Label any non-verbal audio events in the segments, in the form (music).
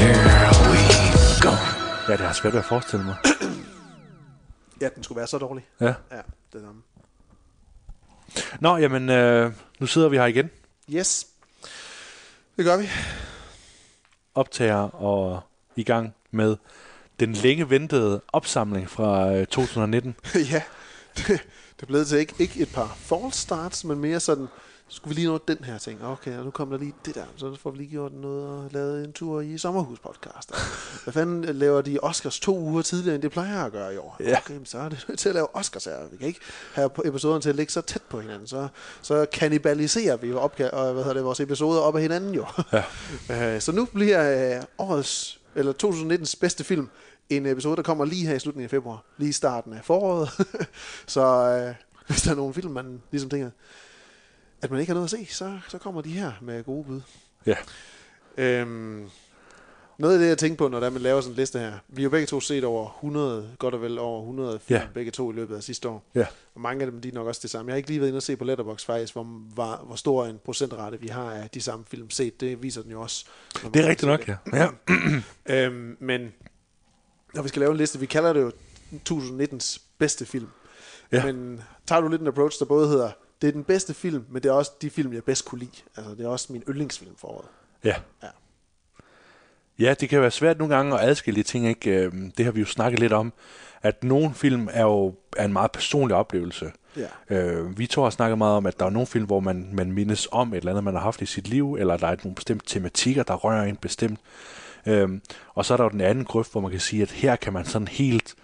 Here we go. Ja, det har svært ved at forestille mig. (clears throat) Ja, den skulle være så dårlig. Ja. Ja, det er Nå, jamen, øh, nu sidder vi her igen. Yes. Det gør vi. Optager og i gang med den længe ventede opsamling fra øh, 2019. (laughs) ja, det, det er blevet til ikke, ikke et par false starts, men mere sådan, skulle vi lige nå den her ting. Okay, og nu kommer der lige det der, så får vi lige gjort noget og lavet en tur i sommerhuspodcast. (laughs) Hvad fanden laver de Oscars to uger tidligere, end det plejer at gøre i år? Ja. Okay, så er det nødt til at lave Oscars her. Vi kan ikke have episoderne til at ligge så tæt på hinanden. Så, så kannibaliserer vi jo opga- og, hvad hedder det, vores episoder op af hinanden jo. Ja. (laughs) Øh, så nu bliver øh, årets, eller 2019's bedste film en episode, der kommer lige her i slutningen af februar. Lige i starten af foråret. (laughs) så øh, hvis der er nogle film, man ligesom tænker, at man ikke har noget at se, så, så kommer de her med gode bud. Ja. Øhm, noget af det, jeg tænker på, når der man laver sådan en liste her, vi har jo begge to set over 100, godt og vel over 100 film, Ja. begge to i løbet af sidste år. Ja. Og mange af dem, de er nok også det samme. Jeg har ikke lige været inde og se på Letterboxd faktisk, hvor, hvor, hvor stor en procentrate vi har af de samme film set. Det viser den jo også. Det er rigtigt nok, ja. ja. (clears throat) øhm, men når vi skal lave en liste, vi kalder det jo 2019's bedste film. Ja. Men tager du lidt en approach, der både hedder, det er den bedste film, men det er også de film, jeg bedst kunne lide. Altså, det er også min yndlingsfilm for året. Ja. Ja. Ja, det kan være svært nogle gange at adskille de ting. Ikke? Øhm, Det har vi jo snakket lidt om, at nogle film er jo er en meget personlig oplevelse. Ja. Øh, vi to har snakket meget om, at der er nogle film, hvor man, man mindes om et eller andet, man har haft i sit liv, eller der er nogle bestemte tematikker, der rører en bestemt. Øhm, og så er der jo den anden grøft, hvor man kan sige, at her kan man sådan helt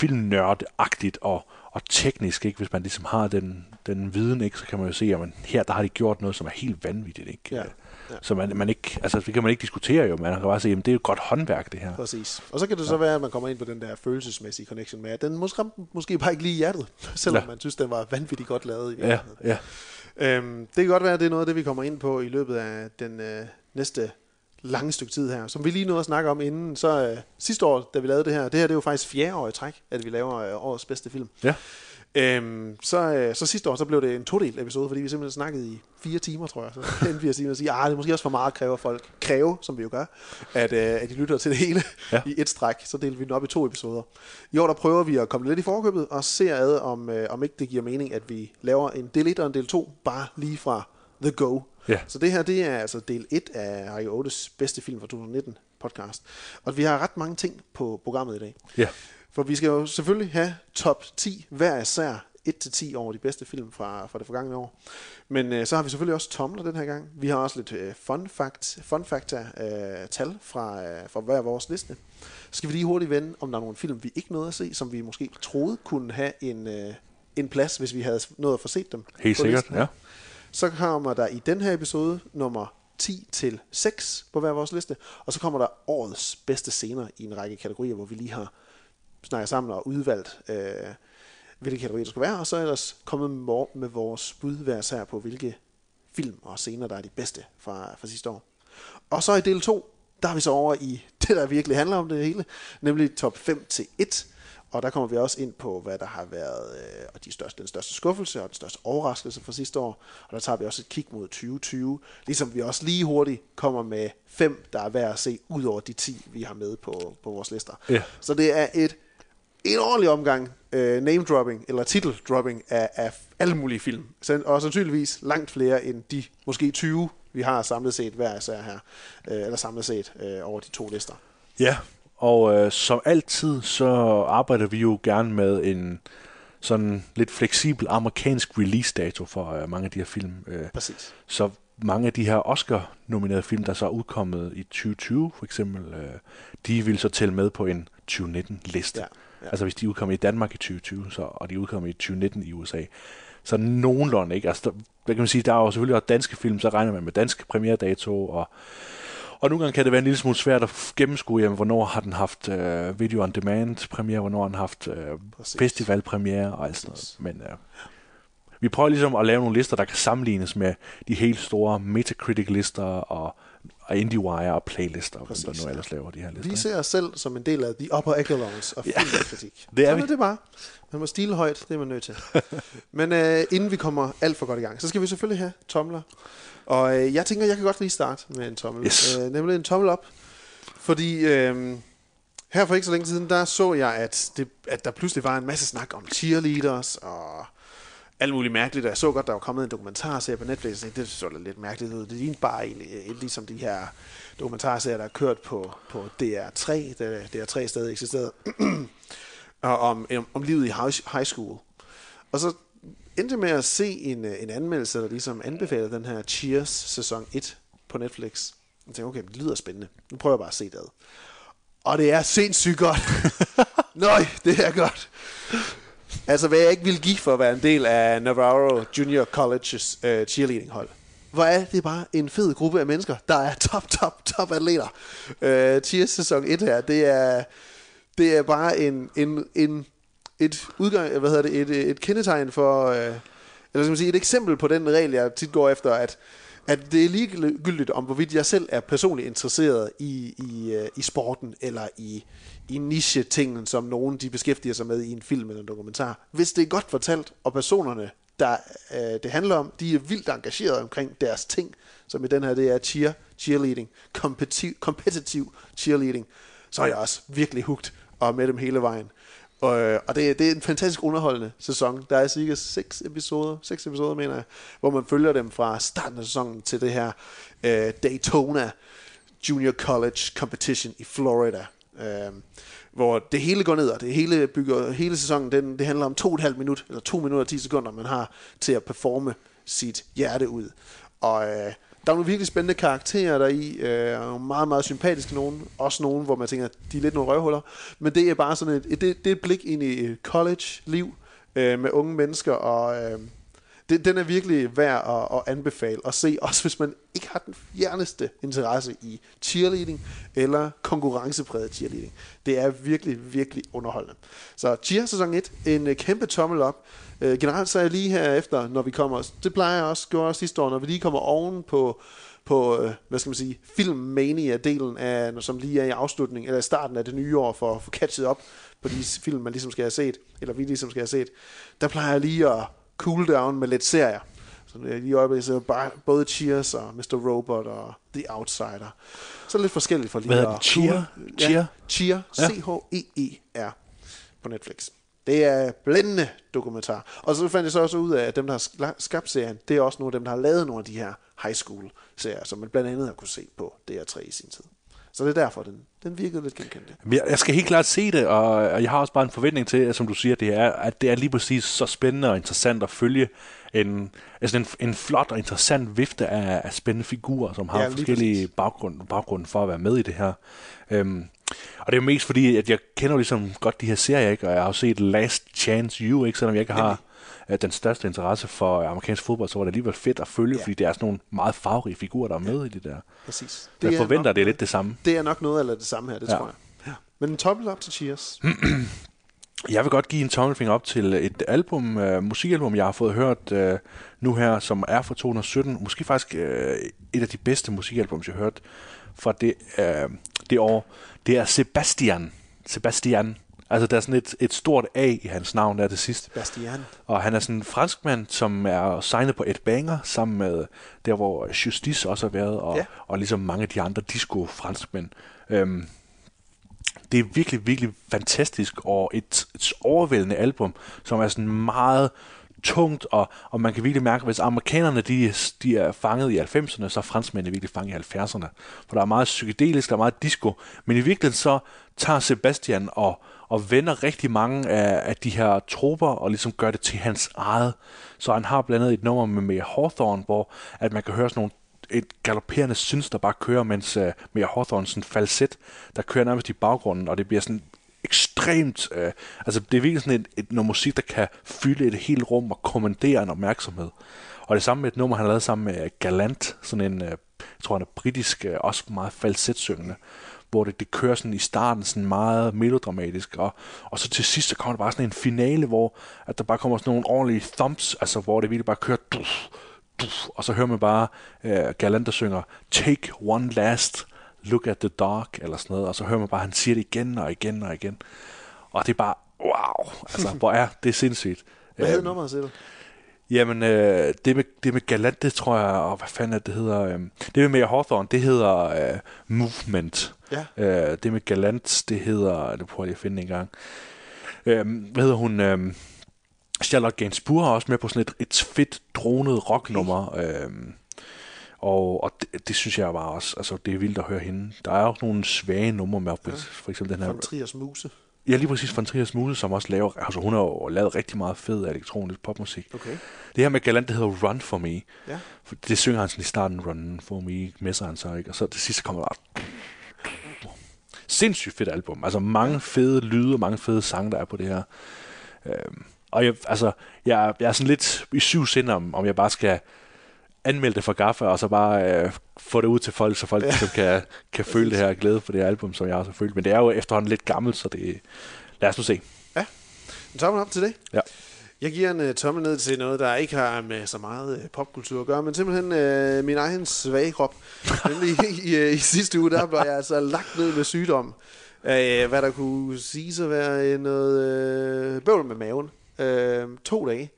filmnørdagtigt og, og teknisk, ikke? hvis man ligesom har den, den viden, ikke? så kan man jo se, at man, her der har de gjort noget, som er helt vanvittigt. Ikke? Ja. Ja. Så man, man ikke, altså, det kan man ikke diskutere jo, man kan bare sige, at det er jo godt håndværk, det her. Præcis. Og så kan det så være, at man kommer ind på den der følelsesmæssige connection med, at den måske, måske bare ikke lige i hjertet, (laughs) selvom Ja. man synes, den var vanvittigt godt lavet. I Ja, ja. Øhm, det kan godt være, at det er noget af det, vi kommer ind på i løbet af den øh, næste lange stykke tid her. Som vi lige nåede at snakke om inden, så øh, sidste år, da vi lavede det her, det her det er jo faktisk fjerde år i træk, at vi laver øh, årets bedste film. Ja. Øhm, så, øh, så sidste år, så blev det en todel episode, fordi vi simpelthen snakkede i fire timer, tror jeg. Så endte vi at sige, at sige, ah, det er måske også for meget at kræve folk. Kræve, som vi jo gør, at, øh, at de lytter til det hele Ja. i et stræk. Så delte vi den op i to episoder. I år, der prøver vi at komme lidt i forkøbet og se ad, om, øh, om ikke det giver mening, at vi laver en del 1 og en del 2, bare lige fra The Go. Ja. Så det her, det er altså del 1 af Radio 8's bedste film fra 2019 podcast. Og vi har ret mange ting på programmet i dag. Ja. For vi skal jo selvfølgelig have top 10 hver især 1-10 over de bedste film fra, fra det forgangne år. Men øh, så har vi selvfølgelig også tomler den her gang. Vi har også lidt øh, fun, fact, fun factor øh, tal fra, øh, fra hver vores liste. Så skal vi lige hurtigt vende, om der er nogle film, vi ikke nåede at se, som vi måske troede kunne have en, øh, en plads, hvis vi havde nået at få set dem. Helt sikkert, listen. ja. Så kommer der i den her episode nummer 10 til 6 på hver vores liste, og så kommer der årets bedste scener i en række kategorier, hvor vi lige har snakket sammen og udvalgt, øh, hvilke kategorier der skal være, og så er ellers kommet med, vores bud hver sær på, hvilke film og scener, der er de bedste fra, fra sidste år. Og så i del 2, der er vi så over i det, der virkelig handler om det hele, nemlig top 5 til 1. Og der kommer vi også ind på, hvad der har været øh, og de største, den største skuffelse og den største overraskelse fra sidste år. Og der tager vi også et kig mod 2020, ligesom vi også lige hurtigt kommer med fem, der er værd at se, ud over de 10, vi har med på, på vores lister. Ja. Så det er et en ordentlig omgang øh, name-dropping, eller titel-dropping af, af alle mulige film. Og sandsynligvis langt flere end de måske 20, vi har samlet set hver især her. Øh, eller samlet set øh, over de to lister. Ja, og øh, som altid, så arbejder vi jo gerne med en sådan lidt fleksibel amerikansk release-dato for øh, mange af de her film. Øh, Præcis. så mange af de her Oscar-nominerede film, der så er udkommet i 2020 for eksempel, øh, de vil så tælle med på en 2019-liste. Ja, ja. Altså hvis de udkommer i Danmark i 2020, så, og de udkommer i 2019 i USA. Så nogenlunde, ikke? Altså, der, hvad kan man sige, der er jo selvfølgelig også danske film, så regner man med dansk premieredato, og, Og nogle gange kan det være en lille smule svært at gennemskue, jamen, hvornår har den haft øh, video on demand premiere, hvornår har den haft øh, Præcis. festival premiere og alt sådan noget. Men øh, vi prøver ligesom at lave nogle lister, der kan sammenlignes med de helt store Metacritic-lister og, og IndieWire og playlister, Præcis, Præcis, der nu ellers laver de her lister. Vi ser os selv som en del af the upper echelons of Ja. filmkritik. (laughs) Det er Sådan vi. det bare. Man må stile højt, det er man nødt til. (laughs) Men øh, inden vi kommer alt for godt i gang, så skal vi selvfølgelig have tomler. Og øh, jeg tænker, jeg kan godt lige starte med en tommel. Yes. Øh, nemlig en tommel op. Fordi øh, her for ikke så længe siden, der så jeg, at, det, at der pludselig var en masse snak om cheerleaders og alt muligt mærkeligt. Og jeg så godt, der var kommet en dokumentarserie på Netflix. Tænkte, Det så da lidt mærkeligt ud. Det lignede bare egentlig, øh, ligesom de her dokumentarserier, der er kørt på, på DR3, da DR3 stadig eksisterede, (clears throat) og om, om, livet i high school. Og så endte med at se en, øh, en anmeldelse, der ligesom anbefalede den her Cheers sæson 1 på Netflix. Jeg tænkte, okay, det lyder spændende. Nu prøver jeg bare at se det. ad. Og det er sindssygt godt. (laughs) Nøj, det er godt. Altså, hvad jeg ikke ville give for at være en del af Navarro Junior Colleges uh, cheerleading hold. Hvor er det bare en fed gruppe af mennesker, der er top, top, top atleter. Uh, Cheers sæson 1 her, det er, det er bare en, en, en, et udgang, hvad hedder det, et, øh, et kendetegn for, øh, eller skal man sige, et eksempel på den regel, jeg tit går efter, at at det er ligegyldigt om, hvorvidt jeg selv er personligt interesseret i, i, øh, i sporten, eller i, i niche-tingen, som nogen de beskæftiger sig med i en film eller en dokumentar. Hvis det er godt fortalt, og personerne, der øh, det handler om, de er vildt engageret omkring deres ting, som i den her, det er cheer, cheerleading, competitive, cheerleading, så er jeg også virkelig hugt og med dem hele vejen. Og, øh, og det, det er en fantastisk underholdende sæson. Der er cirka seks episoder, seks episoder mener jeg, hvor man følger dem fra starten af sæsonen til det her øh, Daytona Junior College Competition i Florida. Øh, hvor det hele går ned, og det hele bygger, hele sæsonen, den, det handler om to og et halvt minut, eller to minutter og 10 sekunder, man har til at performe sit hjerte ud. Og øh, der er nogle virkelig spændende karakterer der i, øh, meget, meget sympatiske nogen. Også nogen, hvor man tænker, de er lidt nogle røvhuller. Men det er bare sådan et, det, det er et blik ind i et college-liv øh, med unge mennesker, og øh, det, den er virkelig værd at, at anbefale at se, også hvis man ikke har den fjerneste interesse i cheerleading eller konkurrencepræget cheerleading. Det er virkelig, virkelig underholdende. Så Cheer sæson 1, en øh, kæmpe tommel op. Øh, generelt så er jeg lige her efter, når vi kommer, det plejer jeg også, gjorde også sidste år, når vi lige kommer oven på, på øh, hvad skal man sige, filmmania-delen, af, som lige er i afslutning, eller i starten af det nye år, for at få catchet op på de film, man ligesom skal have set, eller vi ligesom skal have set, der plejer jeg lige at cool down med lidt serier. Så lige i øjeblikket så er bare både Cheers og Mr. Robot og The Outsider. Så lidt forskelligt for lige Hvad at det? Cheer? Ja, Cheer? Cheer. Ja. C-H-E-E-R på Netflix. Det er blændende dokumentar. Og så fandt jeg så også ud af, at dem, der har skabt serien, det er også nogle af dem, der har lavet nogle af de her high school serier, som man blandt andet har kunne se på DR3 i sin tid. Så det er derfor, den, den virkede lidt genkendt. Jeg, jeg skal helt klart se det, og, og jeg har også bare en forventning til, som du siger, det er, at det er lige præcis så spændende og interessant at følge en, altså en, en flot og interessant vifte af, af spændende figurer, som har Ja, ja, lige forskellige baggrund, baggrund for at være med i det her. Øhm, og det er jo mest fordi, at jeg kender jo ligesom godt de her serier, ikke? og jeg har jo set Last Chance You, ikke? selvom jeg ikke har øh, den største interesse for amerikansk fodbold, så var det alligevel fedt at følge, Ja. ja. fordi det er sådan nogle meget farverige figurer, der er med i det der. Præcis. Jeg forventer, nok, det er lidt det samme. Det er nok noget af det samme her, det Ja. tror jeg. Ja. Men en toppel op til Cheers. (clears throat) Jeg vil godt give en tommelfinger op til et album, uh, musikalbum, jeg har fået hørt uh, nu her, som er fra 2017. Måske faktisk uh, et af de bedste musikalbums, jeg har hørt fra det, uh, det år. Det er Sebastian. Sebastian. Altså, der er sådan et, et stort A i hans navn der til sidst. Bastian. Og han er sådan en franskmand, som er signet på et banger, sammen med der, hvor Justice også har været, og, Ja. ja. og ligesom mange af de andre disco-franskmænd. Øhm, det er virkelig, virkelig fantastisk, og et, et overvældende album, som er sådan meget tungt, og, og man kan virkelig mærke, hvis amerikanerne de, de er fanget i 90'erne, så er franskmændene virkelig fanget i 70'erne. For der er meget psykedelisk, der er meget disco, men i virkeligheden så tager Sebastian og, og vender rigtig mange af, af de her troper, og ligesom gør det til hans eget. Så han har blandt andet et nummer med Mia Hawthorne, hvor at man kan høre sådan nogle et galopperende syns, der bare kører, mens øh, uh, Mia Hawthorne sådan falset, der kører nærmest i baggrunden, og det bliver sådan ekstremt, Øh, altså det er virkelig sådan et, et noget musik, der kan fylde et helt rum og kommandere en opmærksomhed. Og det samme med et nummer, han har lavet sammen med øh, Galant, sådan en øh, jeg tror han er britisk, øh, også meget falsetsyngende, hvor det, det kører sådan i starten sådan meget melodramatisk, og, og så til sidst, så kommer der bare sådan en finale, hvor at der bare kommer sådan nogle ordentlige thumps, altså hvor det virkelig bare kører, duf, duf, og så hører man bare øh, Galant, der synger, take one last look at the dark, eller sådan noget, og så hører man bare, han siger det igen og igen og igen, og det er bare, wow, altså hvor er det sindssygt. Hvad hed Øhm, nummeret, siger du? Jamen, øh, det, med, det med Galant, det tror jeg, og hvad fanden er det, hedder, øh, det med Mayor Hawthorne, det hedder øh, Movement. Ja. Øh, det med Galant, det hedder, det prøver jeg at finde en gang. Øh, hvad hedder hun? Øh, Charlotte Gainsbourg er også med på sådan et, et fedt dronet rocknummer. Øh, og, og det, det, synes jeg bare også, altså det er vildt at høre hende. Der er også nogle svage numre med, ja. for eksempel den her... Von Triers Muse. Ja, lige præcis von Triers Muse, som også laver, altså hun har jo lavet rigtig meget fed elektronisk popmusik. Okay. Det her med Galant, det hedder Run For Me. Ja. For det synger han sådan i starten, Run For Me, messer han så, ikke? Og så til sidst kommer der sindssygt fedt album. Altså mange fede lyde og mange fede sange, der er på det her. Øhm, og jeg, altså, jeg, jeg er sådan lidt i syv sind om, om jeg bare skal anmelde det for Gaffa, og så bare øh, få det ud til folk, så folk ja. ligesom kan, kan (laughs) føle det her glæde for det her album, som jeg også har følt. Men det er jo efterhånden lidt gammelt, så det... Lad os nu se. En tommel op til det. Ja. Jeg giver en uh, tommel ned til noget, der ikke har med så meget uh, popkultur at gøre, men simpelthen uh, min egen svage krop. Nemlig i, i, uh, i sidste uge, der blev jeg altså lagt ned med sygdom. Uh, hvad der kunne sige at være noget uh, bøvl med maven. Uh, to dage.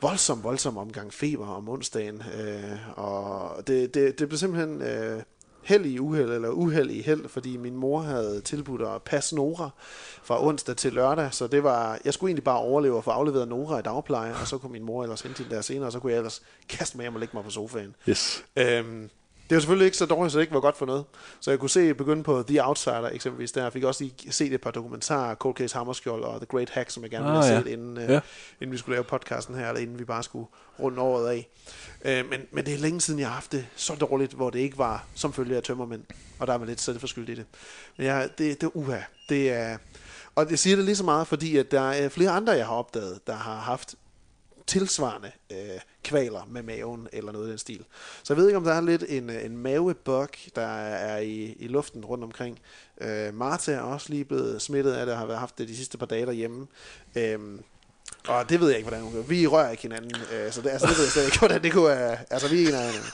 Voldsom, voldsom omgang feber om onsdagen. Uh, og det, det, det blev simpelthen... Uh, held i uheld, eller uheld i held, fordi min mor havde tilbudt at passe Nora fra onsdag til lørdag, så det var, jeg skulle egentlig bare overleve og få afleveret Nora i dagpleje, og så kunne min mor ellers hente hende der senere, og så kunne jeg ellers kaste mig hjem og lægge mig på sofaen. Yes. Øhm, det var selvfølgelig ikke så dårligt, så det ikke var godt for noget. Så jeg kunne se begynde på The Outsider eksempelvis der. Jeg fik også lige set et par dokumentarer, Cold Case Hammerskjold og The Great Hack, som jeg gerne ville Ah, have ja. set, inden, øh, Ja. inden vi skulle lave podcasten her, eller inden vi bare skulle runde året af. Øh, men, men det er længe siden, jeg har haft det så dårligt, hvor det ikke var som følge af tømmermænd. Og der er man lidt selvforskyldt i det. Men jeg, det, det er uha. Det er, og jeg siger det lige så meget, fordi at der er flere andre, jeg har opdaget, der har haft tilsvarende øh, kvaler med maven eller noget i den stil. Så jeg ved ikke, om der er lidt en, øh, en mavebug, der er i, i luften rundt omkring. Øh, Martha er også lige blevet smittet af det, og har været- haft det de sidste par dage derhjemme. Øhm, og det ved jeg ikke, hvordan hun gør. Vi rører ikke hinanden, øh, så det, altså, det ved jeg slet ikke, (laughs) hvordan det kunne være. Altså, vi er af hinanden.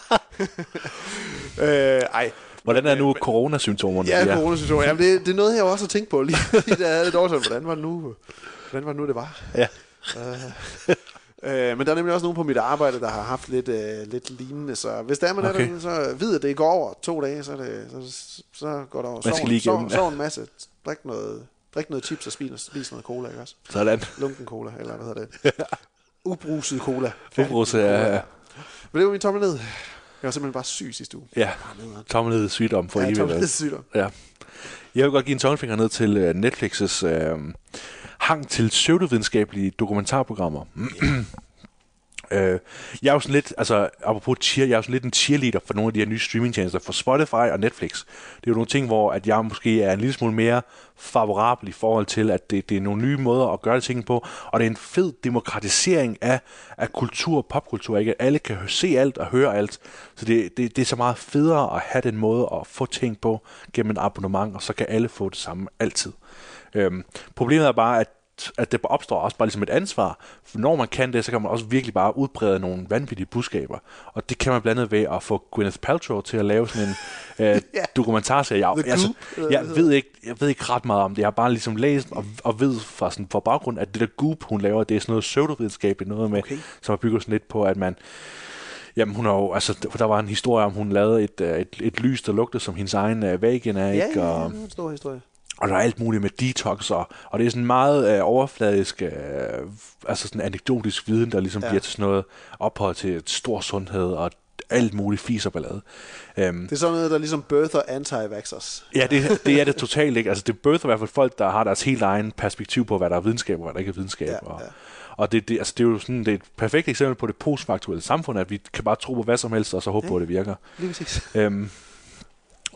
(laughs) øh, ej, Hvordan er nu coronasymptomerne? Ja, coronasymptomer. Jamen, det, det er noget, jeg også har tænkt på lige, lige da jeg havde et år siden. Hvordan var det nu, hvordan var det, nu, det var? Ja. Øh, men der er nemlig også nogen på mit arbejde, der har haft lidt, øh, lidt lignende. Så hvis der er man Okay. er der, så vid, at det går over to dage, så, det, så, så går det over. Sov- lige sov, sov en masse. Drik noget, drik noget chips og spis, spis noget cola, ikke også? Sådan. Lunken cola, eller hvad hedder det? (laughs) Ubruset cola. Ubruset, ja, ja. Men det var min tommel ned. Jeg var simpelthen bare syg sidste uge. Ja, tommelhed sygdom for Ja, evigt. tommel ned vel? sygdom. Ja. Jeg vil godt give en tommelfinger ned til uh, Netflix's uh, hang til pseudovidenskabelige dokumentarprogrammer. (clears throat) Øh, jeg er jo sådan lidt, altså apropos cheer, jeg er jo sådan lidt en cheerleader for nogle af de her nye streamingtjenester, for Spotify og Netflix. Det er jo nogle ting, hvor at jeg måske er en lille smule mere favorabel i forhold til, at det, det er nogle nye måder at gøre ting på, og det er en fed demokratisering af, af kultur og popkultur, ikke? At alle kan se alt og høre alt, så det, det, det er så meget federe at have den måde at få ting på gennem et abonnement, og så kan alle få det samme altid. Øhm, problemet er bare, at at det opstår også bare ligesom et ansvar. For når man kan det, så kan man også virkelig bare udbrede nogle vanvittige budskaber. Og det kan man blandt andet ved at få Gwyneth Paltrow til at lave sådan en (laughs) øh, dokumentarserie. Jeg, altså, jeg, ved ikke, jeg ved ikke ret meget om det. Jeg har bare ligesom læst og, og ved fra, sådan, fra baggrund, at det der Goop, hun laver, det er sådan noget pseudovidenskabeligt noget med, Okay. som er bygget sådan lidt på, at man Jamen, hun har jo, altså, der der var en historie om, hun lavede et, øh, et, et lys, der lugtede som hendes egen øh, vagina, Ja, ikke? ja, ja, Og, det er en stor historie. Og der er alt muligt med detox, og, og det er sådan meget øh, overfladisk, øh, altså sådan anekdotisk viden, der ligesom Ja. ja. bliver til sådan noget ophøjet til et stor sundhed, og alt muligt fis og ballade. Øhm, Det er sådan noget, der ligesom birther anti-vaxxers. ja, det, det er det totalt ikke. Altså, det birther i hvert fald folk, der har deres helt egen perspektiv på, hvad der er videnskab, og hvad der ikke er videnskab. Ja, og, ja. og det, det, altså, det er jo sådan, det er et perfekt eksempel på det postfaktuelle samfund, at vi kan bare tro på hvad som helst, og så håbe på, at det virker. Lige præcis. Øhm,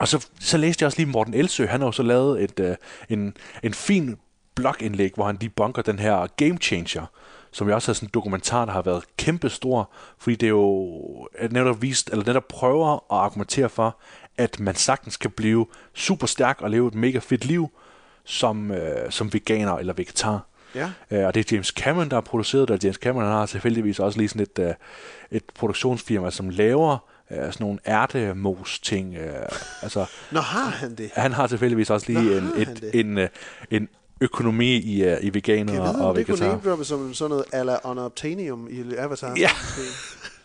og så, så læste jeg også lige Morten Elsø, han har jo så lavet et, øh, en, en fin blogindlæg, hvor han lige bunker den her Game Changer, som jo også er sådan en dokumentar, der har været kæmpestor, fordi det er jo at netop vist, eller netop prøver at argumentere for, at man sagtens kan blive super stærk og leve et mega fedt liv som, øh, som veganer eller vegetar. Ja. Øh, og det er James Cameron, der har produceret det, og James Cameron han har tilfældigvis også lige sådan et, øh, et produktionsfirma, som laver øh, sådan nogle ærtemos-ting. Øh, (laughs) altså, Nå, har han det? han har tilfældigvis også lige Nå, en, et, en, øh, en økonomi i, øh, i Kan veganer jeg vide, og om det kunne name-droppe som sådan noget ala unobtainium i Avatar? Ja. (laughs)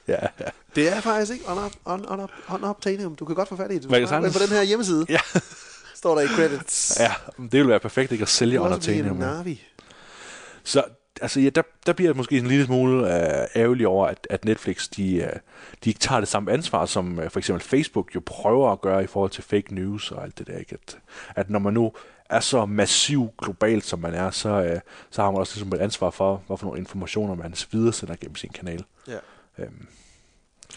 Ja, ja. Det er faktisk ikke unop, un, unop, unobtainium. Du kan godt få fat i det. Du kan på den her hjemmeside. Ja. (laughs) Står der i credits. ja, det ville være perfekt ikke at sælge kan Unobtainium. Navi. Så altså, ja, der, der bliver jeg måske en lille smule øh, ærgerlig over, at, at Netflix de, øh, de ikke tager det samme ansvar, som øh, for eksempel Facebook jo prøver at gøre i forhold til fake news og alt det der. Ikke? At, at når man nu er så massiv globalt, som man er, så, øh, så har man også ligesom et ansvar for, hvorfor nogle informationer man videre sender gennem sin kanal. Ja. Øhm,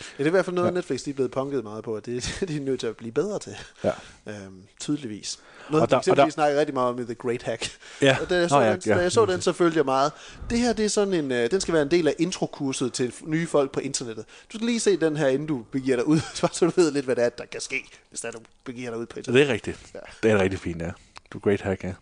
Ja, det er i hvert fald noget, Ja. Netflix de er blevet punket meget på, og det (laughs) de er nødt til at blive bedre til. ja. Øhm, tydeligvis. Noget, Og der- der, og der- snakker rigtig meget om The Great Hack. Ja. Og da jeg så, Nå ja, den, ja. da jeg så den, så følte jeg meget. Det her, det er sådan en, øh, den skal være en del af introkurset til nye folk på internettet. Du skal lige se den her, inden du begiver dig ud, (laughs) så du ved lidt, hvad det er, der kan ske, hvis der, du begiver dig ud på internettet. det er rigtigt. Ja. Det er rigtig fint, ja. Er great hack, ja.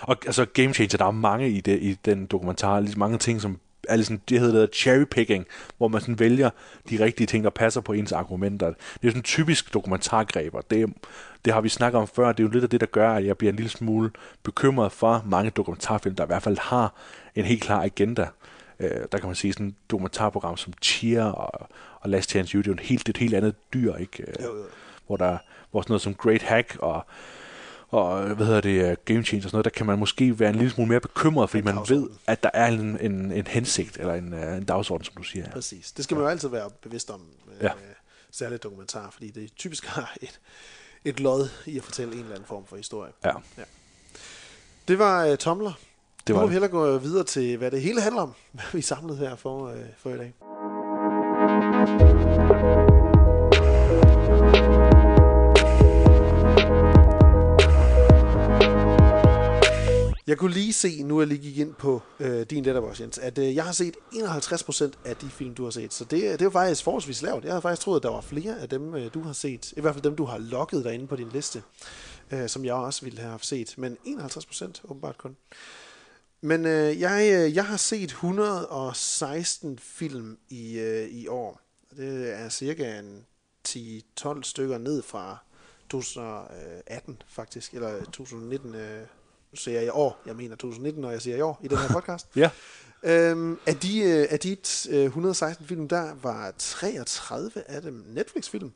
Og altså Game Changer, der er mange i, det, i den dokumentar, lige mange ting, som er ligesom, det hedder cherry picking, hvor man sådan vælger de rigtige ting, der passer på ens argumenter. Det er sådan typisk dokumentargreb, og det, det har vi snakket om før, det er jo lidt af det, der gør, at jeg bliver en lille smule bekymret for mange dokumentarfilm, der i hvert fald har en helt klar agenda. Øh, der kan man sige sådan et dokumentarprogram som Cheer og, og Last Chance You, det er jo en helt, et helt andet dyr, ikke? Øh, Jo, jo. Hvor der hvor sådan noget som Great Hack og og hvad hedder det, uh, Game Change og sådan noget, der kan man måske være en lille smule mere bekymret, fordi man ved, at der er en, en, en hensigt, eller en, uh, en dagsorden, som du siger. Præcis. Det skal man jo altid være bevidst om, øh, Ja. særligt dokumentar, fordi det typisk har et, et lod i at fortælle en eller anden form for historie. Ja, Det var uh, Tomler. det nu var må vi hellere gå videre til, hvad det hele handler om, (laughs) hvad vi samlet her for, øh, for i dag. Jeg kunne lige se, nu jeg lige gik ind på øh, din letterbox, Jens, at øh, jeg har set 51% af de film, du har set. Så det, øh, det er jo faktisk forholdsvis lavt. Jeg havde faktisk troet, at der var flere af dem, øh, du har set. I hvert fald dem, du har logget derinde på din liste, øh, som jeg også ville have set. Men 51% åbenbart kun. Men øh, jeg, øh, jeg har set 116 film i, øh, i år. Det er cirka en 10-12 stykker ned fra 2018 faktisk, eller 2019. Øh, nu siger jeg i år, jeg mener 2019, når jeg siger i år i den her podcast. (laughs) Ja, Øhm, af de, øh, af de øh, 116 film, der var 33 af dem Netflix-film.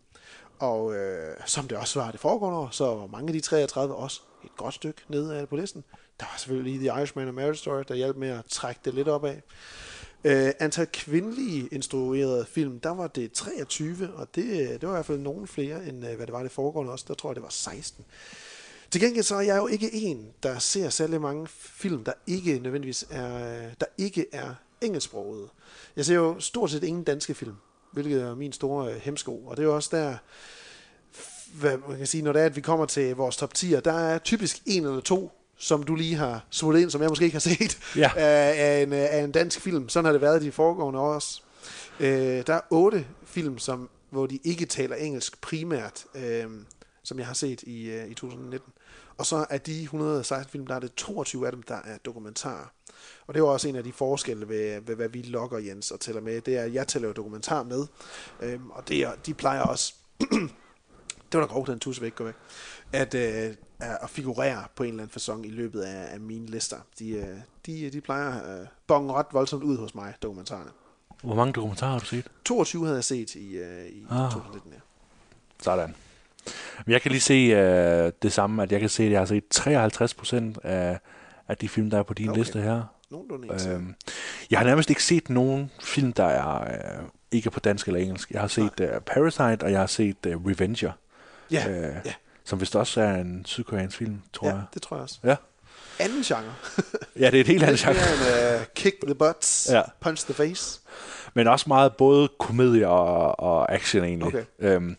Og øh, som det også var det foregående år, så var mange af de 33 også et godt stykke ned af på listen. Der var selvfølgelig The Irishman og Marriage Story, der hjalp med at trække det lidt op af. Øh, antal kvindelige instruerede film, der var det 23, og det, det var i hvert fald nogen flere, end øh, hvad det var det foregående også. Der tror jeg, det var 16. Til gengæld så er jeg jo ikke en, der ser særlig mange film, der ikke nødvendigvis er, der ikke er engelsksproget. Jeg ser jo stort set ingen danske film, hvilket er min store øh, hemsko. Og det er jo også der, hvad man kan sige, når det er, at vi kommer til vores top 10'er, der er typisk en eller to, som du lige har smuttet ind, som jeg måske ikke har set, Ja. (laughs) af, af, en, øh, af en dansk film. Sådan har det været de foregående år også. Øh, der er otte film, som, hvor de ikke taler engelsk primært, øh, som jeg har set i, øh, i 2019. Og så er de 116 film, der er det 22 af dem, der er dokumentarer. Og det er jo også en af de forskelle ved, ved hvad vi logger, Jens, og tæller med. Det er, at jeg tæller jo dokumentar med. Øhm, og det er, de plejer også... (clears throat) det var da grov, den tusse væk, gå væk. At, øh, at figurere på en eller anden fasong i løbet af, af mine lister. De, øh, de, de plejer øh, bonge ret voldsomt ud hos mig, dokumentarerne. hvor mange dokumentarer har du set? 22 havde jeg set i, øh, i Ah. 2019, ja. Sådan. Men jeg kan lige se øh, det samme, at jeg kan se, at jeg har set 53 procent af, af de film, der er på din Okay. liste her. Nogenlunde. Øhm, jeg har nærmest ikke set nogen film, der er øh, ikke er på dansk eller engelsk. Jeg har set øh, Parasite, og jeg har set øh, Revenger, ja, øh, ja, som vist også er en sydkoreansk film, tror ja, jeg. det tror jeg også. Ja. Anden genre. ja, det er et helt andet Lidt genre. mere en uh, kick the butts, Ja. punch the face. Men også meget både komedie og, og action egentlig. Okay. Øhm,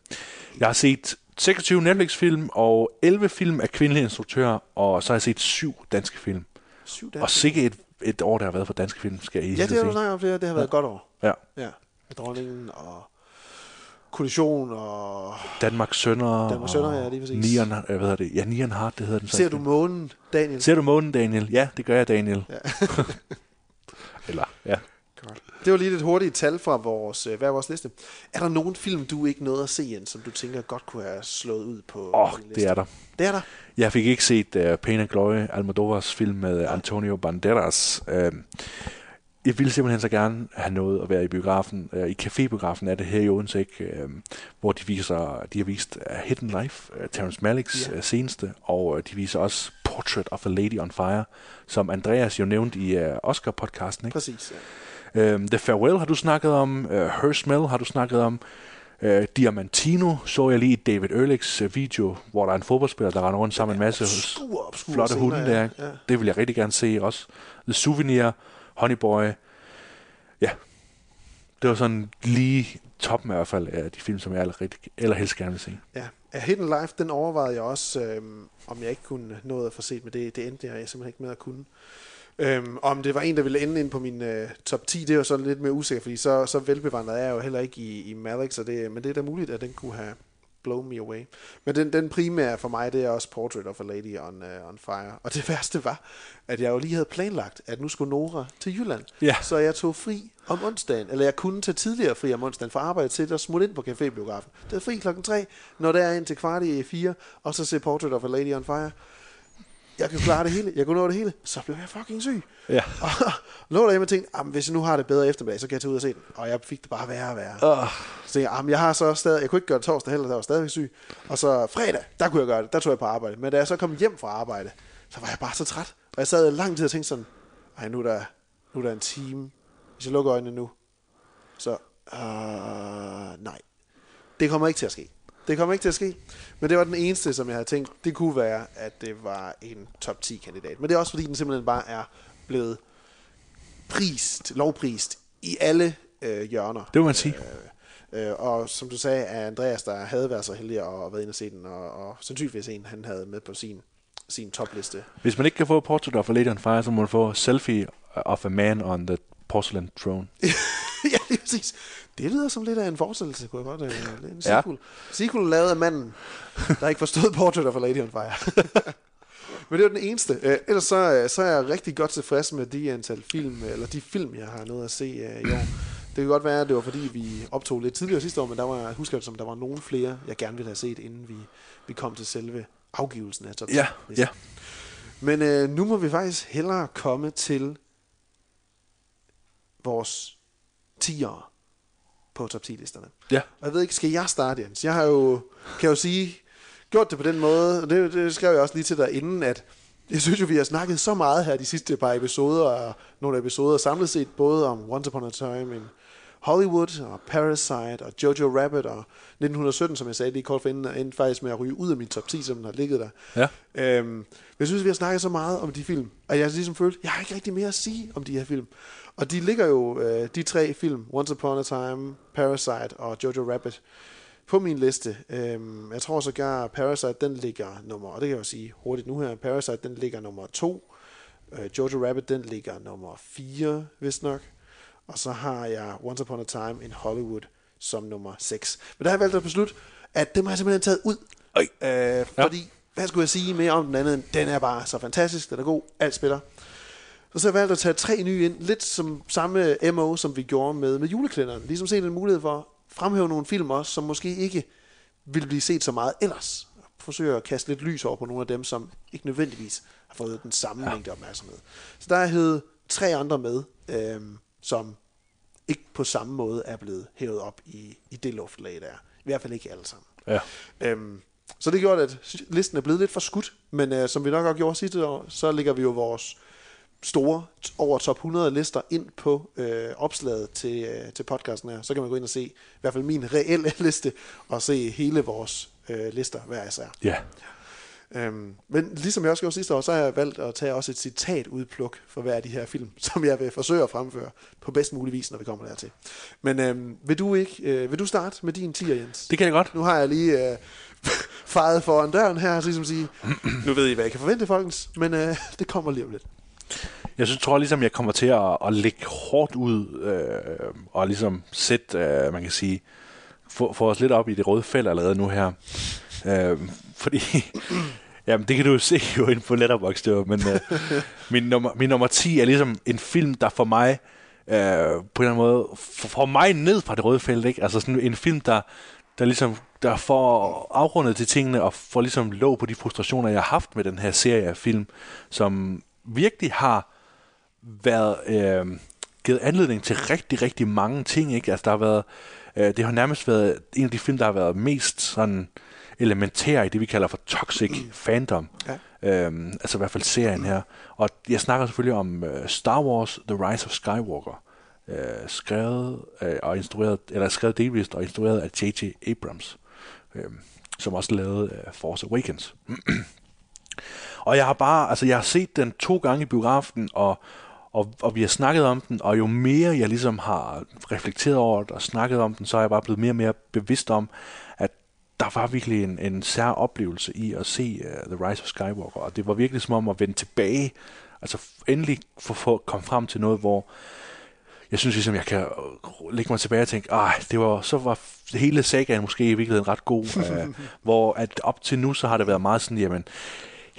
jeg har set 26 Netflix-film og 11 film af kvindelige instruktører, og så har jeg set syv danske film. Syv Og danske. sikke et, et år, der har været for danske film, skal jeg Ja, det har du snakket om flere. Det har været et godt år. Ja. Ja. Med dronningen og kollision og... Danmarks Sønder. Danmarks Sønner, ja, lige præcis. Nieren, øh, hvad hedder det? Ja, Nieren Hart, det hedder den. Ser du månen, Daniel? Ser du månen, Daniel? Ja, det gør jeg, Daniel. Ja. (laughs) Eller, ja. Det var lige et hurtigt tal fra vores, øh, hver vores liste. Er der nogen film, du ikke nåede at se, Jens, som du tænker godt kunne have slået ud på Åh, liste? det er der. Det er der. Jeg fik ikke set uh, Pain and Glory, Almodovars film med Antonio Banderas. Uh, jeg ville simpelthen så gerne have noget at være i biografen. Uh, I cafébiografen er det her i Odense, ikke? Uh, hvor de viser, de har vist uh, Hidden Life, uh, Terrence Malicks Ja. ja. uh, seneste, og uh, de viser også Portrait of a Lady on Fire, som Andreas jo nævnte i uh, Oscar-podcasten. Ikke? Præcis. Ja. Um, The Farewell har du snakket om. Uh, Her Smell har du snakket om. Uh, Diamantino så jeg lige i David Ehrlichs uh, video, hvor der er en fodboldspiller, der render rundt sammen med en masse Obskur, obskur flotte scener, hunde der. Ja. Det vil jeg rigtig gerne se også. The Souvenir, Honey Boy. Ja, det var sådan lige toppen i hvert fald af de film, som jeg rigtig, allerhelst gerne vil se. Ja. A Hidden Life, den overvejede jeg også, øhm, om jeg ikke kunne nå at få set, men det, det endte jeg simpelthen ikke med at kunne. Øhm, om det var en, der ville ende ind på min øh, top 10, det er jo sådan lidt mere usikker, fordi så, så velbevandret er jeg jo heller ikke i, i Malik, så det, men det er da muligt, at den kunne have blown me away. Men den, den primære for mig, det er også Portrait of a Lady on, uh, on Fire. Og det værste var, at jeg jo lige havde planlagt, at nu skulle Nora til Jylland. Ja. Så jeg tog fri om onsdagen, eller jeg kunne tage tidligere fri om onsdagen for arbejde til at smutte ind på cafébiografen. Det er fri klokken 3, når det er ind til kvart i 4, og så se Portrait of a Lady on Fire. Jeg kan klare det hele, jeg kunne nå det hele, så blev jeg fucking syg. Ja. (laughs) Og lå derhjemme og tænkte, "Jamen, hvis jeg nu har det bedre eftermiddag, så kan jeg tage ud og se den. Og jeg fik det bare værre og værre. Uh, Så tænkte jeg, "Jamen, jeg har så stadig, jeg kunne ikke gøre det torsdag heller, der var stadig syg. Og så fredag, der kunne jeg gøre det, der tog jeg på arbejde. Men da jeg så kom hjem fra arbejde, så var jeg bare så træt. Og jeg sad lang tid og tænkte sådan, ej, nu er der, nu er der en time. Hvis jeg lukker øjnene nu, så, øh, nej. Det kommer ikke til at ske. Det kommer ikke til at ske. Men det var den eneste, som jeg havde tænkt, det kunne være, at det var en top 10 kandidat. Men det er også fordi, den simpelthen bare er blevet prist, lovprist i alle øh, hjørner. det må man sige. Øh, og som du sagde, er Andreas, der havde været så heldig at være inde og se den, og, og sandsynligvis en, han havde med på sin, sin topliste. Hvis man ikke kan få Portrait of a Lady on Fire, så må man få Selfie of a Man on the Porcelain Throne. (laughs) ja, præcis. Det lyder som lidt af en forestillelse, kunne jeg godt. Øh, lidt en Ja. sequel. Sequel lavet af manden, der ikke forstod Portrait of a Lady on Fire. (laughs) Men det var den eneste. Øh, ellers så, øh, så er jeg rigtig godt tilfreds med de antal film, eller de film, jeg har nået at se øh, i år. Det kan godt være, at det var fordi, vi optog lidt tidligere sidste år, men der var, jeg husker det som, der var nogle flere, jeg gerne ville have set, inden vi, vi kom til selve afgivelsen af top 10 Ja, ja. Men øh, nu må vi faktisk hellere komme til vores 10'ere på top 10 listerne. Ja. Og jeg ved ikke, skal jeg starte, Jens? Jeg har jo, kan jo sige, gjort det på den måde, og det, det skrev jeg også lige til dig inden, at jeg synes jo, vi har snakket så meget her de sidste par episoder, og nogle episoder samlet set, både om Once Upon a Time in Hollywood, og Parasite, og Jojo Rabbit, og 1917, som jeg sagde lige kort for inden, endte faktisk med at ryge ud af min top 10, som den har ligget der. Ja. Øhm, men jeg synes, vi har snakket så meget om de film, at jeg ligesom følte, jeg har ikke rigtig mere at sige om de her film. Og de ligger jo, øh, de tre film, Once Upon a Time, Parasite og Jojo Rabbit, på min liste. Øhm, jeg tror sågar, Parasite, den ligger nummer, og det kan jeg jo sige hurtigt nu her, Parasite, den ligger nummer to. Øh, Jojo Rabbit, den ligger nummer 4, vist nok. Og så har jeg Once Upon a Time in Hollywood som nummer 6. Men der har jeg valgt at beslutte, at dem har jeg simpelthen taget ud. Øh, fordi, hvad skulle jeg sige mere om den anden? Den er bare så fantastisk, den er god, alt spiller. Så, så har jeg valgt at tage tre nye ind, lidt som samme MO, som vi gjorde med, med juleklænderen. Ligesom set en mulighed for at fremhæve nogle film også, som måske ikke ville blive set så meget ellers. Forsøge at kaste lidt lys over på nogle af dem, som ikke nødvendigvis har fået den samme ja. mængde opmærksomhed. Så der er hævet tre andre med, øhm, som ikke på samme måde er blevet hævet op i, i det luftlag, der er. I hvert fald ikke alle sammen. Ja. Øhm, så det gjorde, at listen er blevet lidt for skudt, men øh, som vi nok har gjort sidste år, så ligger vi jo vores store over top 100 lister ind på øh, opslaget til, øh, til podcasten her. Så kan man gå ind og se i hvert fald min reelle (laughs) liste, og se hele vores øh, lister hver især. Ja. Øhm, men ligesom jeg også gjorde sidste år, så har jeg valgt at tage også et citat udpluk for hver af de her film, (laughs) som jeg vil forsøge at fremføre på bedst mulig vis, når vi kommer dertil. Men øhm, vil du ikke, øh, vil du starte med din 10'er, Jens? Det kan jeg godt. Nu har jeg lige øh, (laughs) faret foran døren her, så ligesom sige, (clears throat) nu ved I, hvad jeg kan forvente, folkens, men øh, det kommer lige om lidt. Jeg synes, tror ligesom, jeg kommer til at, at lægge hårdt ud øh, og ligesom sætte, øh, man kan sige, få, få os lidt op i det røde felt allerede nu her. Øh, fordi, (laughs) jamen det kan du jo se jo inde på Letterboxd, men øh, (laughs) min, nummer, min nummer 10 er ligesom en film, der for mig, øh, på en eller anden måde, får, mig ned fra det røde felt, ikke? Altså sådan en film, der, der ligesom der får afrundet til tingene og får ligesom lov på de frustrationer, jeg har haft med den her serie af film, som virkelig har været øh, givet anledning til rigtig, rigtig mange ting. Ikke? Altså, der har været, øh, det har nærmest været en af de film, der har været mest sådan elementære i det, vi kalder for toxic fandom. Ja. Øhm, altså i hvert fald serien her. Og jeg snakker selvfølgelig om øh, Star Wars The Rise of Skywalker. Øh, skrevet øh, og instrueret, eller skrevet delvist og instrueret af J.J. Abrams. Øh, som også lavede øh, Force Awakens. (clears throat) og jeg har bare, altså jeg har set den to gange i biografen, og, og, og vi har snakket om den, og jo mere jeg ligesom har reflekteret over det og snakket om den, så er jeg bare blevet mere og mere bevidst om, at der var virkelig en, en sær oplevelse i at se uh, The Rise of Skywalker, og det var virkelig som om at vende tilbage, altså endelig få, få komme frem til noget, hvor jeg synes ligesom, jeg kan lægge mig tilbage og tænke, ah, det var, så var hele sagaen måske i virkeligheden ret god, uh, (laughs) hvor at op til nu, så har det været meget sådan, jamen,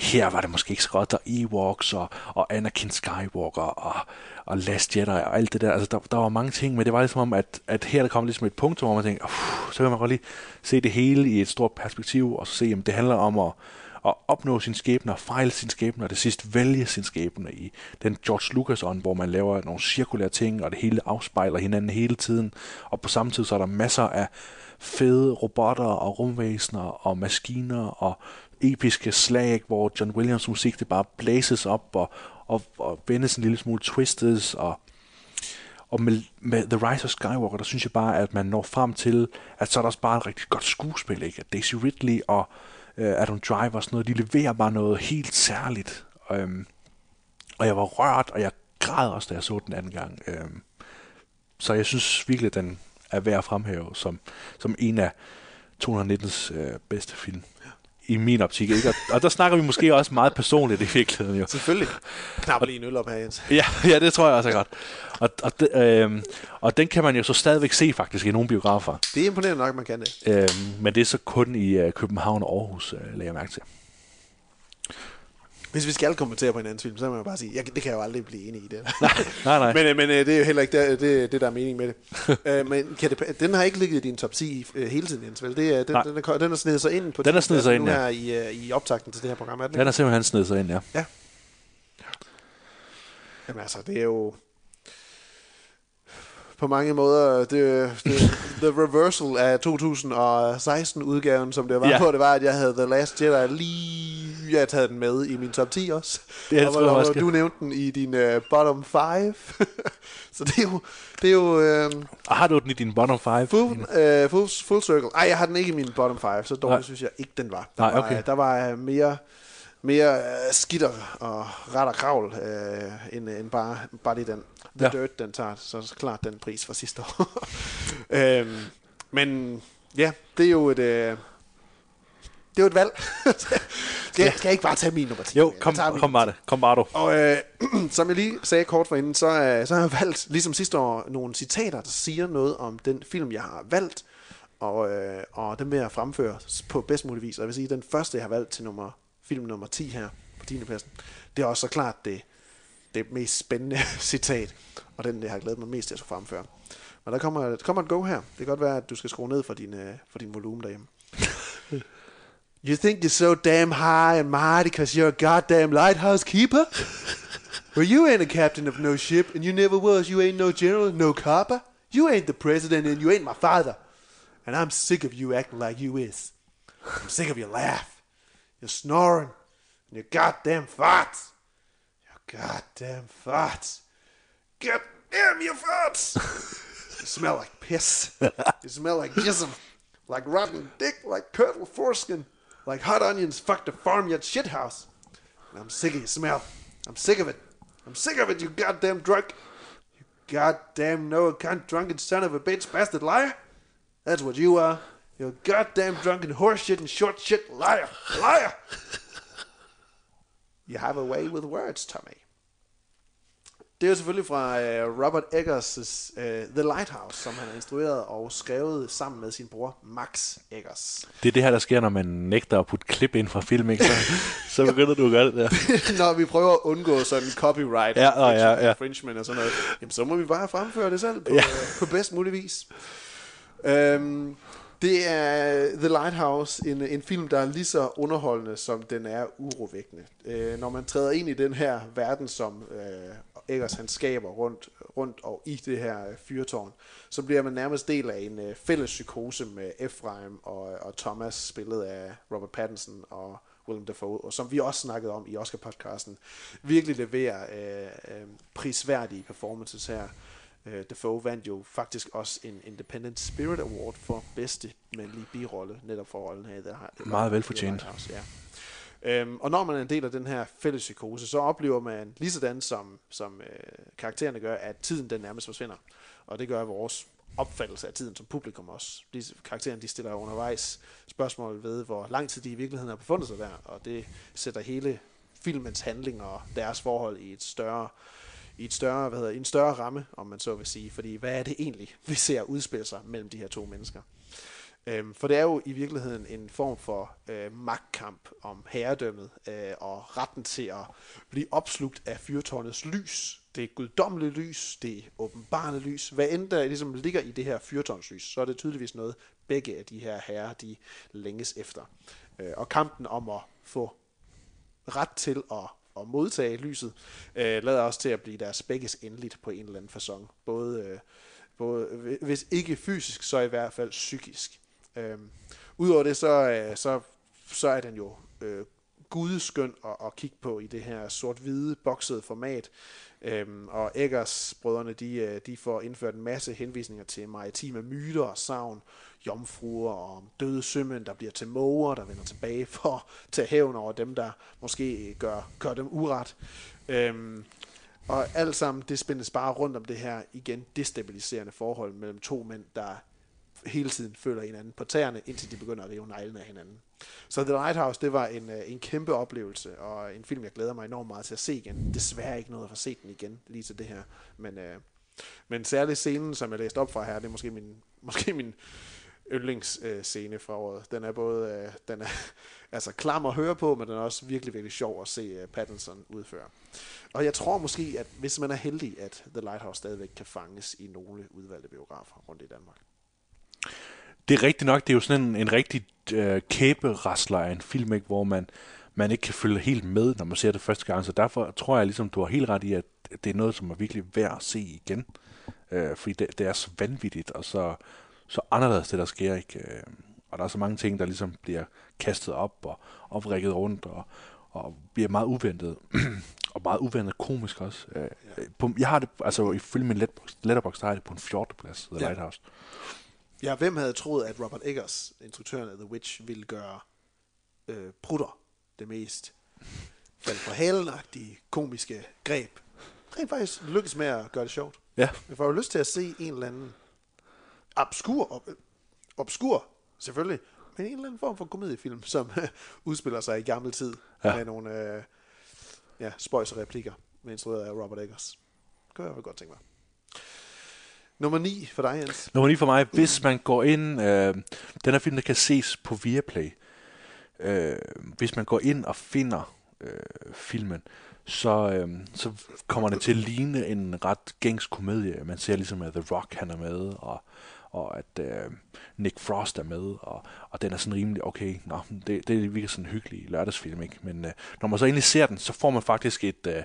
her var det måske ikke så godt, der Ewoks og, og Anakin Skywalker og, og Last Jedi og alt det der. Altså, der, der var mange ting, men det var ligesom om, at, at her der kom ligesom et punkt, hvor man tænkte, så kan man godt lige se det hele i et stort perspektiv, og så se, om det handler om at, at opnå sin skæbne, og fejle sin skæbne, og det sidst vælge sin skæbne i den George Lucas ånd, hvor man laver nogle cirkulære ting, og det hele afspejler hinanden hele tiden. Og på samme tid så er der masser af fede robotter og rumvæsener og maskiner og episke slag, hvor John Williams musik det bare blæses op og, og, og vendes en lille smule twistes og og med, med The Rise of Skywalker, der synes jeg bare, at man når frem til, at så er der også bare et rigtig godt skuespil, ikke? At Daisy Ridley og øh, Adam Driver og sådan noget, de leverer bare noget helt særligt. Øhm, og jeg var rørt, og jeg græd også, da jeg så den anden gang. Øhm, så jeg synes virkelig, at den er værd at fremhæve som, som en af 219's øh, bedste film i min optik. Ikke? Og, og der snakker vi måske også meget personligt i virkeligheden. Jo. Selvfølgelig. Knap lige en øl op her, Jens. Ja, ja, det tror jeg også er godt. Og, og, de, øh, og den kan man jo så stadigvæk se faktisk i nogle biografer. Det er imponerende nok, man kan det. Øh, men det er så kun i øh, København og Aarhus, øh, lægger jeg mærke til. Hvis vi skal kommentere på en anden film, så må jeg bare sige, jeg, det kan jeg jo aldrig blive enig i det. nej, nej, nej. (laughs) men, øh, men øh, det er jo heller ikke det, det, det der er mening med det. (laughs) øh, men kan det, den har ikke ligget i din top 10 øh, hele tiden, Jens, vel? Det er, den, den, er, den er snedet sig ind på den er snedet sig ind, ja. her i, i optakten til det her program. Er den, den er simpelthen snedet sig ind, ja. Ja. Jamen altså, det er jo på mange måder det, det, the reversal af 2016-udgaven, som det var ja. på. Det var, at jeg havde The Last Jedi lige... Jeg havde taget den med i min top 10 også. Det og, og, og du nævnte den i din uh, bottom 5. (laughs) så det er jo... Det er jo uh, har du den i din bottom 5? Full, uh, full, full circle. Ej, jeg har den ikke i min bottom 5, så dårligt synes jeg ikke, den var. Der Nej, okay. var, der var mere mere uh, skitter og ret og kravl, uh, end, end bare, bare lige den. The ja. Dirt, den tager så klart den pris fra sidste år. (laughs) øhm, men ja, det er jo et... Øh, det er jo et valg. (laughs) skal, jeg, skal jeg ikke bare tage min nummer 10? Jo, kom, kom bare det. Kom bare du. Og øh, (clears throat) som jeg lige sagde kort for inden, så, øh, så har jeg valgt, ligesom sidste år, nogle citater, der siger noget om den film, jeg har valgt. Og, øh, og dem vil jeg fremføre på bedst mulig vis. Og jeg vil sige, den første, jeg har valgt til nummer, film nummer 10 her på 10. pladsen, det er også så klart det det mest spændende (laughs) citat, og den, jeg har glædet mig mest til at fremføre. Men der kommer, der kommer et go her. Det kan godt være, at du skal skrue ned for din, uh, for din volumen derhjemme. (laughs) you think you're so damn high and mighty because you're a goddamn lighthouse keeper? (laughs) well, you ain't a captain of no ship, and you never was. You ain't no general, no copper. You ain't the president, and you ain't my father. And I'm sick of you acting like you is. I'm sick of your laugh, your snoring, and your goddamn farts. You're goddamn farts. God damn your farts. you smell like piss. you smell like jism. Like rotten dick, like curdled foreskin. Like hot onions fucked a farmyard shithouse. And I'm sick of your smell. I'm sick of it. I'm sick of it, you goddamn drunk. You goddamn no account drunken son of a bitch bastard liar. That's what you are. You're a goddamn drunken horseshit and short shit liar. Liar! You have a way with words, Tommy. Det er jo selvfølgelig fra uh, Robert Eggers' uh, The Lighthouse, som han har instrueret og skrevet sammen med sin bror Max Eggers. Det er det her, der sker, når man nægter at putte klip ind fra film, ikke? Så, (laughs) så begynder du at gøre det der. (laughs) Når vi prøver at undgå sådan copyright Ja, og ja, ja. infringement og sådan noget, jamen, så må vi bare fremføre det selv på, Ja. ja. på bedst mulig vis. Øhm, det er The Lighthouse, en, en film, der er lige så underholdende, som den er urovækkende. Øh, når man træder ind i den her verden, som øh, Eggers han skaber rundt, rundt og i det her øh, fyrtårn, så bliver man nærmest del af en øh, fælles psykose med Ephraim og, og Thomas, spillet af Robert Pattinson og Willem Dafoe, og som vi også snakkede om i Oscar-podcasten, virkelig leverer øh, øh, prisværdige performances her. Øh, Dafoe vandt jo faktisk også en Independent Spirit Award for bedste mandlige birolle, netop for rollen her. The Hi- Meget velfortjent. Ja. Øhm, og når man er en del af den her fælles psykose, så oplever man lige sådan som, som øh, karaktererne gør, at tiden den nærmest forsvinder. Og det gør vores opfattelse af tiden som publikum også. Disse karaktererne de stiller undervejs spørgsmål ved, hvor lang tid de i virkeligheden har befundet sig der, og det sætter hele filmens handling og deres forhold i et større i et større, hvad hedder, i en større ramme, om man så vil sige. Fordi hvad er det egentlig, vi ser udspille sig mellem de her to mennesker? Øhm, for det er jo i virkeligheden en form for øh, magtkamp om herredømmet øh, og retten til at blive opslugt af fyrtårnets lys. Det er guddommeligt lys, det er åbenbarende lys. Hvad end der ligesom ligger i det her fyrtårnslys, så er det tydeligvis noget, begge af de her herrer, de længes efter. Øh, og kampen om at få ret til at, at modtage lyset, øh, lader også til at blive deres begges endeligt på en eller anden façon. Både, øh, både, hvis ikke fysisk, så i hvert fald psykisk. Øh, Udover det, så, øh, så, så er den jo øh, gudeskøn at, at kigge på i det her sort-hvide boksede format. Øhm, og Eggers brødrene, de, øh, de får indført en masse henvisninger til maritime myter og savn, jomfruer og døde sømænd, der bliver til måger, der vender tilbage (laughs) for at tage hævn over dem, der måske gør, gør dem uret. Øhm, og alt sammen, det spændes bare rundt om det her igen destabiliserende forhold mellem to mænd, der hele tiden føler hinanden på tæerne, indtil de begynder at rive neglene af hinanden. Så The Lighthouse, det var en, øh, en kæmpe oplevelse, og en film, jeg glæder mig enormt meget til at se igen. Desværre ikke noget at få set den igen, lige til det her. Men, øh, men særligt scenen, som jeg læste op fra her, det er måske min, (laughs) måske min yndlingsscene øh, fra året. Den er både øh, den er, (laughs) altså klam at høre på, men den er også virkelig, virkelig sjov at se øh, Pattinson udføre. Og jeg tror måske, at hvis man er heldig, at The Lighthouse stadigvæk kan fanges i nogle udvalgte biografer rundt i Danmark. Det er rigtigt nok, det er jo sådan en, en rigtig øh, kæberasler af en film, ikke, hvor man, man ikke kan følge helt med, når man ser det første gang. Så derfor tror jeg ligesom, du har helt ret i, at det er noget, som er virkelig værd at se igen. Øh, fordi det, det er så vanvittigt, og så, så anderledes det, der sker. Ikke? Øh, og der er så mange ting, der ligesom bliver kastet op og oprikket rundt, og, og bliver meget uventet. (clears throat) og meget uventet komisk også. Øh, på, jeg har det, altså ifølge min letterbox, der har det på en 14. plads, The Ja. Lighthouse. Ja, hvem havde troet, at Robert Eggers, instruktøren af The Witch, ville gøre øh, Prutter det mest faldt fra halen komiske greb. Rent faktisk lykkes med at gøre det sjovt. Ja. Jeg får jo lyst til at se en eller anden obskur, ob, obskur selvfølgelig, men en eller anden form for komediefilm, som (laughs) udspiller sig i gammel tid Ja. med nogle øh, ja, spøjs replikker, med instrueret af Robert Eggers. Det kan jeg i hvert fald godt tænke mig. Nummer 9 for dig, Jens. Nummer 9 for mig, hvis man går ind, øh, den her film, der kan ses på Viaplay, øh, hvis man går ind og finder øh, filmen, så, øh, så kommer det til at ligne en ret gængs komedie. Man ser ligesom, at The Rock han er med, og, og at øh, Nick Frost er med, og, og den er sådan rimelig, okay, nå, det, det virker sådan en hyggelig lørdagsfilm, ikke? Men øh, når man så egentlig ser den, så får man faktisk et, øh,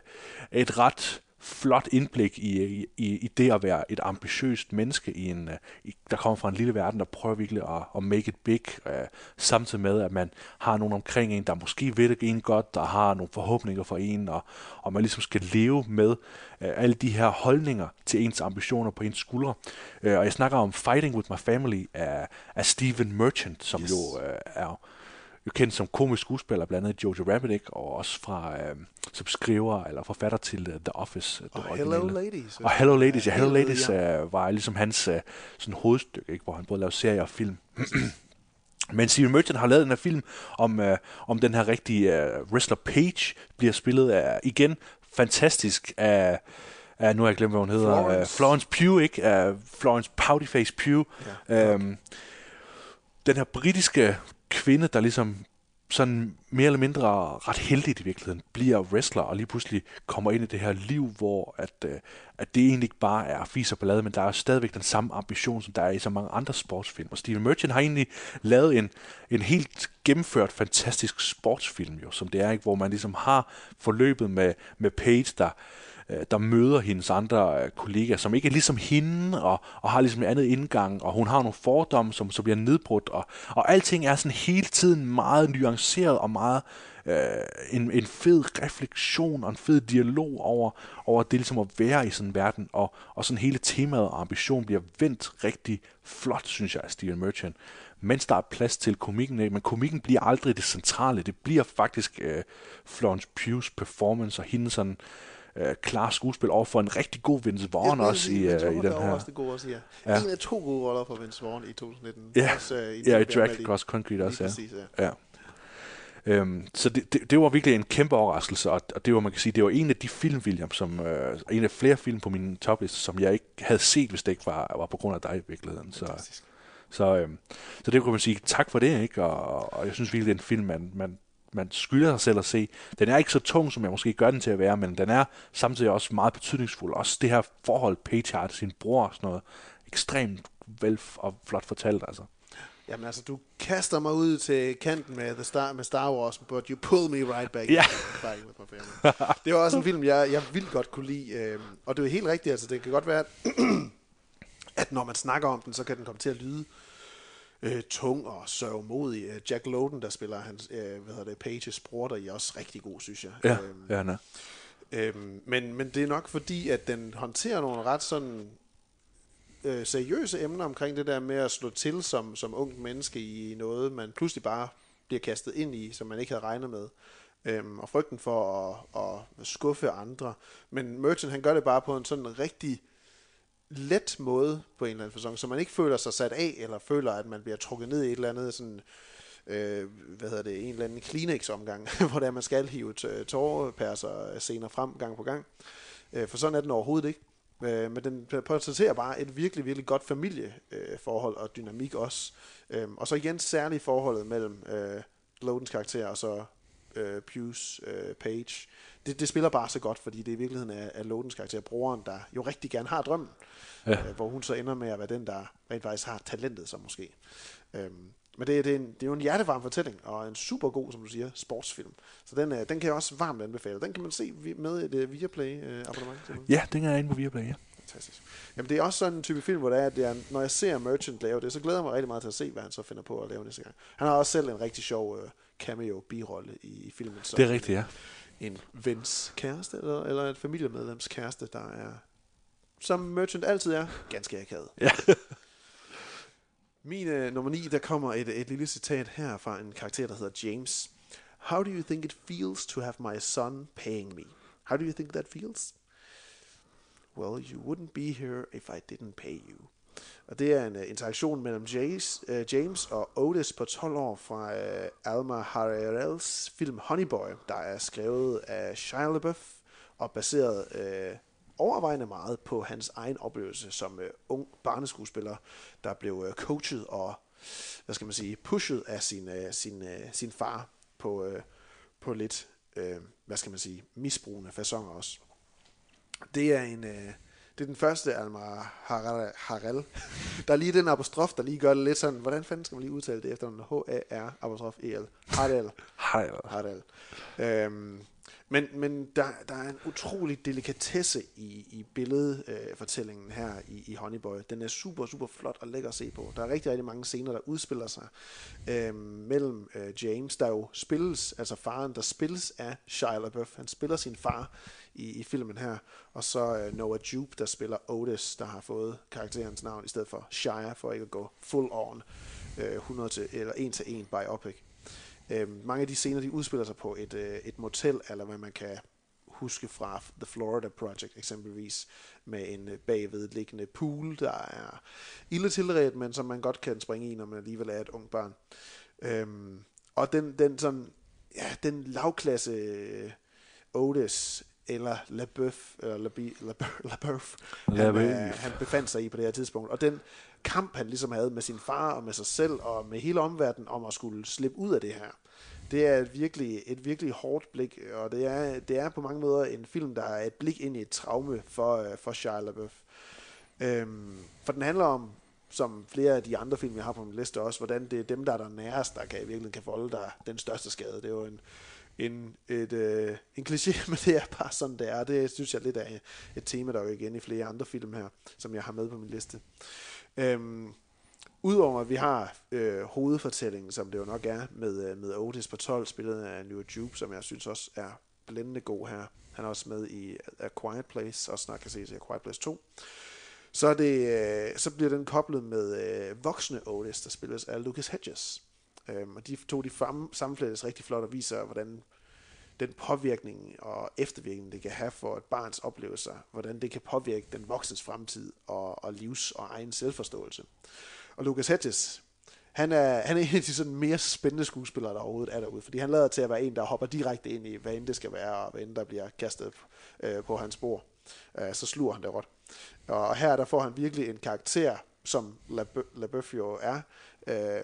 et ret flot indblik i, i, i det at være et ambitiøst menneske, i en, øh, i, der kommer fra en lille verden, der prøver virkelig at, at make it big, øh, samtidig med, at man har nogen omkring en, der måske ved det en godt, der har nogle forhåbninger for en, og, og man ligesom skal leve med øh, alle de her holdninger til ens ambitioner på ens skuldre. Øh, og jeg snakker om Fighting With My Family af, af Steven Merchant, som yes. jo øh, er jo kendt som komisk skuespiller, blandt andet Jojo Rabbit, ikke? og også fra, øh, som skriver eller forfatter til uh, The Office. øh, det Og Hello originale. Ladies. Og Hello Ladies, ja, Hello Helvede, Ladies ja. øh, var ligesom hans øh, sådan hovedstykke, ikke? hvor han både lavede serier og film. (clears throat) Men Steven Merchant har lavet den her film om, øh, om den her rigtige øh, wrestler Page, bliver spillet af, igen fantastisk af, Ja, nu har jeg glemt, hvad hun hedder. Florence. Florence, uh, Florence Pugh, ikke? Uh, Florence Poutyface Pugh. Ja, Øhm, den her britiske kvinde, der ligesom sådan mere eller mindre ret heldigt i virkeligheden bliver wrestler og lige pludselig kommer ind i det her liv, hvor at, øh, at det egentlig ikke bare er fis og ballade, men der er stadigvæk den samme ambition, som der er i så mange andre sportsfilm. Og Steven Merchant har egentlig lavet en, en helt gennemført fantastisk sportsfilm, jo, som det er, ikke, hvor man ligesom har forløbet med, med Paige, der, Øh, der møder hendes andre øh, kollegaer, som ikke er ligesom hende, og, og har ligesom en andet indgang, og hun har nogle fordomme, som så bliver nedbrudt, og, og alting er sådan hele tiden meget nuanceret og meget øh, en, en fed refleksion og en fed dialog over, over det ligesom at være i sådan en verden, og, og sådan hele temaet og ambition bliver vendt rigtig flot, synes jeg, af Steven Merchant mens der er plads til komikken, men komikken bliver aldrig det centrale. Det bliver faktisk øh, Florence Pugh's performance og hendes sådan øh, klare skuespil over for en rigtig god Vince Vaughn også i, øh, i den er her. også det gode også, ja. Ja. En af to gode roller for Vince Vaughn i 2019. Ja, også, uh, ja, i Drag. Across Concrete også, ja. præcis, ja. ja. Øhm, så det, det, det var virkelig en kæmpe overraskelse, og, og det var, man kan sige, det var en af de film, William, som, øh, en af flere film på min topliste, som jeg ikke havde set, hvis det ikke var, var på grund af dig i virkeligheden. Så, så, øhm, så det kunne man sige tak for det, ikke? Og, og jeg synes virkelig, det er en film, man, man, man skylder sig selv at se. Den er ikke så tung, som jeg måske gør den til at være, men den er samtidig også meget betydningsfuld. Også det her forhold, Paige har til sin bror og sådan noget, ekstremt vel og flot fortalt, altså. Jamen altså, du kaster mig ud til kanten med, The Star, med Star Wars, but you pull me right back. Back with my family. det var også en film, jeg, jeg vildt godt kunne lide. Øh, og det er helt rigtigt, altså det kan godt være, (clears throat) at når man snakker om den, så kan den komme til at lyde øh, tung og sørgmodig. Øh, Jack Lowden, der spiller hans, øh, hvad hedder det, Pages bror, der er også rigtig god, synes jeg. Ja, Øhm, ja, er. Øhm, men, men det er nok fordi, at den håndterer nogle ret sådan øh, seriøse emner omkring det der med at slå til som, som ung menneske i noget, man pludselig bare bliver kastet ind i, som man ikke havde regnet med. Øhm, og frygten for at, at skuffe andre. Men Merchant, han gør det bare på en sådan rigtig let måde på en eller anden fasong, så man ikke føler sig sat af, eller føler, at man bliver trukket ned i et eller andet sådan, øh, hvad hedder det, en eller anden Kleenex-omgang, (laughs) hvor der man skal hive t- senere frem gang på gang. Øh, for sådan er den overhovedet ikke. Øh, men den portrætterer bare et virkelig, virkelig godt familieforhold og dynamik også. Øh, og så igen særligt forholdet mellem øh, Lodens karakter og så øh, Pius øh, Page. Det, det spiller bare så godt, fordi det i virkeligheden er, er Lodens karakter, broren, der jo rigtig gerne har drømmen. Ja. Øh, hvor hun så ender med at være den, der rent faktisk har talentet så måske. Øhm, men det, det, er en, det er jo en hjertevarm fortælling, og en super god, som du siger, sportsfilm. Så den, øh, den kan jeg også varmt anbefale. Den kan man se med et uh, Viaplay-abonnement. Ja, den er inde på Viaplay, ja. Fantastisk. Jamen det er også sådan en type film, hvor det er, at er, når jeg ser Merchant lave det, så glæder jeg mig rigtig meget til at se, hvad han så finder på at lave næste gang. Han har også selv en rigtig sjov uh, cameo-birolle i, i filmen. Som Det er rigtigt, ja. En vens kæreste, eller, eller et familiemedlems kæreste, der er, som Merchant altid er, ganske akavet. Ja. (laughs) Min uh, nummer 9, der kommer et, et lille citat her fra en karakter, der hedder James. How do you think it feels to have my son paying me? How do you think that feels? Well, you wouldn't be here if I didn't pay you. Og det er en uh, interaktion mellem James, uh, øh, James og Otis på 12 år fra uh, Alma Harrells film Honey Boy, der er skrevet af Shia LaBeouf og baseret uh, overvejende meget på hans egen oplevelse som uh, ung barneskuespiller, der blev uh, coachet og hvad skal man sige, pushet af sin, uh, sin, uh, sin far på, uh, på lidt, uh, hvad skal man sige, misbrugende fasonger også. Det er en... Uh, det er den første Alma Harel. Harel. Der er lige den apostrof, der lige gør det lidt sådan, hvordan fanden skal man lige udtale det efter en H-A-R apostrof E-L. Harel. Hej. Harel. Øhm, men men der, der er en utrolig delikatesse i, i billedfortællingen øh, fortællingen her i, i Honeyboy. Den er super, super flot og lækker at se på. Der er rigtig, rigtig mange scener, der udspiller sig øh, mellem øh, James, der jo spilles, altså faren, der spilles af Shia LaBeouf. Han spiller sin far i, i filmen her. Og så øh, Noah Jupe, der spiller Otis, der har fået karakterens navn i stedet for Shire, for ikke at gå full on øh, 100 til, eller 1 til 1 biopic. Øh, mange af de scener, de udspiller sig på et, øh, et motel, eller hvad man kan huske fra The Florida Project eksempelvis, med en øh, bagvedliggende pool, der er ille tilredt, men som man godt kan springe i, når man alligevel er et ung barn. Øhm, og den, den sådan, ja, den lavklasse øh, Otis eller LaBeouf, eller LaBeouf, (laughs) LaBeouf, han, øh, han befandt sig i på det her tidspunkt. Og den kamp, han ligesom havde med sin far og med sig selv og med hele omverdenen om at skulle slippe ud af det her, det er et virkelig, et virkelig hårdt blik, og det er, det er på mange måder en film, der er et blik ind i et traume for, øh, for Shia LaBeouf. Øhm, for den handler om, som flere af de andre film, jeg har på min liste også, hvordan det er dem, der er der nærest, der kan, i virkeligheden kan volde dig den største skade. Det er jo en, en, et, øh, en kliché, (laughs) men det er bare sådan, det er. Det synes jeg lidt er et tema, der er igen i flere andre film her, som jeg har med på min liste. Øhm, Udover at vi har øh, hovedfortællingen, som det jo nok er, med, øh, med Otis på 12, spillet af New Jupe, som jeg synes også er blændende god her. Han er også med i A Quiet Place, og snart kan ses i A Quiet Place 2. Så, er det, øh, så bliver den koblet med øh, voksne Otis, der spilles af Lucas Hedges. Øhm, og de to de frem, sammenflettes rigtig flot og viser, hvordan den påvirkning og eftervirkning, det kan have for et barns oplevelser, hvordan det kan påvirke den voksnes fremtid og, og livs- og egen selvforståelse. Og Lucas Hedges, han er, han er en af de sådan mere spændende skuespillere, der overhovedet er derude, fordi han lader til at være en, der hopper direkte ind i, hvad end det skal være, og hvad end der bliver kastet øh, på hans spor. Øh, så sluger han det råt. Og her der får han virkelig en karakter, som LaBeouf jo er. Øh,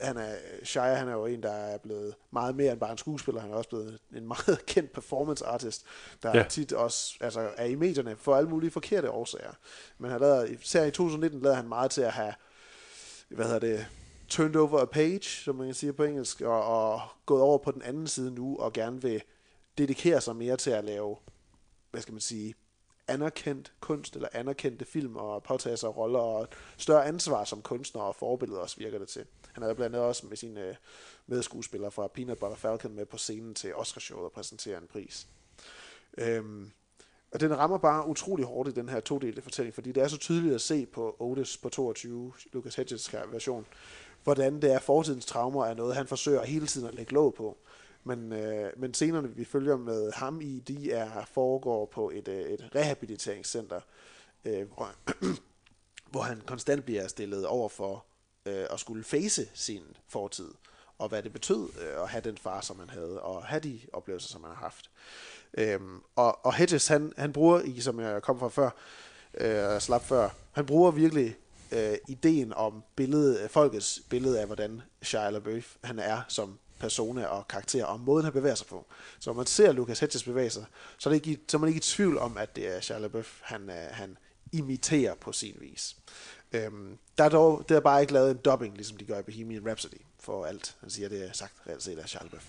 han er, Shia, han er jo en, der er blevet meget mere end bare en skuespiller. Han er også blevet en meget (laughs) kendt performance artist, der Ja. tit også altså, er i medierne for alle mulige forkerte årsager. Men han lavede, især i 2019 lavede han meget til at have hvad hedder det, turned over a page, som man kan sige på engelsk, og, og gået over på den anden side nu, og gerne vil dedikere sig mere til at lave, hvad skal man sige, anerkendt kunst, eller anerkendte film, og påtage sig roller, og større ansvar som kunstner og forbilleder også virker det til. Han havde blandt andet også med sine øh, medskuespillere fra Peanut Butter Falcon med på scenen til Oscarshowet og præsentere en pris. Øhm, og den rammer bare utrolig hårdt i den her todelte fortælling, fordi det er så tydeligt at se på Otis på 22, Lucas Hedges version, hvordan det er fortidens traumer er noget, han forsøger hele tiden at lægge låg på. Men, øh, men scenerne, vi følger med ham i, de er foregår på et, øh, et rehabiliteringscenter, øh, hvor, (clears throat) hvor han konstant bliver stillet over for øh, at skulle face sin fortid, og hvad det betød øh, at have den far, som han havde, og have de oplevelser, som han har haft. Øhm, og, og Hedges, han, han bruger, i, som jeg kom fra før, øh, slap før, han bruger virkelig øh, ideen om billedet, folkets billede af, hvordan Shia LaBeouf han er som persona og karakter, og måden han bevæger sig på. Så når man ser Lucas Hedges bevæge sig, så er, det ikke, så er man ikke i tvivl om, at det er Shia LaBeouf, han, øh, han imiterer på sin vis. Øhm, der er dog der er bare ikke lavet en dubbing, ligesom de gør i Bohemian Rhapsody, for alt. Han siger, det er sagt reelt set af Shia LaBeouf.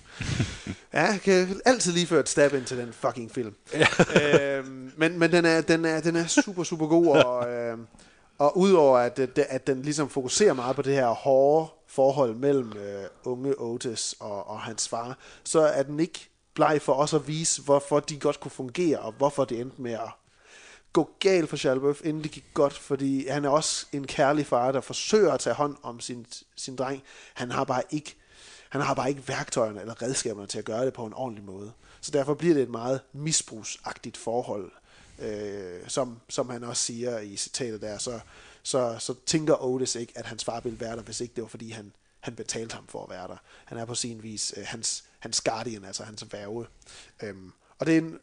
(laughs) ja, kan altid lige føre et stab ind til den fucking film. øhm, men men den, er, den, er, den er super, super god, og, øhm, og udover at, at den ligesom fokuserer meget på det her hårde forhold mellem øh, unge Otis og, og hans far, så er den ikke bleg for os at vise, hvorfor de godt kunne fungere, og hvorfor det endte med at gå galt for Shalbuff, inden det gik godt, fordi han er også en kærlig far, der forsøger at tage hånd om sin, sin dreng. Han har bare ikke han har bare ikke værktøjerne eller redskaberne til at gøre det på en ordentlig måde. Så derfor bliver det et meget misbrugsagtigt forhold, øh, som, som han også siger i citatet der, så, så, så tænker Otis ikke, at hans far ville være der, hvis ikke det var, fordi han, han betalte ham for at være der. Han er på sin vis øh, hans, hans guardian, altså hans værge. Øhm, og det er en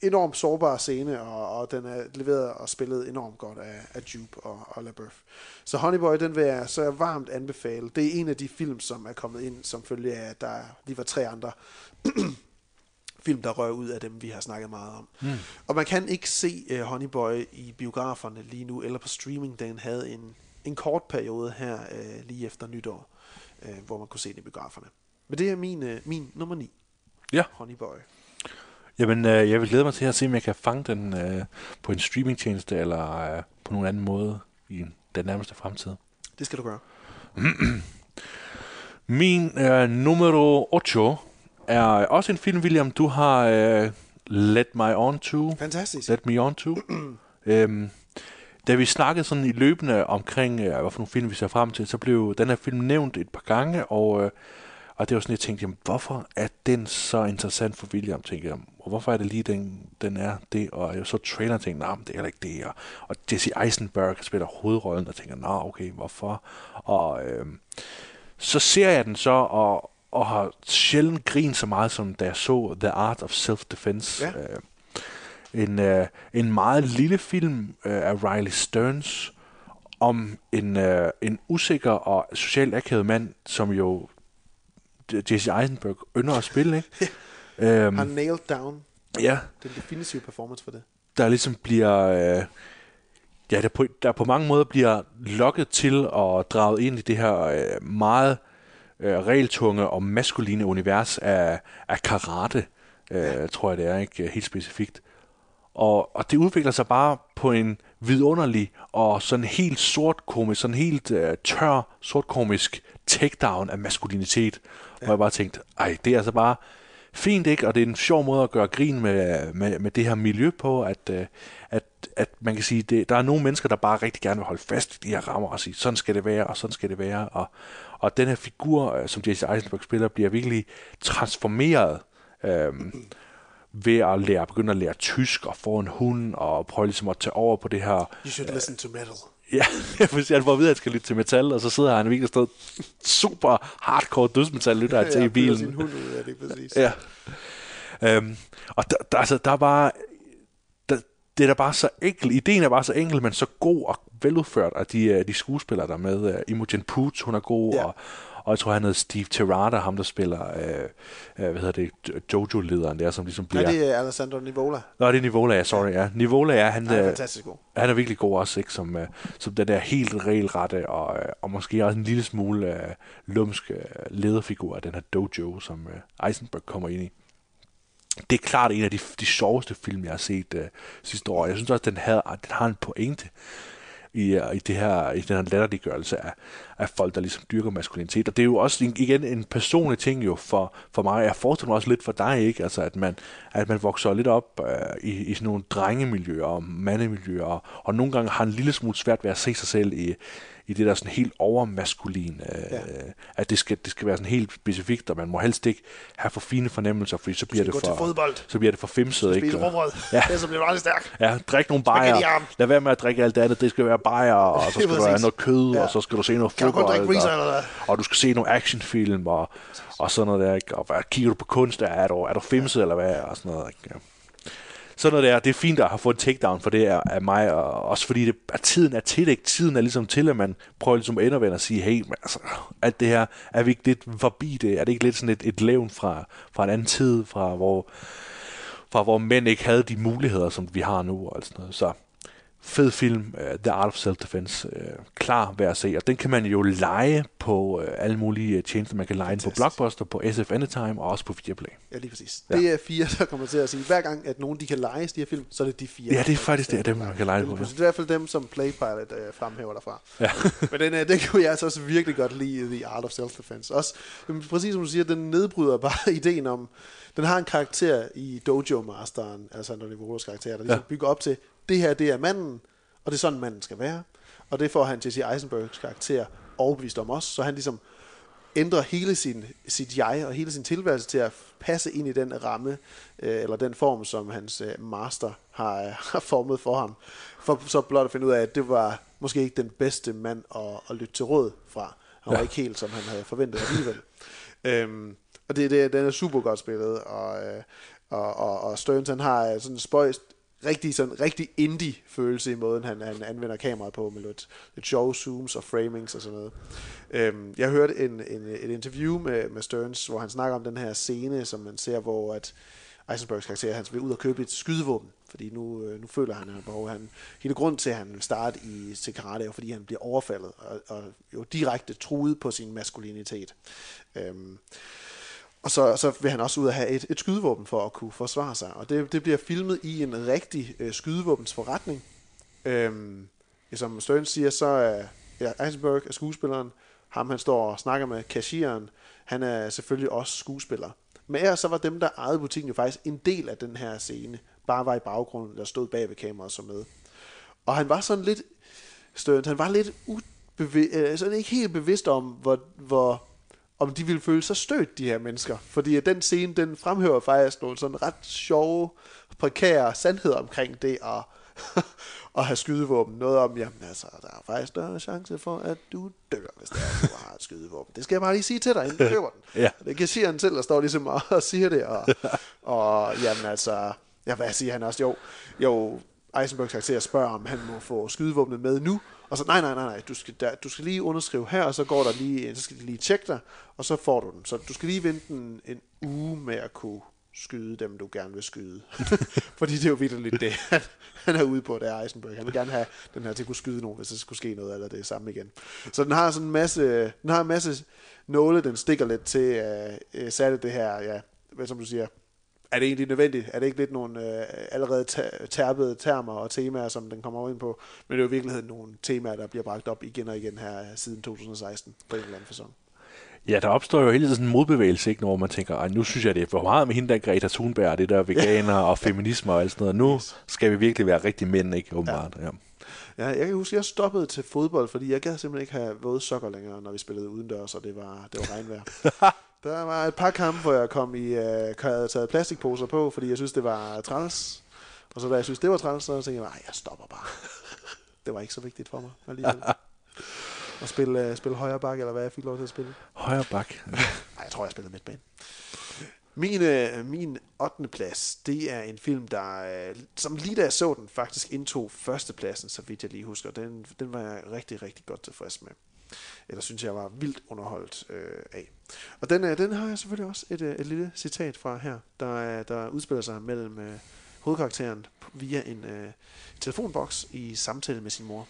enormt sårbar scene, og, og den er leveret og spillet enormt godt af, af Jupe og, og LaBeouf. Så Honeyboy, den vil jeg så varmt anbefale. Det er en af de film, som er kommet ind som følge af, at der lige var tre andre (clears throat) film, der røg ud af dem, vi har snakket meget om. Mm. Og man kan ikke se uh, Honey Boy i biograferne lige nu, eller på streaming. Den havde en, en kort periode her uh, lige efter nytår, uh, hvor man kunne se den i biograferne. Men det er min, uh, min nummer 9. Ja. Honey Boy. Jamen, øh, jeg vil glæde mig til at se, om jeg kan fange den øh, på en streamingtjeneste, eller øh, på nogen anden måde i den nærmeste fremtid. Det skal du gøre. (clears throat) Min øh, nummer 8 er også en film, William, du har øh, Let My On To. Fantastisk. Let Me On To. (clears throat) øhm, da vi snakkede sådan i løbende omkring, øh, hvad for nogle film vi ser frem til, så blev den her film nævnt et par gange, og, øh, og det var sådan, jeg tænkte, jamen, hvorfor er den så interessant for William, tænkte jeg, og hvorfor er det lige, den, den er det, og jeg så traileren og tænkte, nej, men det er heller ikke det, og, og Jesse Eisenberg spiller hovedrollen, og tænker, nå, okay, hvorfor, og øh, så ser jeg den så, og, og har sjældent grint så meget, som da jeg så The Art of Self-Defense. Ja. Øh, en, øh, en meget lille film øh, af Riley Stearns om en, øh, en usikker og socialt akavet mand, som jo Jesse Eisenberg ynder at spille, ikke? (laughs) øhm, Han nailed down ja, den definitive performance for det. der ligesom bliver... Øh, ja, der på, der på mange måder bliver lokket til og draget ind i det her øh, meget øh, regeltunge og maskuline univers af, af karate, øh, ja. tror jeg det er, ikke helt specifikt. Og, og det udvikler sig bare på en vidunderlig og sådan helt sortkomisk, sådan helt øh, tør sortkomisk takedown af maskulinitet. Ja. Hvor jeg bare tænkte, ej, det er altså bare fint, ikke? Og det er en sjov måde at gøre grin med, med, med det her miljø på, at, øh, at, at man kan sige, det, der er nogle mennesker, der bare rigtig gerne vil holde fast i de her rammer og sige, sådan skal det være, og sådan skal det være. Og, og den her figur, øh, som Jesse Eisenberg spiller, bliver virkelig transformeret øhm, ved at lære, begynde at lære tysk og få en hund og prøve ligesom at tage over på det her You should listen to metal. Ja, (laughs) hvis han får at vide, at han skal lytte til metal, og så sidder han virkelig stået super hardcore dødsmetal, lytter han til i Ja, sin bilen. hund ud af det, præcis. Ja. Øhm, og der, der, altså, der er. Der, det er da bare så enkelt. Ideen er bare så enkel, men så god og veludført af de, øh, de skuespillere, der er med. Uh, Imogen Poots, hun er god, Ja. og, og jeg tror, han hedder Steve Terrata, ham der spiller, øh, øh, hvad hedder det, Jojo-lederen der, som ligesom Nej, bliver... det er Alessandro Nivola. Nå, det er Nivola, ja, sorry, ja. Nivola, ja, han, Han er øh, fantastisk god. han er virkelig god også, ikke? Som, som den der helt regelrette og, og måske også en lille smule uh, lumsk lederfigur af den her dojo, som uh, Eisenberg kommer ind i. Det er klart en af de, de sjoveste film, jeg har set uh, sidste år. Jeg synes også, den, havde, den har en pointe i, uh, i, det her, i den her latterliggørelse af, af folk, der ligesom dyrker maskulinitet. Og det er jo også en, igen en personlig ting jo for, for mig. Jeg forestiller mig også lidt for dig, ikke? Altså, at man, at man vokser lidt op uh, i, i sådan nogle drengemiljøer og mandemiljøer, og, og nogle gange har en lille smule svært ved at se sig selv i, i det der sådan helt overmaskulin, øh, Ja. ja. at det skal, det skal være sådan helt specifikt, og man må helst ikke have for fine fornemmelser, fordi så bliver, det for, fodbold. så bliver det for femset. Spise Ikke? råbrød. (laughs) Ja. Ellers bliver du aldrig stærk. Ja, drik nogle bajer. Lad være med at drikke alt det andet. Det skal være bajer, og så (laughs) skal du have noget kød, Ja. og så skal du se noget Kan du drikke fodbold. og, og du skal se nogle actionfilm, og, og sådan noget der. Ikke? Og hvad, kigger du på kunst, er, er du, er du femset, eller hvad? Og sådan noget. Ikke? Ja. Sådan noget der, det er fint at have fået en takedown for det er, af mig, og også fordi det, at tiden er til ikke? Tiden er ligesom til, at man prøver ligesom at endevende og sige, hey, men altså, alt det her, er vi ikke lidt forbi det? Er det ikke lidt sådan et, et levn fra, fra en anden tid, fra hvor, fra hvor mænd ikke havde de muligheder, som vi har nu, og sådan noget. Så fed film, uh, The Art of Self-Defense, uh, klar værd at se, og den kan man jo lege på uh, alle mulige uh, tjenester. Man kan lege den på Blockbuster, på SF Anytime og også på Viaplay. Ja, lige præcis. Ja. Det er fire, der kommer til at sige, hver gang, at nogen de kan lege de her film, så er det de fire. Ja, det er faktisk det, dem, man kan lege Det på. er Ja. i hvert fald dem, som Playpilot øh, fremhæver derfra. Ja. (laughs) Men den, øh, den kunne jeg altså også virkelig godt lide, The Art of Self-Defense. Også, præcis som du siger, den nedbryder bare (laughs) ideen om, den har en karakter i Dojo Masteren, altså Anthony Volos karakter, der ligesom Ja. bygger op til, det her, det er manden, og det er sådan, manden skal være. Og det får han Jesse Eisenbergs karakter overbevist om også, så han ligesom ændrer hele sin, sit jeg og hele sin tilværelse til at passe ind i den ramme, øh, eller den form, som hans øh, master har, øh, (laughs) har formet for ham. For så blot at finde ud af, at det var måske ikke den bedste mand at, at lytte til råd fra. Han var Ja. ikke helt, som han havde forventet alligevel. øhm, og det, det, den er super godt spillet, og, øh, og, og, og Stearns, han har øh, sådan en spøjst, rigtig, sådan, rigtig indie-følelse i måden, han, han anvender kameraet på, med lidt, lidt sjove zooms og framings og sådan noget. Øhm, jeg hørte en, en, et interview med, med Stearns, hvor han snakker om den her scene, som man ser, hvor at Eisenbergs karakter, han vil ud og købe et skydevåben, fordi nu, øh, nu føler han, at han behov. Han, hele grund til, at han vil starte i til karate, er, fordi han bliver overfaldet, og, og jo direkte truet på sin maskulinitet. Øhm, og så, så vil han også ud og have et, et skydevåben for at kunne forsvare sig. Og det, det bliver filmet i en rigtig øh, skydevåbensforretning. Øhm, som Stern siger, så er ja, Eisenberg er skuespilleren. Ham, han står og snakker med cashieren. Han er selvfølgelig også skuespiller. Men ellers så var dem, der ejede butikken jo faktisk en del af den her scene. Bare var i baggrunden, der stod bag ved kameraet så med. Og han var sådan lidt, Stern, han var lidt ubevidst, altså øh, ikke helt bevidst om, hvor, hvor, om de ville føle sig stødt, de her mennesker. Fordi at den scene, den fremhæver faktisk nogle sådan ret sjove, prekære sandheder omkring det at, (laughs) at have skydevåben. Noget om, jamen altså, der er faktisk større chance for, at du dør, hvis det er, du har et skydevåben. Det skal jeg bare lige sige til dig, inden du køber den. (laughs) Ja. Det kan sige han selv, der står ligesom og, og siger det. Og, (laughs) og jamen altså, Ja, hvad siger han også? Jo, jo Eisenbergs karakter spørger, om han må få skydevåbnet med nu, og så, nej, nej, nej, nej, du skal, der, du skal lige underskrive her, og så går der lige, så skal de lige tjekke dig, og så får du den. Så du skal lige vente en, en uge med at kunne skyde dem, du gerne vil skyde. (laughs) Fordi det er jo vildt det, han, han er ude på, det er Eisenberg. Han vil gerne have den her til at kunne skyde nogen, hvis der skulle ske noget, eller det er samme igen. Så den har sådan en masse, den har en masse nåle, den stikker lidt til, uh, uh, særligt det her, ja, hvad som du siger, er det egentlig nødvendigt? Er det ikke lidt nogle øh, allerede tærpede termer og temaer, som den kommer ind på? Men det er jo i virkeligheden nogle temaer, der bliver bragt op igen og igen her siden 2016 på en eller anden fasong. Ja, der opstår jo hele tiden sådan en modbevægelse, ikke, når man tænker, Ej, nu synes jeg, det er for meget med hende der Greta Thunberg, det der veganer og (laughs) feminisme og alt sådan noget. Nu skal vi virkelig være rigtig mænd, ikke? Åbenbart, ja. Ja, jeg kan huske, at jeg stoppede til fodbold, fordi jeg gad simpelthen ikke have våde sokker længere, når vi spillede udendørs, og det var, det var regnvejr. (laughs) der var et par kampe, hvor jeg kom i, øh, havde taget plastikposer på, fordi jeg synes, det var træls. Og så da jeg synes, det var træls, så tænkte jeg, nej, jeg stopper bare. (laughs) det var ikke så vigtigt for mig alligevel. (laughs) At spille, uh, spille højre bak, eller hvad jeg fik lov til at spille. Højre bak. (laughs) Nej, jeg tror, jeg spillede midtbane. Min, øh, min 8. plads, det er en film, der, øh, som lige da jeg så den, faktisk indtog førstepladsen, så vidt jeg lige husker. Den, den var jeg rigtig, rigtig godt tilfreds med. Eller synes jeg var vildt underholdt øh, af. Og den, øh, den har jeg selvfølgelig også et, øh, et lille citat fra her, der, der udspiller sig mellem øh, hovedkarakteren via en øh, telefonboks i samtale med sin mor.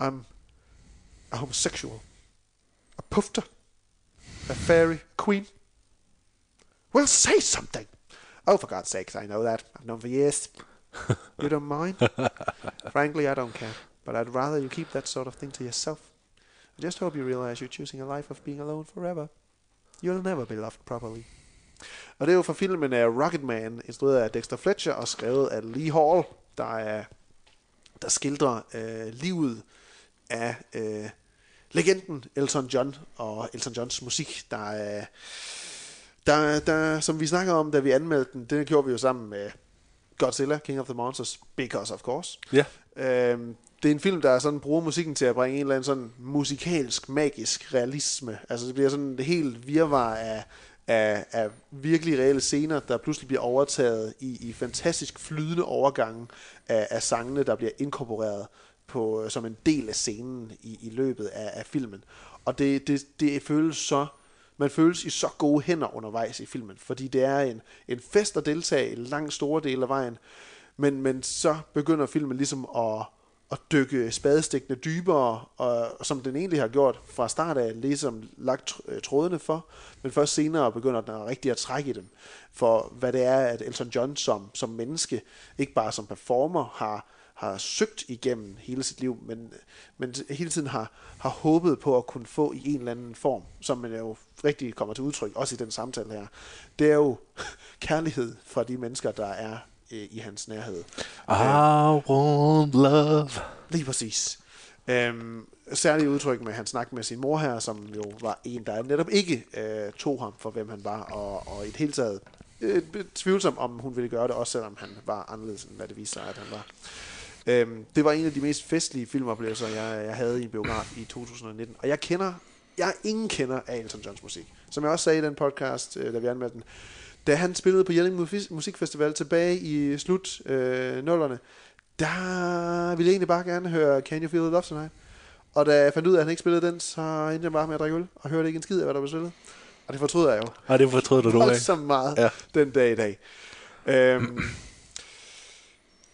I'm a homosexual. A pufter. A fairy queen. Well, say something. Oh, for God's sakes, I know that. I've known for years. you don't mind? (laughs) Frankly, I don't care. But I'd rather you keep that sort of thing to yourself. I just hope you realize you're choosing a life of being alone forever. You'll never be loved properly. Og det er jo fra filmen af Rocketman, instrueret af Dexter Fletcher og skrevet af Lee Hall, der er der skildrer øh, livet af øh, legenden Elton John og Elton Johns musik, der er der, der, som vi snakker om, da vi anmeldte den, det gjorde vi jo sammen med Godzilla, King of the Monsters, because of course. Ja. Øhm, det er en film, der sådan bruger musikken til at bringe en eller anden sådan musikalsk, magisk realisme. Altså det bliver sådan det helt virvar af, af, af virkelig reelle scener, der pludselig bliver overtaget i, i fantastisk flydende overgange af, af sangene, der bliver inkorporeret på, øh, som en del af scenen i, i løbet af, af filmen. Og det, det, det føles så man føles i så gode hænder undervejs i filmen, fordi det er en, en fest at deltage i langt store dele af vejen, men, men så begynder filmen ligesom at, at dykke spadestikkene dybere, og, som den egentlig har gjort fra start af, ligesom lagt øh, trådene for, men først senere begynder den rigtig at trække i dem, for hvad det er, at Elton John som, som menneske, ikke bare som performer, har, har søgt igennem hele sit liv, men, men hele tiden har, har håbet på at kunne få i en eller anden form, som man jo rigtig kommer til udtryk, også i den samtale her. Det er jo (laughs) kærlighed fra de mennesker, der er øh, i hans nærhed. I want love. Lige præcis. Øhm, særligt udtryk med hans snak med sin mor her, som jo var en, der netop ikke øh, tog ham for, hvem han var, og, og i det hele taget øh, tvivlsom, om hun ville gøre det, også selvom han var anderledes, end hvad det viste sig, at han var. Øhm, det var en af de mest festlige filmoplevelser, jeg, jeg havde i en biograf i 2019. Og jeg kender, jeg ingen kender af Elton Johns musik. Som jeg også sagde i den podcast, øh, da vi anmeldte den. Da han spillede på Jelling Musikfestival tilbage i slut øh, nullerne, der ville jeg egentlig bare gerne høre Can You Feel the Love Tonight. Og da jeg fandt ud af, at han ikke spillede den, så endte jeg bare med at drikke øl, og hørte ikke en skid af, hvad der blev spillet. Og det fortryder jeg jo. Og det fortryder du nu af. så meget Ja. ja. den dag i dag. Øhm,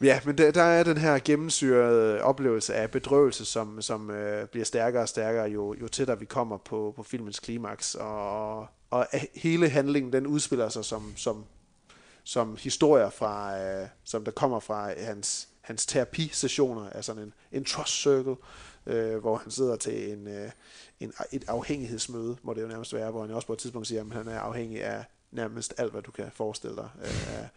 ja, men der, der er den her gennemsyrede oplevelse af bedrøvelse, som, som øh, bliver stærkere og stærkere, jo, jo tættere vi kommer på, på filmens klimaks. Og, og hele handlingen, den udspiller sig som, som, som historier, fra, øh, som der kommer fra hans, hans terapisessioner, altså en, en trust circle, øh, hvor han sidder til en, øh, en, et afhængighedsmøde, må det jo nærmest være, hvor han også på et tidspunkt siger, at han er afhængig af nærmest alt, hvad du kan forestille dig. Øh, af,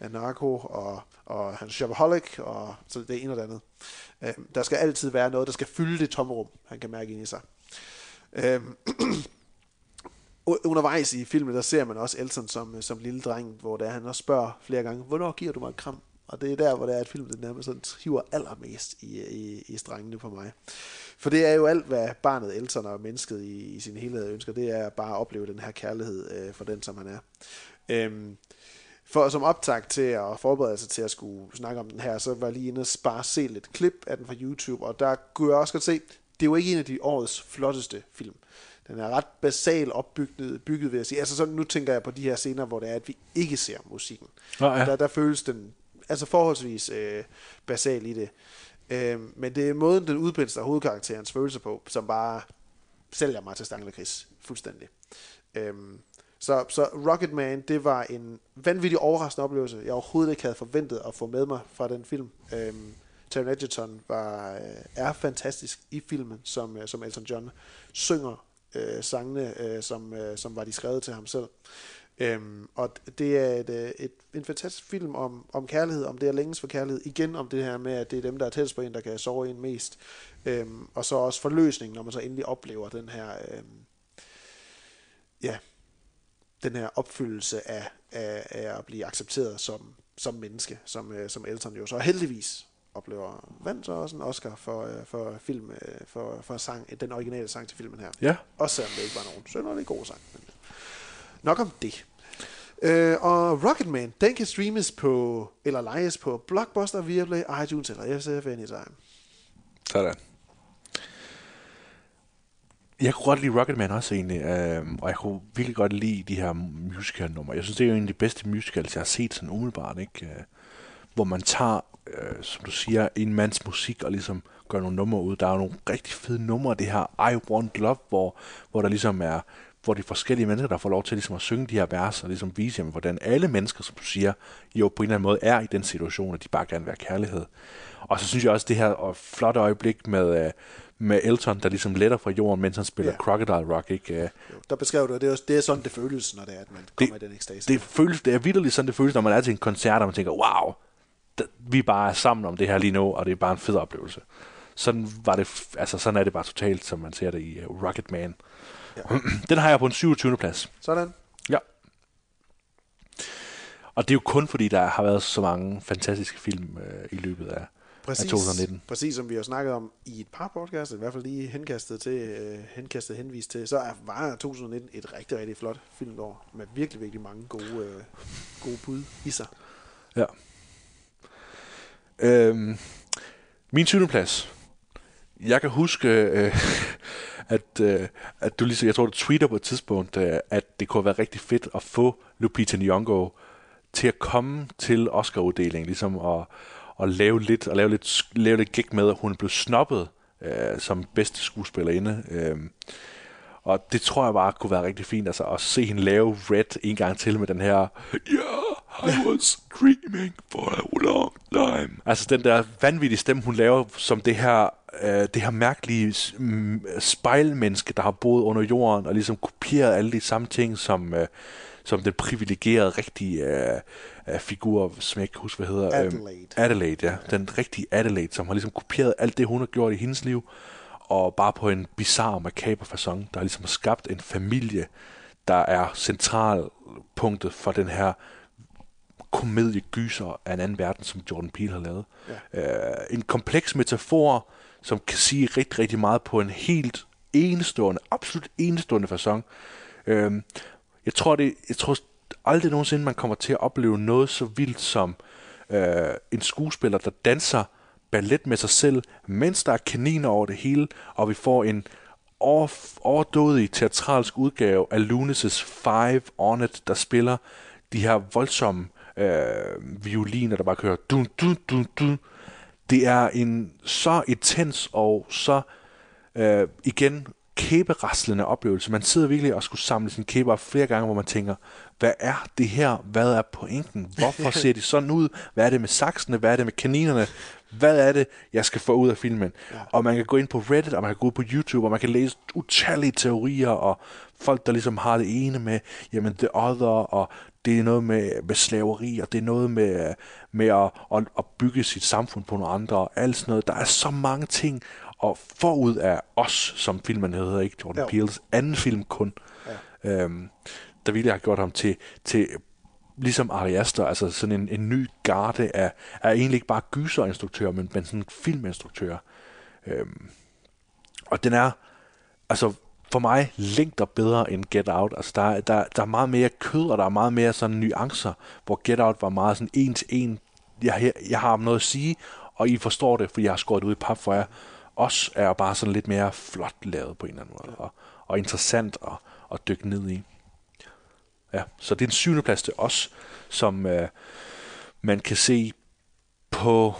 af narko, og, og han er shopaholic, og så det ene og det andet. Øh, der skal altid være noget, der skal fylde det tomrum, han kan mærke ind i sig. Øh, (clears throat) undervejs i filmen, der ser man også Elton som, øh, som lille dreng, hvor der han også spørger flere gange, hvornår giver du mig et kram? Og det er der, hvor det er, at filmen nærmest sådan hiver allermest i, øh, i, i strengene på mig. For det er jo alt, hvad barnet Elton og mennesket i, i sin helhed ønsker, det er bare at opleve den her kærlighed øh, for den, som han er. Øhm, for som optag til at forberede sig til at skulle snakke om den her, så var jeg lige inde og bare se lidt klip af den fra YouTube, og der kunne jeg også godt se, det er jo ikke en af de årets flotteste film. Den er ret basal opbygget, bygget vil jeg sige. Altså sådan, nu tænker jeg på de her scener, hvor det er, at vi ikke ser musikken. Nå, ja. der, der føles den altså forholdsvis øh, basal i det. Øh, men det er måden, den udpensler hovedkarakterens følelser på, som bare sælger mig til Stanley Chris fuldstændig. Øhm, så, så Rocketman, det var en vanvittig overraskende oplevelse, jeg overhovedet ikke havde forventet at få med mig fra den film. Øhm, Taron Egerton var, øh, er fantastisk i filmen, som, øh, som Elton John synger øh, sangene, øh, som, øh, som var de skrevet til ham selv. Øhm, og det er et, øh, et, en fantastisk film om, om kærlighed, om det er længes for kærlighed. Igen om det her med, at det er dem, der er tættest på en, der kan sove en mest. Øhm, og så også forløsning, når man så endelig oplever den her, øhm, ja, den her opfyldelse af, af, af at blive accepteret som, som menneske, som, øh, som Elton jo så heldigvis oplever. Vandt så også en Oscar for, øh, for film, øh, for, for sang, den originale sang til filmen her. Ja. Også selvom det ikke var nogen sønderlig god sang. Men nok om det. Øh, og Rocketman, den kan streames på, eller lejes på Blockbuster, Viaplay, iTunes eller SF Anytime. Sådan. Jeg kunne godt lide Rocketman også egentlig, øh, og jeg kunne virkelig godt lide de her musical-numre. Jeg synes, det er jo en af de bedste musicals, jeg har set sådan umiddelbart, ikke? Øh, hvor man tager, øh, som du siger, en mands musik og ligesom gør nogle numre ud. Der er jo nogle rigtig fede numre, det her I Want Love, hvor, hvor der ligesom er, hvor de forskellige mennesker, der får lov til ligesom at synge de her vers, og ligesom vise, jamen, hvordan alle mennesker, som du siger, jo på en eller anden måde er i den situation, at de bare gerne vil have kærlighed. Og så synes jeg også, det her og flotte øjeblik med, øh, med Elton, der ligesom letter fra jorden, mens han spiller Ja. Crocodile Rock, ikke? Øh, Jo, der beskrev du, at det er, det er sådan, det føles, når det er, at man kommer i den ekstase. det, føles, det er vildt sådan, det føles, når man er til en koncert, og man tænker, wow, vi bare er sammen om det her lige nu, og det er bare en fed oplevelse. Sådan, var det, altså, sådan er det bare totalt, som man ser det i uh, Rocket Man. Ja. (clears throat) Den har jeg på en 27. plads. Sådan. Ja. Og det er jo kun fordi, der har været så mange fantastiske film øh, i løbet af, Præcis, af 2019. præcis som vi har snakket om i et par podcasts, i hvert fald lige henkastet til, øh, henkastet henvist til, så er, var 2019 et rigtig, rigtig flot filmår, med virkelig, virkelig mange gode, øh, gode bud i sig. Ja. Øhm, min 20. plads. Jeg kan huske, øh, (laughs) at, øh, at du lige, jeg tror, du tweeter på et tidspunkt, øh, at det kunne være rigtig fedt at få Lupita Nyong'o til at komme til Oscar-uddelingen, ligesom at, at lave lidt, at lave lidt, lave lidt gig med, at hun blev snobbet øh, som bedste skuespillerinde. Øh, og det tror jeg bare kunne være rigtig fint, altså at se hende lave Red en gang til med den her Yeah, i was dreaming for a long time. Altså den der vanvittige stemme, hun laver som det her, øh, det her mærkelige mm, spejlmenneske, der har boet under jorden og ligesom kopieret alle de samme ting, som, øh, som den privilegerede rigtige øh, øh, figur, som jeg ikke kan huske, hvad hedder. øhm, Adelaide. Adelaide, ja. Den rigtige Adelaide, som har ligesom kopieret alt det, hun har gjort i hendes liv, og bare på en bizarre, makaber façon, der har ligesom skabt en familie, der er centralpunktet for den her komediegyser af en anden verden, som Jordan Peele har lavet. Ja. Øh, en kompleks metafor, som kan sige rigtig, rigtig meget på en helt enestående, absolut enestående façon. Øh, jeg tror, det, jeg tror aldrig nogensinde, man kommer til at opleve noget så vildt som øh, en skuespiller, der danser ballet med sig selv, mens der er kaniner over det hele, og vi får en over, overdådig teatralsk udgave af Lunis' Five On It, der spiller de her voldsomme øh, violiner, der bare kører dun, dun, dun, dun. Det er en så intens og så øh, igen kæberaslende oplevelse. Man sidder virkelig og skulle samle sin kæber op flere gange, hvor man tænker, hvad er det her? Hvad er pointen? Hvorfor ser de sådan ud? Hvad er det med saksene? Hvad er det med kaninerne? Hvad er det, jeg skal få ud af filmen? Ja. Og man kan gå ind på Reddit, og man kan gå ud på YouTube, og man kan læse utallige teorier, og folk, der ligesom har det ene med, jamen, The Other, og det er noget med, med slaveri, og det er noget med, med at, at, at bygge sit samfund på nogle andre, og alt sådan noget. Der er så mange ting, og forud af os, som filmen hedder, ikke Jordan Jo. Peels anden film kun, ja. øhm, der ville jeg have gjort ham til, til ligesom Ari Aster, altså sådan en, en ny garde af, af egentlig ikke bare gyserinstruktører, men, men sådan filminstruktører. Øhm, og den er, altså for mig længder bedre end Get Out. Altså, der, er- der, der er meget mere kød, og der er meget mere sådan nuancer, hvor Get Out var meget sådan en til en. Jeg, jeg har noget at sige, og I forstår det, fordi jeg har skåret det ud i pap for jer. Os er bare sådan lidt mere flot lavet på en eller anden måde, og, og interessant at, at dykke ned i. Ja, så det er en syvende plads til os, som øh, man kan se på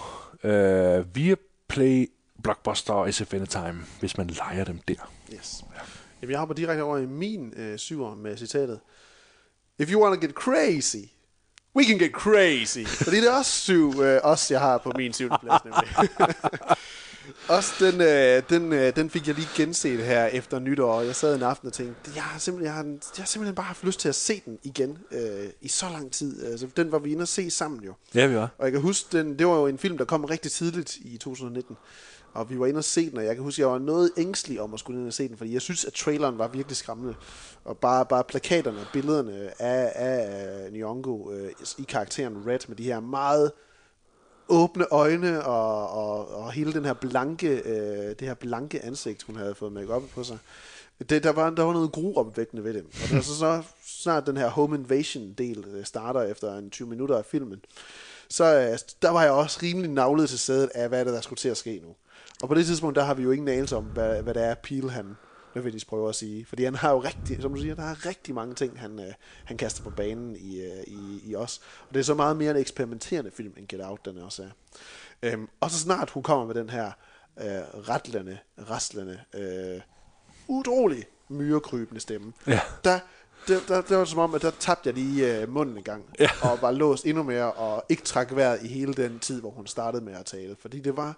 øh, Viaplay, Blockbuster og SF Anytime, hvis man leger dem der. Yes. Jamen, jeg hopper direkte over i min øh, syver med citatet. If you want to get crazy, we can get crazy. (laughs) Fordi det er også syv, øh, os jeg har på min syvende plads nemlig. (laughs) også den, øh, den, øh, den fik jeg lige genset her efter nytår. Jeg sad en aften og tænkte, jeg har simpelthen, jeg har, jeg har simpelthen bare haft lyst til at se den igen øh, i så lang tid. Altså, den var vi inde og se sammen jo. Ja, vi var. Og jeg kan huske, den, det var jo en film, der kom rigtig tidligt i 2019. Og vi var inde og se den, og jeg kan huske, jeg var noget ængstelig om at skulle ind og se den, fordi jeg synes, at traileren var virkelig skræmmende. Og bare, bare plakaterne og billederne af, af øh, Nyong'o øh, i karakteren Red med de her meget åbne øjne og, og, og hele den her blanke, øh, det her blanke ansigt, hun havde fået make på sig. Det, der, var, der var noget gruopvækkende ved det. Og det så, så snart den her home invasion del øh, starter efter en 20 minutter af filmen, så øh, der var jeg også rimelig navlet til sædet af, hvad det, der skulle til at ske nu. Og på det tidspunkt, der har vi jo ingen anelse om, hvad, hvad det er, Peel han nødvendigvis prøver at sige. Fordi han har jo rigtig, som du siger, der er rigtig mange ting, han, øh, han kaster på banen i, øh, i, i os. Og det er så meget mere en eksperimenterende film, end Get Out, den også er. Øhm, og så snart hun kommer med den her øh, retlende, rastlende, øh, utrolig myrekrybende stemme, Ja. der, der, der, der var som om, at der tabte jeg lige øh, munden en gang, Ja. og var låst endnu mere, og ikke trak vejret i hele den tid, hvor hun startede med at tale. Fordi det var,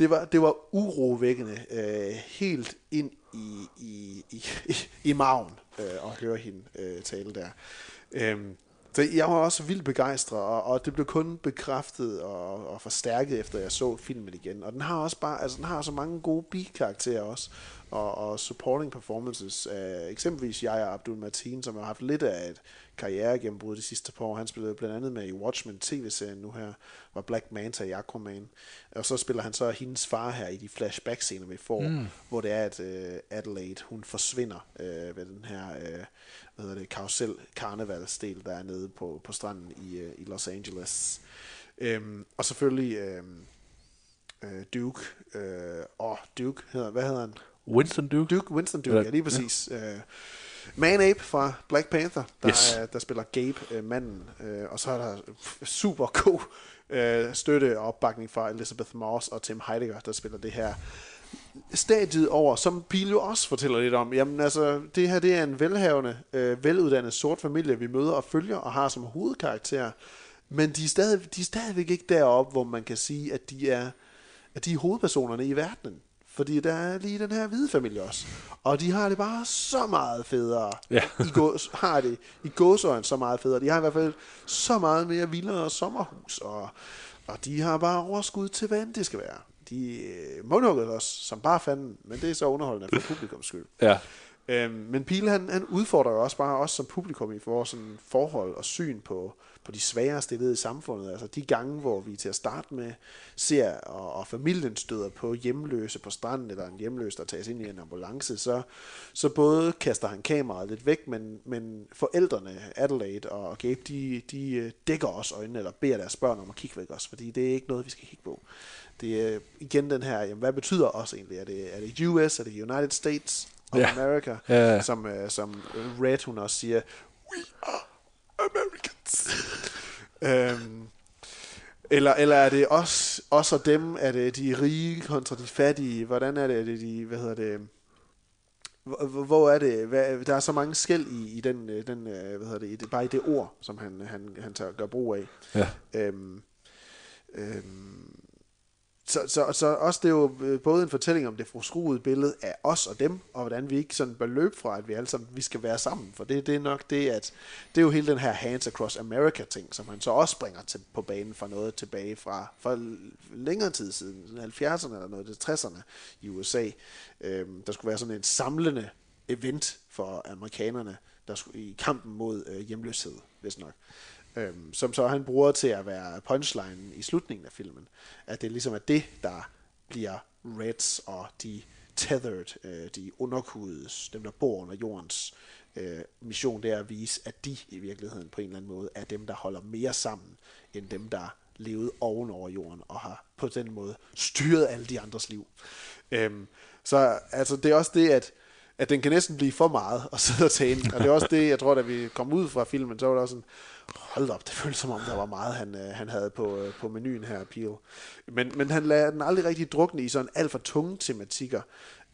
det var, det var urovækkende øh, helt ind i, i, i, (laughs) i, maven øh, at høre hende øh, tale der. Øhm, så jeg var også vildt begejstret, og, og det blev kun bekræftet og, og forstærket, efter jeg så filmen igen. Og den har også bare, altså den har så mange gode bi-karakterer også, og, og supporting performances. Øh, eksempelvis jeg Abdul Martin, som har haft lidt af et karrieregennembrud de sidste par år. Han spillede blandt andet med i Watchmen tv-serien nu her, var Black Manta i Aquaman. Og så spiller han så hendes far her i de flashback-scener, vi får, mm. hvor det er, at uh, Adelaide, hun forsvinder uh, ved den her, uh, hvad hedder det, karusel karnevalsdel, der er nede på, på stranden i, uh, i Los Angeles. Um, og selvfølgelig um, uh, Duke, uh, og Duke hedder, hvad hedder han? Winston Duke. Duke, Winston Duke, Eller- ja, lige præcis. Ja. Uh, Man-Ape fra Black Panther, der, Yes. er, der spiller Gabe, uh, manden. Uh, og så er der super god uh, støtte og opbakning fra Elizabeth Moss og Tim Heidegger, der spiller det her stadiet over, som Pil jo også fortæller lidt om. Jamen altså, det her det er en velhavende, øh, veluddannet sort familie, vi møder og følger og har som hovedkarakter. Men de er, stadig, de er stadigvæk ikke deroppe, hvor man kan sige, at de er, at de er hovedpersonerne i verdenen. Fordi der er lige den her hvide familie også. Og de har det bare så meget federe. Ja. I gås, har det i gåsøjne så meget federe. De har i hvert fald så meget mere vildere sommerhus. Og, og de har bare overskud til, hvad end det skal være. De øh, mundhugger os som bare fanden, men det er så underholdende for publikums skyld. Ja. Øhm, men Pile, han, han udfordrer jo også bare os som publikum i vores sådan, forhold og syn på, på de svagere stillede i samfundet. Altså de gange, hvor vi til at starte med ser, og, og familien støder på hjemløse på stranden, eller en hjemløs, der tages ind i en ambulance, så, så både kaster han kameraet lidt væk, men, men forældrene, Adelaide og Gabe, de, de øh, dækker også øjnene, eller beder deres børn om at kigge væk også, fordi det er ikke noget, vi skal kigge på. Det er igen den her, jamen, hvad betyder os egentlig? Er det, er det US? Er det United States of Ja. America? Ja. Som, øh, som Red, hun også siger, we are Americans. (laughs) øhm, eller, eller er det os, os og dem? Er det de rige kontra de fattige? Hvordan er det, er det de, hvad hedder det, hvor, er det, hvad, der er så mange skæld i, i den, øh, den øh, hvad hedder det, i det, bare i det ord, som han, han, han tager, gør brug af. Ja. Øhm, øhm, så, så, så også det er jo øh, både en fortælling om det forskruede billede af os og dem, og hvordan vi ikke sådan bør løbe fra, at vi alle sammen vi skal være sammen. For det, det er nok det, at det er jo hele den her Hands Across America ting, som han så også bringer til, på banen for noget tilbage fra for længere tid siden, 70'erne eller noget, det 60'erne i USA. Øhm, der skulle være sådan en samlende event for amerikanerne, der skulle, i kampen mod øh, hjemløshed, hvis nok. Øhm, som så han bruger til at være punchline i slutningen af filmen. At det ligesom er det, der bliver Reds og de tethered, øh, de underkudes, dem der bor under jordens øh, mission, det er at vise, at de i virkeligheden på en eller anden måde er dem, der holder mere sammen, end dem, der levede oven over jorden, og har på den måde styret alle de andres liv. Øhm, så altså, det er også det, at at den kan næsten blive for meget at sidde og tale. Og det er også det, jeg tror, da vi kom ud fra filmen, så var det også sådan, hold op, det føltes som om, der var meget, han, øh, han havde på, øh, på menuen her, Peel. Men, men han lader den aldrig rigtig drukne i sådan alt for tunge tematikker.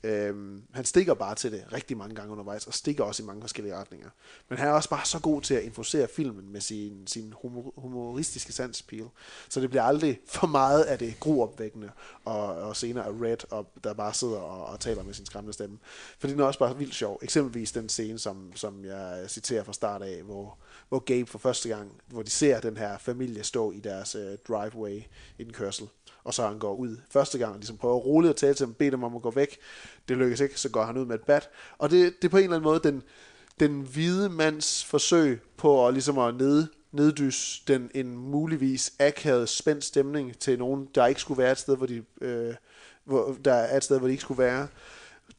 Øhm, han stikker bare til det rigtig mange gange undervejs, og stikker også i mange forskellige retninger. Men han er også bare så god til at infosere filmen med sin, sin humor, humoristiske sans, Peel. Så det bliver aldrig for meget af det gruopvækkende, og, og senere af Red, og der bare sidder og, og taler med sin skræmmende stemme. For den er også bare vildt sjov. Eksempelvis den scene, som, som jeg citerer fra start af, hvor, hvor Gabe for første gang, hvor de ser den her familie stå i deres øh, driveway indkørsel, og så han går ud første gang og ligesom prøver roligt at tale til dem, bede dem om at gå væk. Det lykkes ikke, så går han ud med et bat. Og det, det er på en eller anden måde den, den hvide mands forsøg på at, ligesom at ned, neddys den en muligvis akavet spændt stemning til nogen, der ikke skulle være et sted, hvor de, øh, hvor, der er et sted, hvor de ikke skulle være,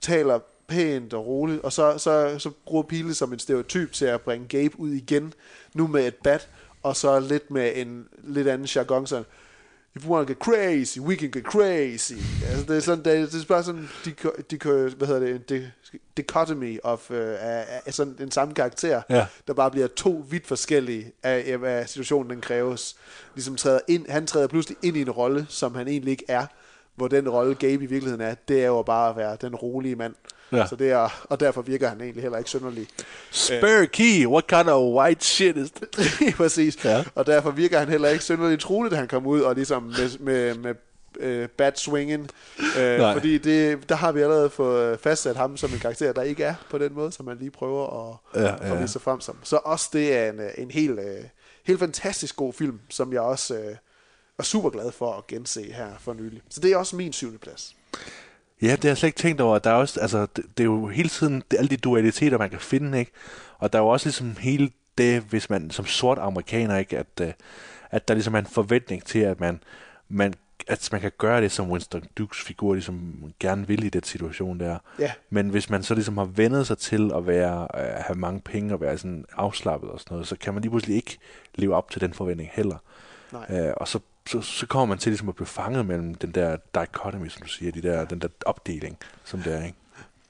taler pænt og roligt, og så, så, så bruger Pile som en stereotyp til at bringe Gabe ud igen, nu med et bat, og så lidt med en lidt anden jargon, sådan, if you want to get crazy, we can get crazy. Altså, det er sådan, det det er bare sådan, de, de, hvad hedder det, en dichotomy of, uh, af, af, sådan en samme karakter, Ja. der bare bliver to vidt forskellige af, af situationen, den kræves. Ligesom træder ind, han træder pludselig ind i en rolle, som han egentlig ikke er, hvor den rolle Gabe i virkeligheden er, det er jo bare at være den rolige mand. Ja. Så det er, og derfor virker han egentlig heller ikke synderlig. Spare key, what kind of white shit is that? (laughs) Præcis. Ja. Og derfor virker han heller ikke synderligt troligt, at han kom ud og ligesom med, med, med øh, bat swingen. Øh, Nej. fordi det, der har vi allerede fået fastsat ham som en karakter, der ikke er på den måde, som man lige prøver at, Ja, ja, at vise sig frem som. Så også det er en, øh, en helt, øh, helt fantastisk god film, som jeg også øh, var super glad for at gense her for nylig. Så det er også min syvende plads. Ja, det har jeg slet ikke tænkt over. Der er også, altså, det, det er jo hele tiden det, alle de dualiteter, man kan finde, ikke? Og der er jo også ligesom hele det, hvis man som sort amerikaner, ikke? At, øh, at der ligesom er en forventning til, at man, man, at man kan gøre det, som Winston Dukes figur ligesom gerne vil i den situation der. Ja. Men hvis man så ligesom har vendet sig til at være, øh, have mange penge og være sådan afslappet og sådan noget, så kan man lige pludselig ikke leve op til den forventning heller. Nej. Øh, og så, så, så kommer man til ligesom at blive fanget mellem den der dichotomy, som du siger, de der, den der opdeling, som det er, ikke?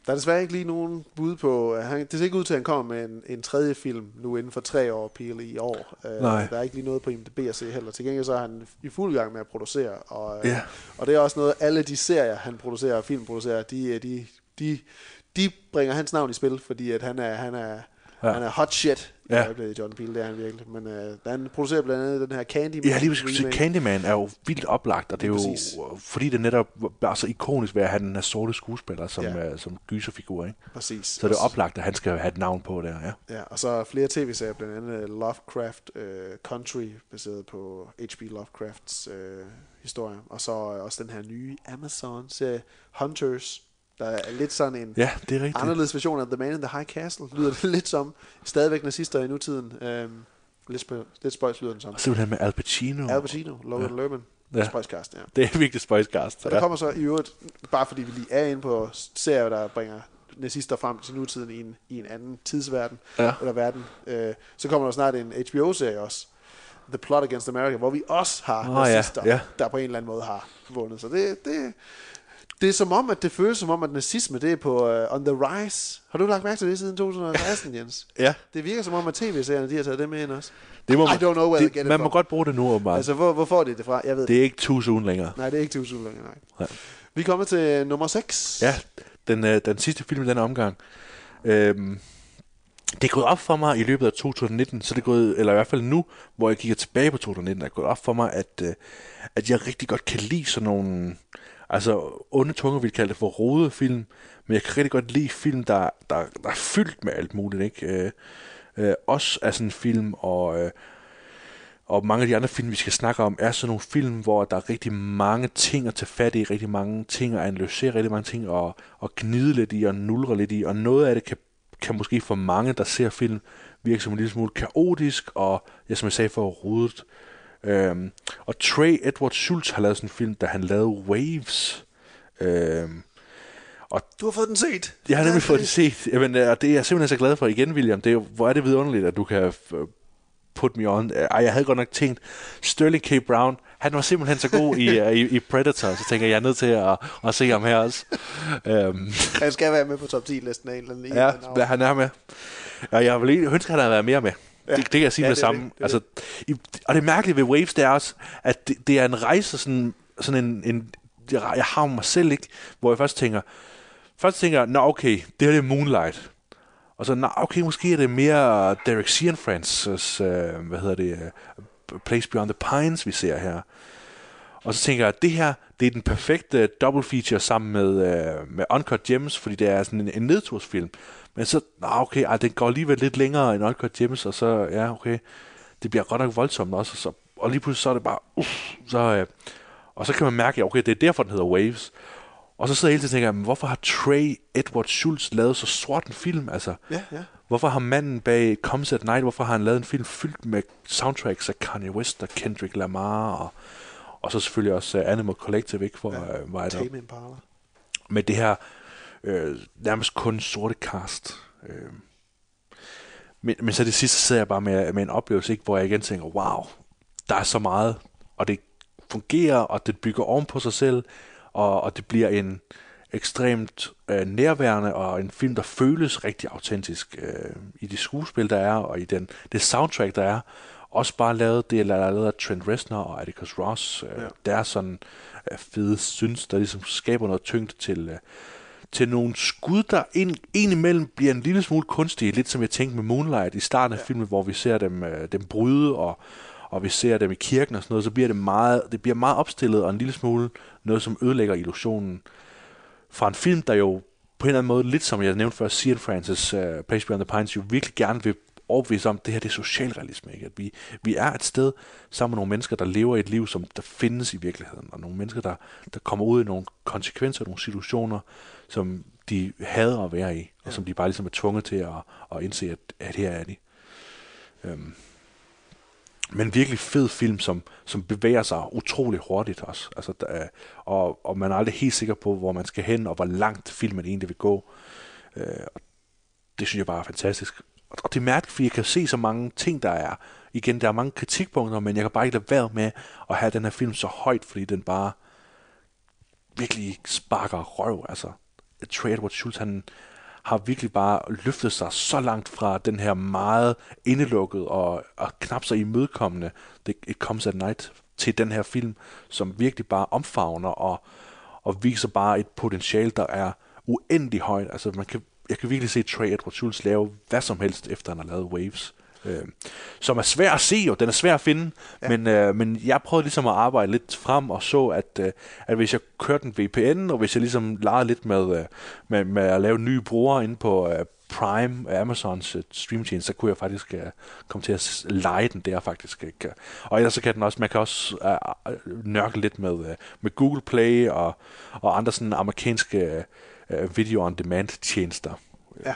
Der er desværre ikke lige nogen bud på... Han, det ser ikke ud til, at han kommer med en, en tredje film nu inden for tre år, Peel, i år. Uh, Nej. Der er ikke lige noget på IMDb at se heller. Til gengæld så er han i fuld gang med at producere. Og, uh, Ja. og det er også noget, alle de serier, han producerer og filmproducerer, de, øh, de, de, de bringer hans navn i spil, fordi at han er, han er, ja. han er hot shit i Ja. øjeblikket, John Peel, det er han virkelig. Men uh, han producerer blandt andet den her Candyman. Ja, lige præcis. Candyman er jo vildt oplagt, og det er jo, præcis. fordi det netop er så ikonisk ved at have den her sorte skuespiller som, Ja. ja. som gyserfigur, ikke? Præcis. Så det er oplagt, at han skal have et navn på der, ja. Ja, og så flere tv-serier, blandt andet Lovecraft uh, Country, baseret på H.P. Lovecrafts uh, historie. Og så uh, også den her nye Amazon-serie Hunters, der er lidt sådan en Ja, det er rigtigt. anderledes version af The Man in the High Castle, lyder det (laughs) lidt som. Stadigvæk nazister i nutiden. Um, lidt, spøj, lidt spøjs lyder den som. Og simpelthen med Al Pacino. Al Pacino, Logan ja. Lerman, Ja. ja. Spøjskast, ja. Det er virkelig spøjsgast. Så der kommer så i øvrigt, bare fordi vi lige er inde på serier, der bringer nazister frem til nutiden i en, i en anden tidsverden, Ja. eller verden, øh, så kommer der snart en HBO-serie også, The Plot Against America, hvor vi også har ja, nazister, ja. der på en eller anden måde har vundet. Så det, det, det er som om, at det føles som om, at nazisme det er på uh, on the rise. Har du lagt mærke til det siden 2016, Jens? (laughs) Ja. Det virker som om, at tv-serierne de har taget det med ind også. Det må I don't know where det, get it Man må from. godt bruge det nu, åbenbart. Altså, hvor, hvor får de det fra? Jeg ved det. er ikke soon længere. Nej, det er ikke 1000 længere, nej. Nej. Vi er kommet til nummer 6. Ja, den, øh, den sidste film i den omgang. Øhm, det er gået op for mig i løbet af 2019, så det er gået, eller i hvert fald nu, hvor jeg kigger tilbage på 2019, er gået op for mig, at, øh, at jeg rigtig godt kan lide sådan nogle, altså onde tunger vil kalde det for rode film, men jeg kan rigtig godt lide film, der, der, der er fyldt med alt muligt, ikke? Øh, øh, også er sådan en film, og, øh, og mange af de andre film, vi skal snakke om, er sådan nogle film, hvor der er rigtig mange ting at tage fat i, rigtig mange ting at analysere, rigtig mange ting at, at gnide lidt i og nulre lidt i, og noget af det kan, kan måske for mange, der ser film, virke som en lille smule kaotisk, og ja, som jeg sagde, for rodet. Øhm, og Trey Edward Schultz har lavet sådan en film, da han lavede Waves. Øhm, Og Du har fået den set. jeg har nemlig fået det set. Jamen, øh, og det er jeg simpelthen så glad for igen, William. Det er hvor er det vidunderligt, at du kan f- put me on. Ej, jeg havde godt nok tænkt, Sterling K. Brown, han var simpelthen så god i, (laughs) øh, i, i Predator, så tænker jeg, jeg er nødt til at, at se ham her også. Øhm, Han skal være med på top 10-listen af en eller anden. ja, han er med. Og jeg vil ønske, at han havde været mere med. Ja. Det, det kan jeg sige Ja, med det samme. det, det altså, i, og det mærkelige ved Waves, det er også, at det, det er en rejse, sådan, sådan en, en, jeg jeg har mig selv ikke, hvor jeg først tænker, først tænker jeg, nå okay, det her det er Moonlight. Og så, nå okay, måske er det mere Derek Cianfrancis, øh, hvad hedder det, uh, Place Beyond the Pines, vi ser her. Og så tænker jeg, at det her, det er den perfekte double feature sammen med, øh, med Uncut Gems, fordi det er sådan en, en nedtursfilm. Men så, nå, okay, ej, den går alligevel lidt længere end Uncut Gems, og så, ja, okay, det bliver godt nok voldsomt også, og, så, og lige pludselig så er det bare, uff, så, øh, og så kan man mærke, ja, okay, det er derfor, den hedder Waves. Og så sidder jeg hele tiden og tænker, men hvorfor har Trey Edward Schultz lavet så sort en film? Altså, Ja, ja. Hvorfor har manden bag Comes at Night, hvorfor har han lavet en film fyldt med soundtracks af Kanye West og Kendrick Lamar, og, og så selvfølgelig også uh, Animal Collective, ikke, for ja, uh, Tame Impala. med det her øh, nærmest kun sorte cast. Øh. Men, men så det sidste sidder jeg bare med, med en oplevelse, ikke, hvor jeg igen tænker, wow, der er så meget, og det fungerer, og det bygger oven på sig selv, og, og det bliver en ekstremt øh, nærværende, og en film, der føles rigtig autentisk øh, i de skuespil, der er, og i den, det soundtrack, der er. Også bare lavet, det er lavet af Trent Reznor og Atticus Ross. Øh, Ja. Der er sådan øh, fede syns, der ligesom skaber noget tyngde til, øh, til nogle skud, der ind, indimellem bliver en lille smule kunstige, lidt som jeg tænkte med Moonlight i starten af ja. filmen, hvor vi ser dem, øh, dem bryde, og, og vi ser dem i kirken og sådan noget, så bliver det meget, det bliver meget opstillet, og en lille smule noget, som ødelægger illusionen fra en film, der jo på en eller anden måde, lidt som jeg nævnte før, Cian Francis, uh, Place Beyond the Pines, jo virkelig gerne vil overbevise om, at det her det er socialrealisme. Ikke? At vi, vi er et sted sammen med nogle mennesker, der lever et liv, som der findes i virkeligheden, og nogle mennesker, der, der kommer ud i nogle konsekvenser, nogle situationer, som de hader at være i, og som de bare ligesom er tvunget til at, at indse, at, at her er de. Øhm. Men virkelig fed film, som, som bevæger sig utrolig hurtigt også. Altså, der, er- og, og man er aldrig helt sikker på, hvor man skal hen, og hvor langt filmen egentlig vil gå. Øh, og det synes jeg bare er fantastisk. Og det er mærkeligt, fordi jeg kan se så mange ting, der er. Igen, der er mange kritikpunkter, men jeg kan bare ikke lade være med at have den her film så højt, fordi den bare virkelig sparker røv. Altså, Trey Edward Schultz, han har virkelig bare løftet sig så langt fra den her meget indelukket og, og knap så imødekommende det, It Comes at Night til den her film, som virkelig bare omfavner og, og viser bare et potentiale, der er uendelig højt. Altså, man kan, jeg kan virkelig se Trey Edward Schultz lave hvad som helst, efter han har lavet Waves. Øh, som er svær at se jo, den er svær at finde, ja. men, øh, men jeg prøvede ligesom at arbejde lidt frem og så, at, øh, at hvis jeg kørte en VPN, og hvis jeg ligesom legede lidt med, øh, med, med at lave nye brugere inde på øh, Prime, Amazons øh, streamtjeneste, så kunne jeg faktisk øh, komme til at lege den der faktisk. Ikke? Og ellers så kan den også, man kan også øh, øh, nørkle lidt med, øh, med Google Play og, og andre sådan amerikanske øh, video on demand tjenester. Ja.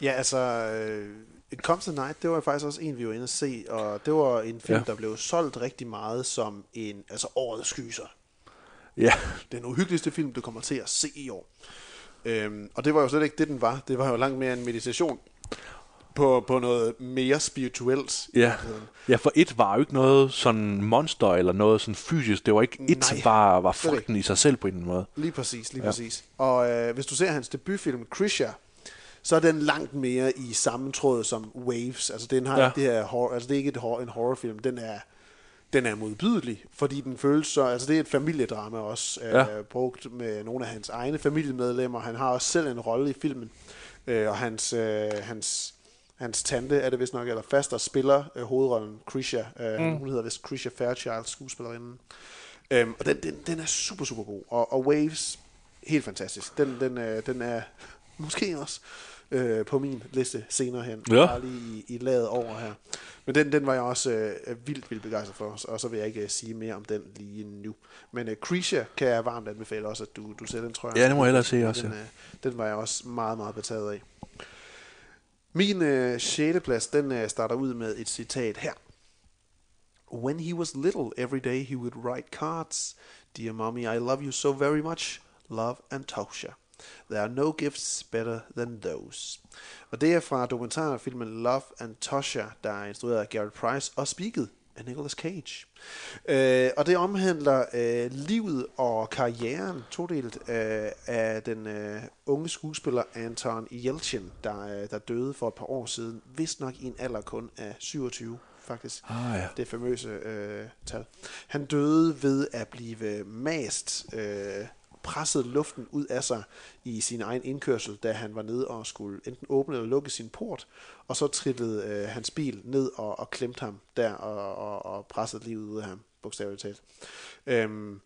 Ja, altså, øh, It Comes at Night, det var faktisk også en, vi var inde at se, og det var en film, ja. der blev solgt rigtig meget som en, altså årets skyser. Ja, Den uhyggeligste film, du kommer til at se i år. Øhm, og det var jo slet ikke det, den var. Det var jo langt mere en meditation på, på noget mere spirituelt. Ja. ja, for et var jo ikke noget sådan monster eller noget sådan fysisk. Det var ikke et, Nej, var, var frygten i sig selv på en måde. Lige præcis, lige Ja. ja. præcis. Og øh, hvis du ser hans debutfilm, Krisha, så er den langt mere i samme tråd som Waves. Altså, den har Ja. ja. det her horror, altså det er ikke et horror, en horrorfilm, den er, den er modbydelig, fordi den føles så, altså det er et familiedrama også, Ja. øh, brugt med nogle af hans egne familiemedlemmer. Han har også selv en rolle i filmen, øh, og hans, øh, hans, hans tante er det vist nok, eller faster spiller øh, hovedrollen, Krisha. Øh, mm. Hun hedder vist Krisha Fairchild, skuespillerinden. Øhm, og den, den, den er super, super god. Og, og Waves, helt fantastisk. Den, den, øh, den er måske også øh, på min liste senere hen. Ja. Bare lige i, i laget over her. Men den, den var jeg også øh, vildt, vildt begejstret for, og så vil jeg ikke øh, sige mere om den lige nu. Men øh, Krisha kan jeg varmt anbefale også, at du, du ser den, tror jeg. Ja, det må jeg hellere se også, Den, øh, den var jeg også meget, meget betaget af. Min øh, 6. plads, den øh, starter ud med et citat her. When he was little, every day he would write cards. Dear mommy, I love you so very much. Love and Tosha. There are no gifts better than those. Og det er fra dokumentarfilmen Love and Tosha, der er instrueret af Garrett Price og speaket af Nicolas Cage. Øh, og det omhandler øh, livet og karrieren todelt øh, af den øh, unge skuespiller Anton Yelchin, der, øh, der døde for et par år siden, vist nok i en alder kun af 27 faktisk. Ah, ja. Det famøse øh, tal. Han døde ved at blive mast, øh, presset luften ud af sig i sin egen indkørsel, da han var nede og skulle enten åbne eller lukke sin port, og så trillede øh, hans bil ned og, og klemte ham der og, og, og pressede livet ud af ham, bogstaveligt talt. Øhm,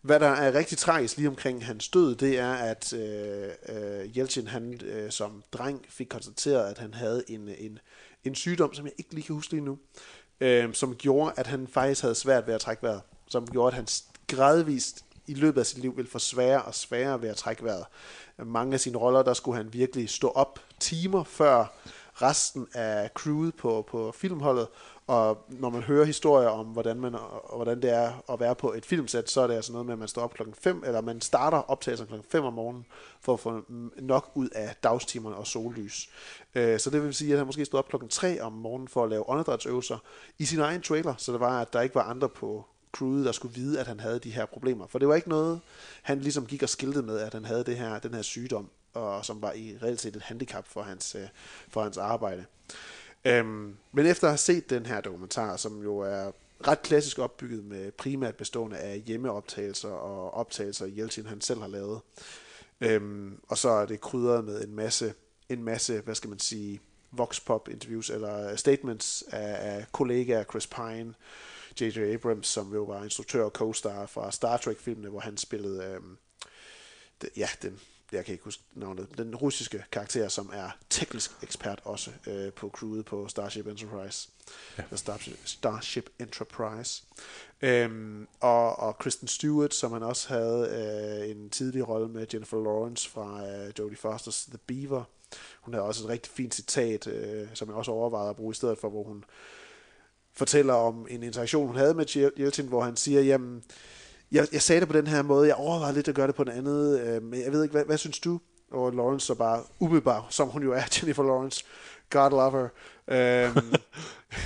hvad der er rigtig tragisk lige omkring hans død, det er, at øh, øh, Jeltsin, han øh, som dreng fik konstateret, at han havde en, en, en sygdom, som jeg ikke lige kan huske lige nu, øh, som gjorde, at han faktisk havde svært ved at trække vejret. Som gjorde, at han gradvist i løbet af sit liv ville få sværere og sværere ved at trække vejret. Mange af sine roller, der skulle han virkelig stå op timer før resten af crewet på, på filmholdet, og når man hører historier om, hvordan, man, og hvordan det er at være på et filmsæt, så er det altså noget med, at man står op klokken 5, eller man starter optagelsen klokken 5 om morgenen, for at få nok ud af dagstimerne og sollys. Øh, så det vil sige, at han måske stod op klokken 3 om morgenen for at lave åndedrætsøvelser i sin egen trailer, så det var, at der ikke var andre på crewet, der skulle vide, at han havde de her problemer. For det var ikke noget, han ligesom gik og skiltede med, at han havde det her, den her sygdom, og som var i reelt set et handicap for hans, øh, for hans arbejde. Øhm, men efter at have set den her dokumentar, som jo er ret klassisk opbygget med primært bestående af hjemmeoptagelser og optagelser, Jeltsin han selv har lavet, øhm, og så er det krydret med en masse, en masse, hvad skal man sige, vox pop interviews eller statements af, af kollegaer Chris Pine, J.J. Abrams, som jo var instruktør og co-star fra Star Trek-filmene, hvor han spillede, det, ja, den, jeg kan ikke huske navnet, den russiske karakter, som er teknisk ekspert også øh, på crewet på Starship Enterprise. Ja. Starship, Starship Enterprise. Øhm, og, og Kristen Stewart, som han også havde øh, en tidlig rolle med Jennifer Lawrence fra øh, Jodie Foster's The Beaver. Hun havde også et rigtig fint citat, øh, som jeg også overvejede at bruge i stedet for, hvor hun fortæller om en interaktion, hun havde med Jeltsin, hvor han siger, jamen, jeg, jeg sagde det på den her måde, jeg overvejede lidt at gøre det på en anden, øh, men jeg ved ikke, hvad, hvad synes du? Og Lawrence så bare umiddelbart, som hun jo er, (laughs) Jennifer Lawrence, God love her. Øhm,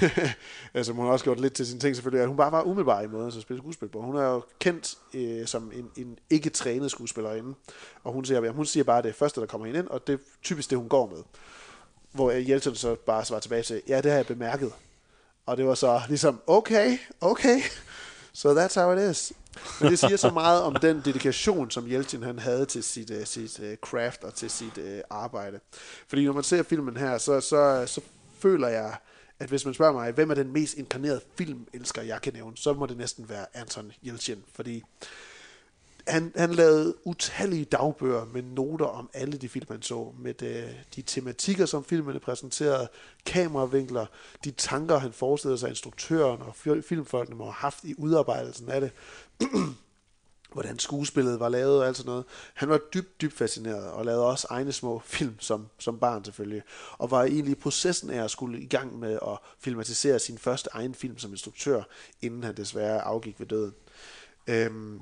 (laughs) altså hun har også gjort lidt til sine ting selvfølgelig, at hun bare var umiddelbar i måden at spille skuespil på. Hun er jo kendt øh, som en, en ikke trænet skuespillerinde, og hun siger, hun siger bare det første, der kommer ind, og det er typisk det, hun går med. Hvor Jeltsin så bare svarer tilbage til, ja, det har jeg bemærket. Og det var så ligesom, okay, okay, so that's how it is. Men det siger så meget om den dedikation, som Jeltsin han havde til sit, uh, sit uh, craft og til sit uh, arbejde. Fordi når man ser filmen her, så, så, så føler jeg, at hvis man spørger mig, hvem er den mest inkarnerede filmelsker, jeg kan nævne, så må det næsten være Anton Yelchin, fordi han, han lavede utallige dagbøger med noter om alle de film, han så, med de, de tematikker, som filmene præsenterede, kameravinkler, de tanker, han forestillede sig, instruktøren og filmfolkene må have haft i udarbejdelsen af det, (clears throat) hvordan skuespillet var lavet og alt sådan noget. Han var dybt, dybt fascineret og lavede også egne små (laughs) film som, som barn selvfølgelig, og var egentlig i processen af at skulle i gang med at filmatisere sin første egen film som instruktør, inden han desværre afgik ved døden. Øhm,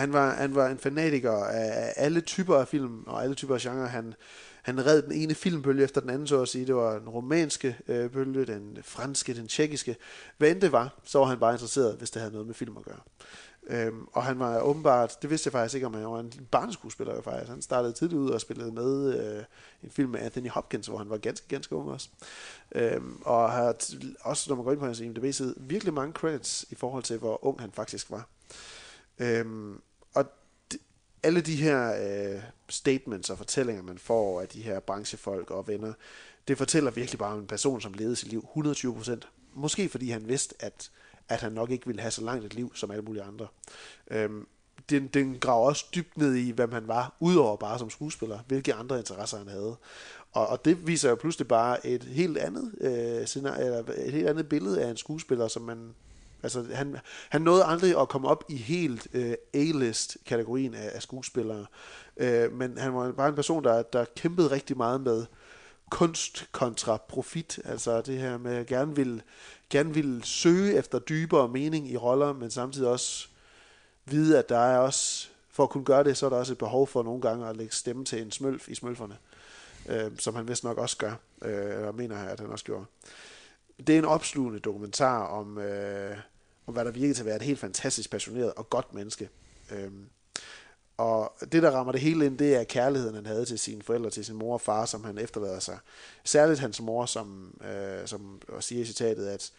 han var, han var en fanatiker af alle typer af film og alle typer af genre. Han, han red den ene filmbølge efter den anden, så at sige. Det var den romanske øh, bølge, den franske, den tjekkiske. Hvad end det var, så var han bare interesseret, hvis det havde noget med film at gøre. Øhm, og han var åbenbart, det vidste jeg faktisk ikke om, han var en barneskuespiller jo faktisk. Han startede tidligt ud og spillede med øh, en film med Anthony Hopkins, hvor han var ganske, ganske ung også. Øhm, og har også, når man går ind på hans IMDb-side, virkelig mange credits i forhold til, hvor ung han faktisk var. Øhm, alle de her øh, statements og fortællinger, man får af de her branchefolk og venner, det fortæller virkelig bare om en person, som levede sit liv 120%. Måske fordi han vidste, at, at han nok ikke ville have så langt et liv som alle mulige andre. Øhm, den, den graver også dybt ned i, hvem han var, udover bare som skuespiller, hvilke andre interesser han havde. Og, og det viser jo pludselig bare et helt andet, øh, scenarie, eller et helt andet billede af en skuespiller, som man Altså, han, han nåede aldrig at komme op i helt øh, A-list-kategorien af, af skuespillere, øh, men han var bare en person, der, der kæmpede rigtig meget med kunst kontra profit, altså det her med at gerne vil, gerne vil søge efter dybere mening i roller, men samtidig også vide, at der er også for at kunne gøre det, så er der også et behov for nogle gange at lægge stemme til en smølf i smølferne, øh, som han vist nok også gør, øh, eller mener at han også gjorde. Det er en opslugende dokumentar om, øh, om hvad der virker til at være et helt fantastisk passioneret og godt menneske. Øh, og det, der rammer det hele ind, det er kærligheden, han havde til sine forældre, til sin mor og far, som han efterlader sig. Særligt hans mor, som, øh, som siger i citatet, at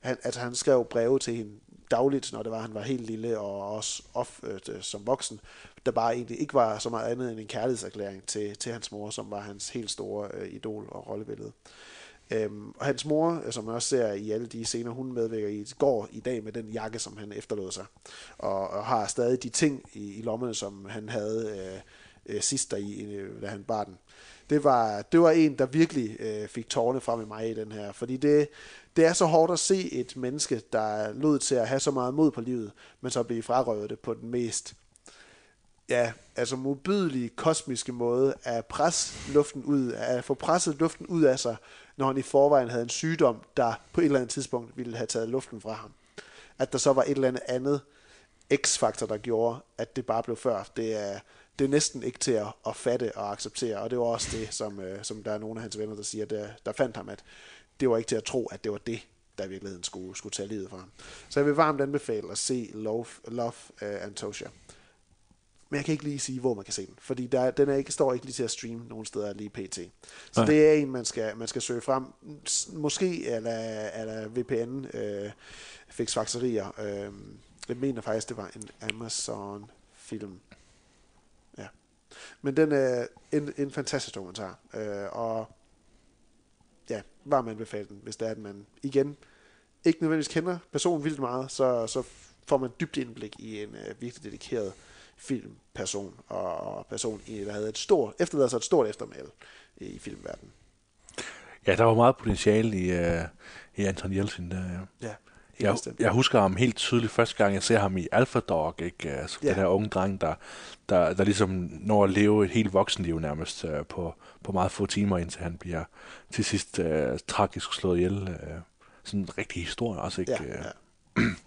han, at han skrev breve til hende dagligt, når det var, han var helt lille, og også off, øh, som voksen, der bare egentlig ikke var så meget andet end en kærlighedserklæring til, til hans mor, som var hans helt store øh, idol og rollebillede. Øhm, og hans mor, som man også ser i alle de scener, hun medvirker i, går i dag med den jakke, som han efterlod sig. Og, og har stadig de ting i, i lommerne, som han havde øh, øh, sidst der i, øh, da han bar den. Det var, det var en, der virkelig øh, fik tårne frem i mig i den her. Fordi det, det er så hårdt at se et menneske, der lød til at have så meget mod på livet, men så blive frarøvet det på den mest ja, altså modbydelige kosmiske måde at presse luften ud, at få presset luften ud af sig, når han i forvejen havde en sygdom, der på et eller andet tidspunkt ville have taget luften fra ham. At der så var et eller andet andet x-faktor, der gjorde, at det bare blev før. Det er, det er næsten ikke til at, at fatte og acceptere, og det var også det, som, øh, som der er nogle af hans venner, der siger, der, der fandt ham, at det var ikke til at tro, at det var det, der i virkeligheden skulle, skulle tage livet fra ham. Så jeg vil varmt anbefale at se Love, Love øh, uh, Antosha. Men jeg kan ikke lige sige, hvor man kan se den, fordi der, den er ikke, står ikke lige til at streame nogen steder lige pt. Så Nej. det er en, man skal, man skal søge frem. Måske er der, er der VPN øh, fix fakserier. Øh, jeg mener faktisk, det var en Amazon film. Ja. Men den er en, en fantastisk dokumentar. Øh, og ja, var man anbefale den, hvis det er, at man igen ikke nødvendigvis kender personen vildt meget, så, så får man dybt indblik i en øh, virkelig dedikeret filmperson, og, person, der havde et stort, efterlader sig et stort eftermæle i, filmverdenen. Ja, der var meget potentiale i, uh, i Anton Jeltsin. Der, ja. Ja, Jeg, bestemt. jeg husker ham helt tydeligt første gang, jeg ser ham i Alpha Dog, ikke? Altså, Ja. Den her unge dreng, der, der, der ligesom når at leve et helt voksenliv nærmest uh, på, på meget få timer, indtil han bliver til sidst uh, tragisk slået ihjel. Uh, sådan en rigtig historie også, ikke? Ja, Øh, ja.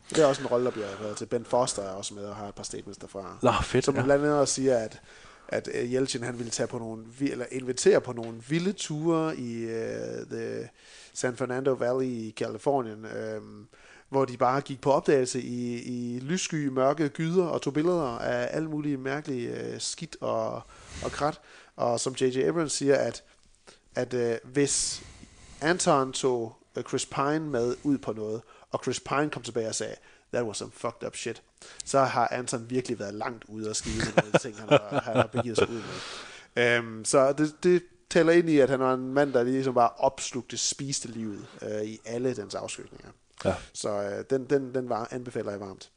Det er også en rolle, der bliver været til. Ben Foster er også med og har et par statements derfra. Nå, fedt, Som ja. blandt andet også siger, at, at øh, Yeltsin han ville tage på nogle, eller invitere på nogle vilde ture i uh, the San Fernando Valley i Kalifornien, øhm, hvor de bare gik på opdagelse i, i lyssky, mørke gyder og tog billeder af alle mulige mærkelige øh, skidt og, og krat. Og som J.J. Abrams siger, at, at øh, hvis Anton tog øh, Chris Pine med ud på noget, og Chris Pine kom tilbage og sagde, that was some fucked up shit, så har Anton virkelig været langt ude og skide med nogle ting, han har, han har begivet sig ud med. Øhm, så det, det taler ind i, at han var en mand, der ligesom bare opslugte, spiste livet øh, i alle dens afskygninger. Ja. Så øh, den, den, den var, anbefaler jeg varmt.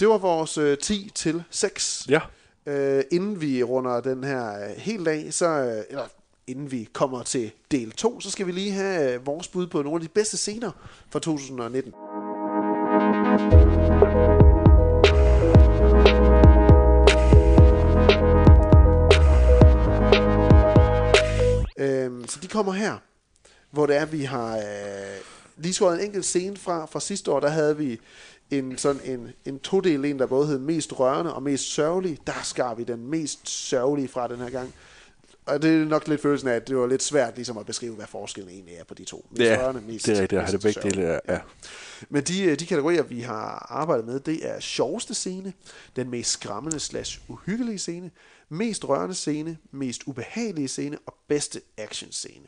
Det var vores øh, 10 til 6. Ja. Øh, inden vi runder den her øh, helt af, så, øh, eller inden vi kommer til del 2, så skal vi lige have øh, vores bud på nogle af de bedste scener fra 2019. Øhm, så de kommer her, hvor det er, vi har øh, lige skåret en enkelt scene fra, fra sidste år, der havde vi en, sådan en, en todel en, der både hed mest rørende og mest sørgelig. Der skar vi den mest sørgelige fra den her gang. Og det er nok lidt følelsen af, at det var lidt svært ligesom at beskrive, hvad forskellen egentlig er på de to. Mest Ja, rørende, mest, det er rigtigt have mest det begge dele. Ja. ja. Men de, øh, de kategorier, vi har arbejdet med, det er sjoveste scene, den mest skræmmende slash uhyggelige scene, mest rørende scene, mest ubehagelige scene og bedste action scene.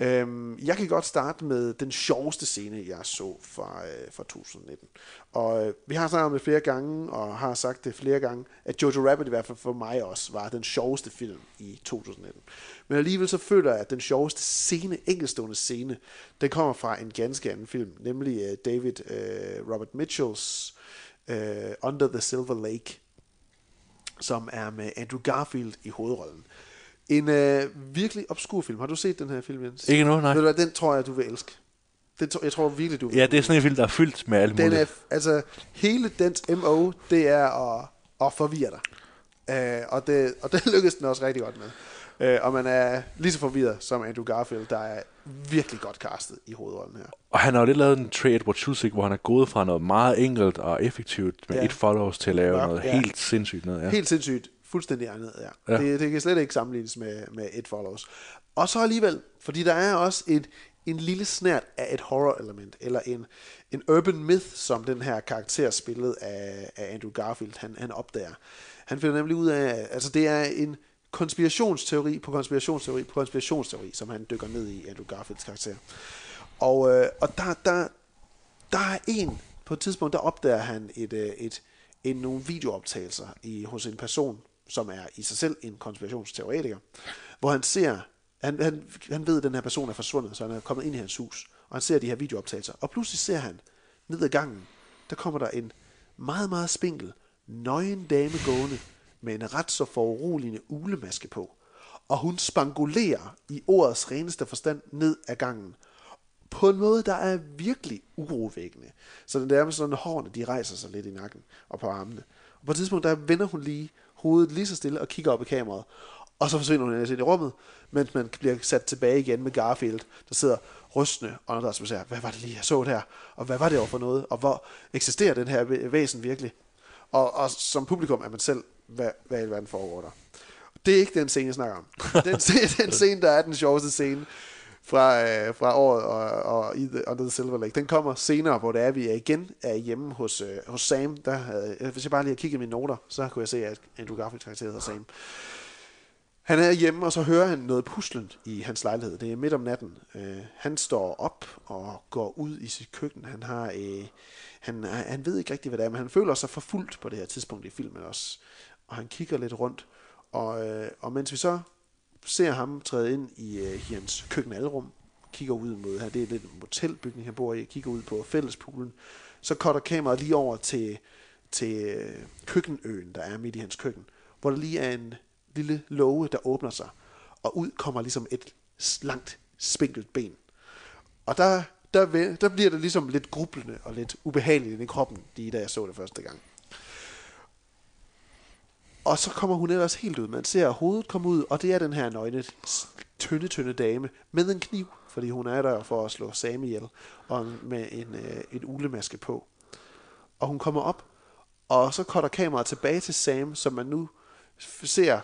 Øhm, jeg kan godt starte med den sjoveste scene, jeg så fra, øh, fra 2019. Og øh, vi har snakket om det flere gange, og har sagt det flere gange, at Jojo Rabbit i hvert fald for mig også var den sjoveste film i 2019. Men alligevel så føler jeg, at den sjoveste scene, enkeltstående scene, den kommer fra en ganske anden film, nemlig øh, David øh, Robert Mitchells øh, Under the Silver Lake, som er med Andrew Garfield i hovedrollen. En øh, virkelig obskur film. Har du set den her film, Jens? Ikke nu, nej. Ved du hvad, den tror jeg, du vil elske. Den tror, jeg tror virkelig, du vil ja, det er sådan en film, der er fyldt med alt den muligt. er, altså, hele dens MO, det er at, at forvirre dig. Uh, og, det, og det (laughs) lykkedes den også rigtig godt med. Øh, og man er lige så forvirret som Andrew Garfield, der er virkelig godt castet i hovedrollen her. Og han har jo lidt lavet en trade Edward Schultz, hvor han er gået fra noget meget enkelt og effektivt med Ja. et follows til at lave Mørkt, noget ja. helt sindssygt noget. Ja. Helt sindssygt. Fuldstændig egnet, ja. Ja. Det, det kan slet ikke sammenlignes med, med et follows. Og så alligevel, fordi der er også et, en lille snært af et horror-element, eller en, en urban myth, som den her karakter spillet af, af Andrew Garfield, han, han opdager. Han finder nemlig ud af, altså det er en konspirationsteori på konspirationsteori på konspirationsteori, som han dykker ned i, Andrew Garfields karakter. Og, øh, og der, der, der er en, på et tidspunkt, der opdager han et, øh, et, en, nogle videooptagelser i, hos en person, som er i sig selv en konspirationsteoretiker, hvor han ser, han, han, han ved, at den her person er forsvundet, så han er kommet ind i hans hus, og han ser de her videooptagelser, og pludselig ser han, ned ad gangen, der kommer der en meget, meget spinkel, nøgen dame gående, med en ret så foruroligende ulemaske på, og hun spangulerer i ordets reneste forstand ned ad gangen, på en måde, der er virkelig urovækkende. Så det er med sådan, hårene de rejser sig lidt i nakken og på armene. Og på et tidspunkt, der vender hun lige hovedet lige så stille og kigger op i kameraet. Og så forsvinder hun ellers ind i rummet, mens man bliver sat tilbage igen med Garfield, der sidder rystende og der som siger, hvad var det lige, jeg så der? Og hvad var det over for noget? Og hvor eksisterer den her væsen virkelig? Og, og som publikum er man selv, hvad, hvad i alverden foregår der? Det er ikke den scene, jeg snakker om. Den, scene- (laughs) den scene, der er den sjoveste scene fra, øh, fra året og, og i the, Under the Silver Lake, den kommer senere, hvor det er, vi er igen er hjemme hos, øh, hos Sam. Der, havde, øh, hvis jeg bare lige har kigget mine noter, så kunne jeg se, at Andrew Garfield karakter hedder Sam. Han er hjemme, og så hører han noget puslen i hans lejlighed. Det er midt om natten. Øh, han står op og går ud i sit køkken. Han har, øh, han, han ved ikke rigtig, hvad det er, men han føler sig forfulgt på det her tidspunkt i filmen også. Og han kigger lidt rundt. Og, øh, og mens vi så ser ham træde ind i, øh, i hans køkkenalrum, kigger ud mod her, det er lidt en motelbygning, han bor i, kigger ud på fællespoolen, så cutter kameraet lige over til, til øh, køkkenøen, der er midt i hans køkken, hvor der lige er en lille låge, der åbner sig, og ud kommer ligesom et langt, spinkelt ben. Og der, der, der bliver det ligesom lidt grublende og lidt ubehageligt i kroppen, lige da jeg så det første gang. Og så kommer hun ellers helt ud. Man ser hovedet komme ud, og det er den her nøgne, tynde, tynde dame med en kniv, fordi hun er der for at slå Sam ihjel, og med en, øh, en ulemaske på. Og hun kommer op, og så cutter kameraet tilbage til Sam, som man nu ser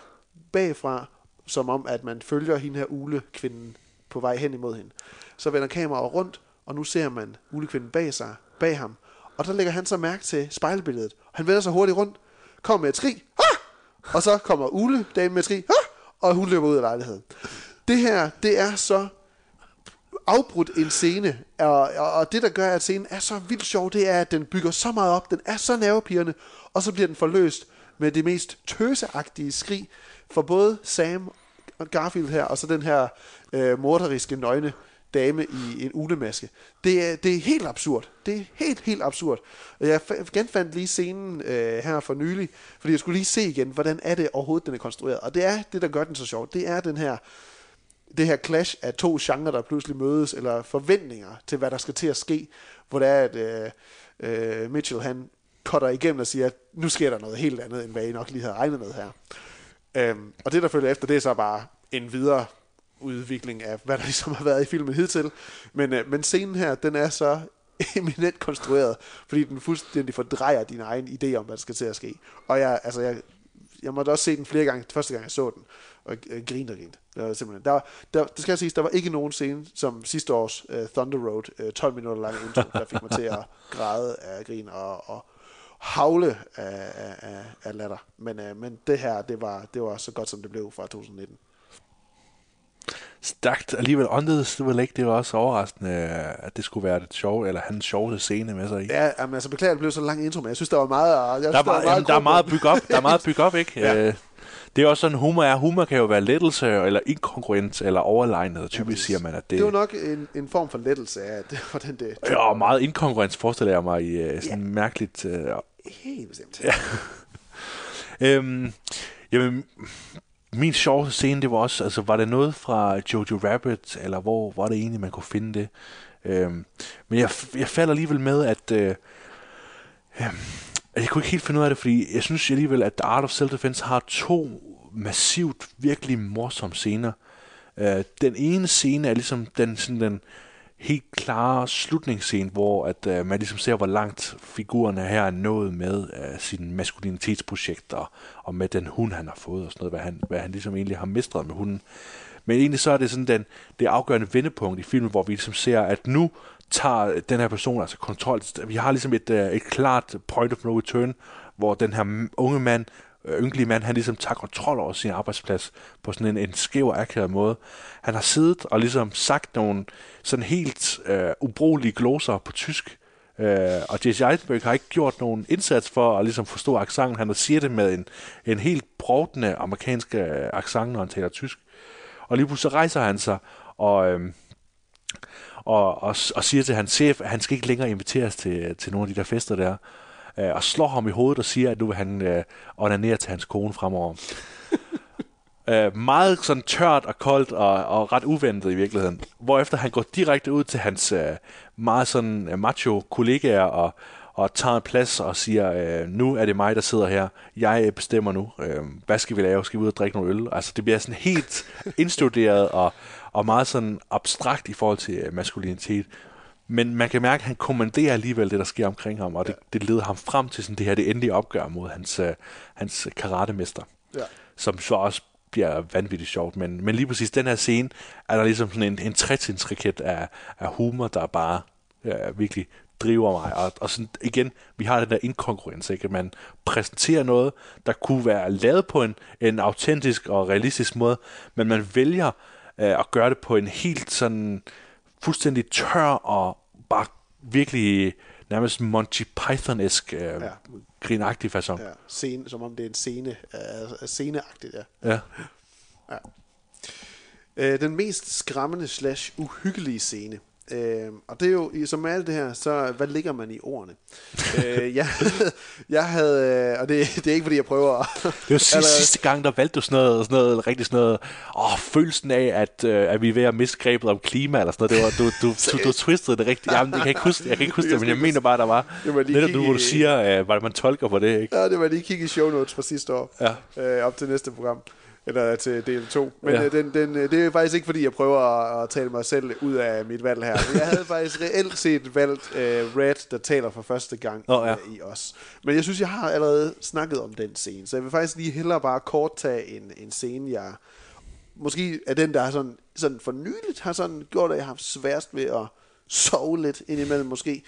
bagfra, som om, at man følger hende her ulekvinden på vej hen imod hende. Så vender kameraet rundt, og nu ser man ulekvinden bag sig, bag ham. Og der lægger han så mærke til spejlbilledet. Han vender sig hurtigt rundt, kommer med et skrig! Og så kommer Ule, damen med tri, og hun løber ud af lejligheden. Det her, det er så afbrudt en scene, og, og, og det, der gør, at scenen er så vildt sjov, det er, at den bygger så meget op, den er så nervepirrende, og så bliver den forløst med det mest tøseagtige skrig for både Sam og Garfield her, og så den her øh, morderiske nøgne dame i en ulemaske. Det er, det er helt absurd. Det er helt, helt absurd. Og jeg genfandt lige scenen øh, her for nylig, fordi jeg skulle lige se igen, hvordan er det overhovedet, den er konstrueret. Og det er det, der gør den så sjov. Det er den her det her clash af to genrer, der pludselig mødes, eller forventninger til, hvad der skal til at ske, hvor det er, at øh, øh, Mitchell han cutter igennem og siger, at nu sker der noget helt andet, end hvad I nok lige havde regnet med her. Øhm, og det, der følger efter, det er så bare en videre udvikling af, hvad der ligesom har været i filmen hidtil. Men, øh, men scenen her, den er så (laughs) eminent konstrueret, fordi den fuldstændig fordrejer din egen idé om, hvad der skal til at ske. Og jeg, altså, jeg, jeg måtte også se den flere gange, første gang jeg så den, og øh, grinte og grinte. Det var simpelthen, der, der, det skal jeg sige, der var ikke nogen scene, som sidste års uh, Thunder Road, øh, uh, 12 minutter lang intro, der fik mig til at græde af grin og, og havle af, af, af, af latter. Men, uh, men det her, det var, det var så godt, som det blev fra 2019. Stærkt alligevel. Under the Silver Lake, det var også overraskende, at det skulle være det sjove, eller hans sjoveste scene med sig i. Ja, jamen, altså beklager, det blev så lang intro, men jeg synes, der var meget... Jeg Der er, synes, meget, jamen, der er meget bygge op, der er meget bygge op, ikke? (laughs) Ja. Øh, det er også sådan, humor er. Humor kan jo være lettelse, eller inkongruent, eller overlegnet, typisk præcis. siger man, at det, Det var nok en, en form for lettelse af, det, hvordan det... Ja, og meget inkongruens forestiller jeg mig i uh, sådan mærkeligt... Uh, Helt bestemt. Ja. (laughs) øhm, jamen, min sjoveste scene, det var også, altså var det noget fra Jojo Rabbit, eller hvor var det egentlig, man kunne finde det? Øhm, men jeg, jeg falder alligevel med, at øh, øh, jeg kunne ikke helt finde ud af det, fordi jeg synes alligevel, at The Art of Self-Defense har to massivt virkelig morsomme scener. Øh, den ene scene er ligesom den, sådan den helt klare slutningsscene, hvor at, øh, man ligesom ser, hvor langt figurerne her er nået med øh, sin maskulinitetsprojekt og, og med den hund, han har fået og sådan noget, hvad han, hvad han ligesom egentlig har mestret med hunden. Men egentlig så er det sådan den, det afgørende vendepunkt i filmen, hvor vi ligesom ser, at nu tager den her person altså kontrol. Vi har ligesom et, øh, et klart point of no return, hvor den her unge mand, Øh, ynkelige mand, han ligesom tager kontrol over sin arbejdsplads på sådan en, en skæv og akavet måde. Han har siddet og ligesom sagt nogle sådan helt øh, ubrugelige gloser på tysk, Øh, og Jesse Eisenberg har ikke gjort nogen indsats for at ligesom forstå accenten. Han siger det med en, en helt brovdende amerikansk øh, accent, når han taler tysk. Og lige pludselig rejser han sig og, øh, og, og, og siger til hans chef, at han skal ikke længere inviteres til, til nogle af de der fester der. Øh, og slår ham i hovedet og siger, at nu vil han øh, onanere til hans kone fremover. (laughs) øh, meget sådan tørt og koldt og, og ret uventet i virkeligheden. Hvorefter han går direkte ud til hans øh, meget sådan øh, macho kollegaer og, og tager en plads og siger, øh, nu er det mig, der sidder her. Jeg bestemmer nu. Øh, hvad skal vi lave? Skal vi ud og drikke noget øl? Altså, det bliver sådan helt (laughs) indstuderet og, og meget sådan abstrakt i forhold til øh, maskulinitet. Men man kan mærke, at han kommanderer alligevel det, der sker omkring ham, og det, det leder ham frem til sådan det her det endelige opgør mod hans, øh, hans karatemester. Ja. Som så også bliver vanvittigt sjovt. Men, men lige præcis den her scene, er der ligesom sådan en, en trætinsraket af, af humor, der bare ja, virkelig driver mig. Og, og sådan, igen, vi har den der inkongruens, ikke? at man præsenterer noget, der kunne være lavet på en, en autentisk og realistisk måde, men man vælger øh, at gøre det på en helt sådan fuldstændig tør og bare virkelig nærmest Monty Python-esk øh, ja. grinagtig façon. Ja, scene, som om det er en scene, uh, sceneagtigt, ja. Ja. ja. Øh, den mest skræmmende slash uhyggelige scene, Øh, og det er jo, som med alt det her, så hvad ligger man i ordene? (laughs) øh, jeg, jeg havde, øh, og det, det er ikke fordi jeg prøver at... Det var sidste, sidste gang, der valgte du sådan noget, sådan noget rigtig sådan noget, åh, følelsen af, at, øh, at vi er ved at miste grebet om klima, eller sådan noget, det var, du, du, du, du twistede det rigtigt. Jamen, jeg kan ikke huske jeg kan ikke huske det, men jeg mener bare, der var netop du, hvor du siger, øh, hvad man tolker på det, ikke? Ja, det var lige kigge i show notes fra sidste år, ja. øh, op til næste program eller til del 2. Men ja. den, den, det er faktisk ikke, fordi jeg prøver at, at tale mig selv ud af mit valg her. Jeg havde faktisk reelt set valgt uh, Red, der taler for første gang oh, ja. uh, i os. Men jeg synes, jeg har allerede snakket om den scene, så jeg vil faktisk lige hellere bare kort tage en, en scene, jeg måske er den, der har sådan, sådan for nyligt har sådan gjort, at jeg har haft sværest ved at sove lidt indimellem måske.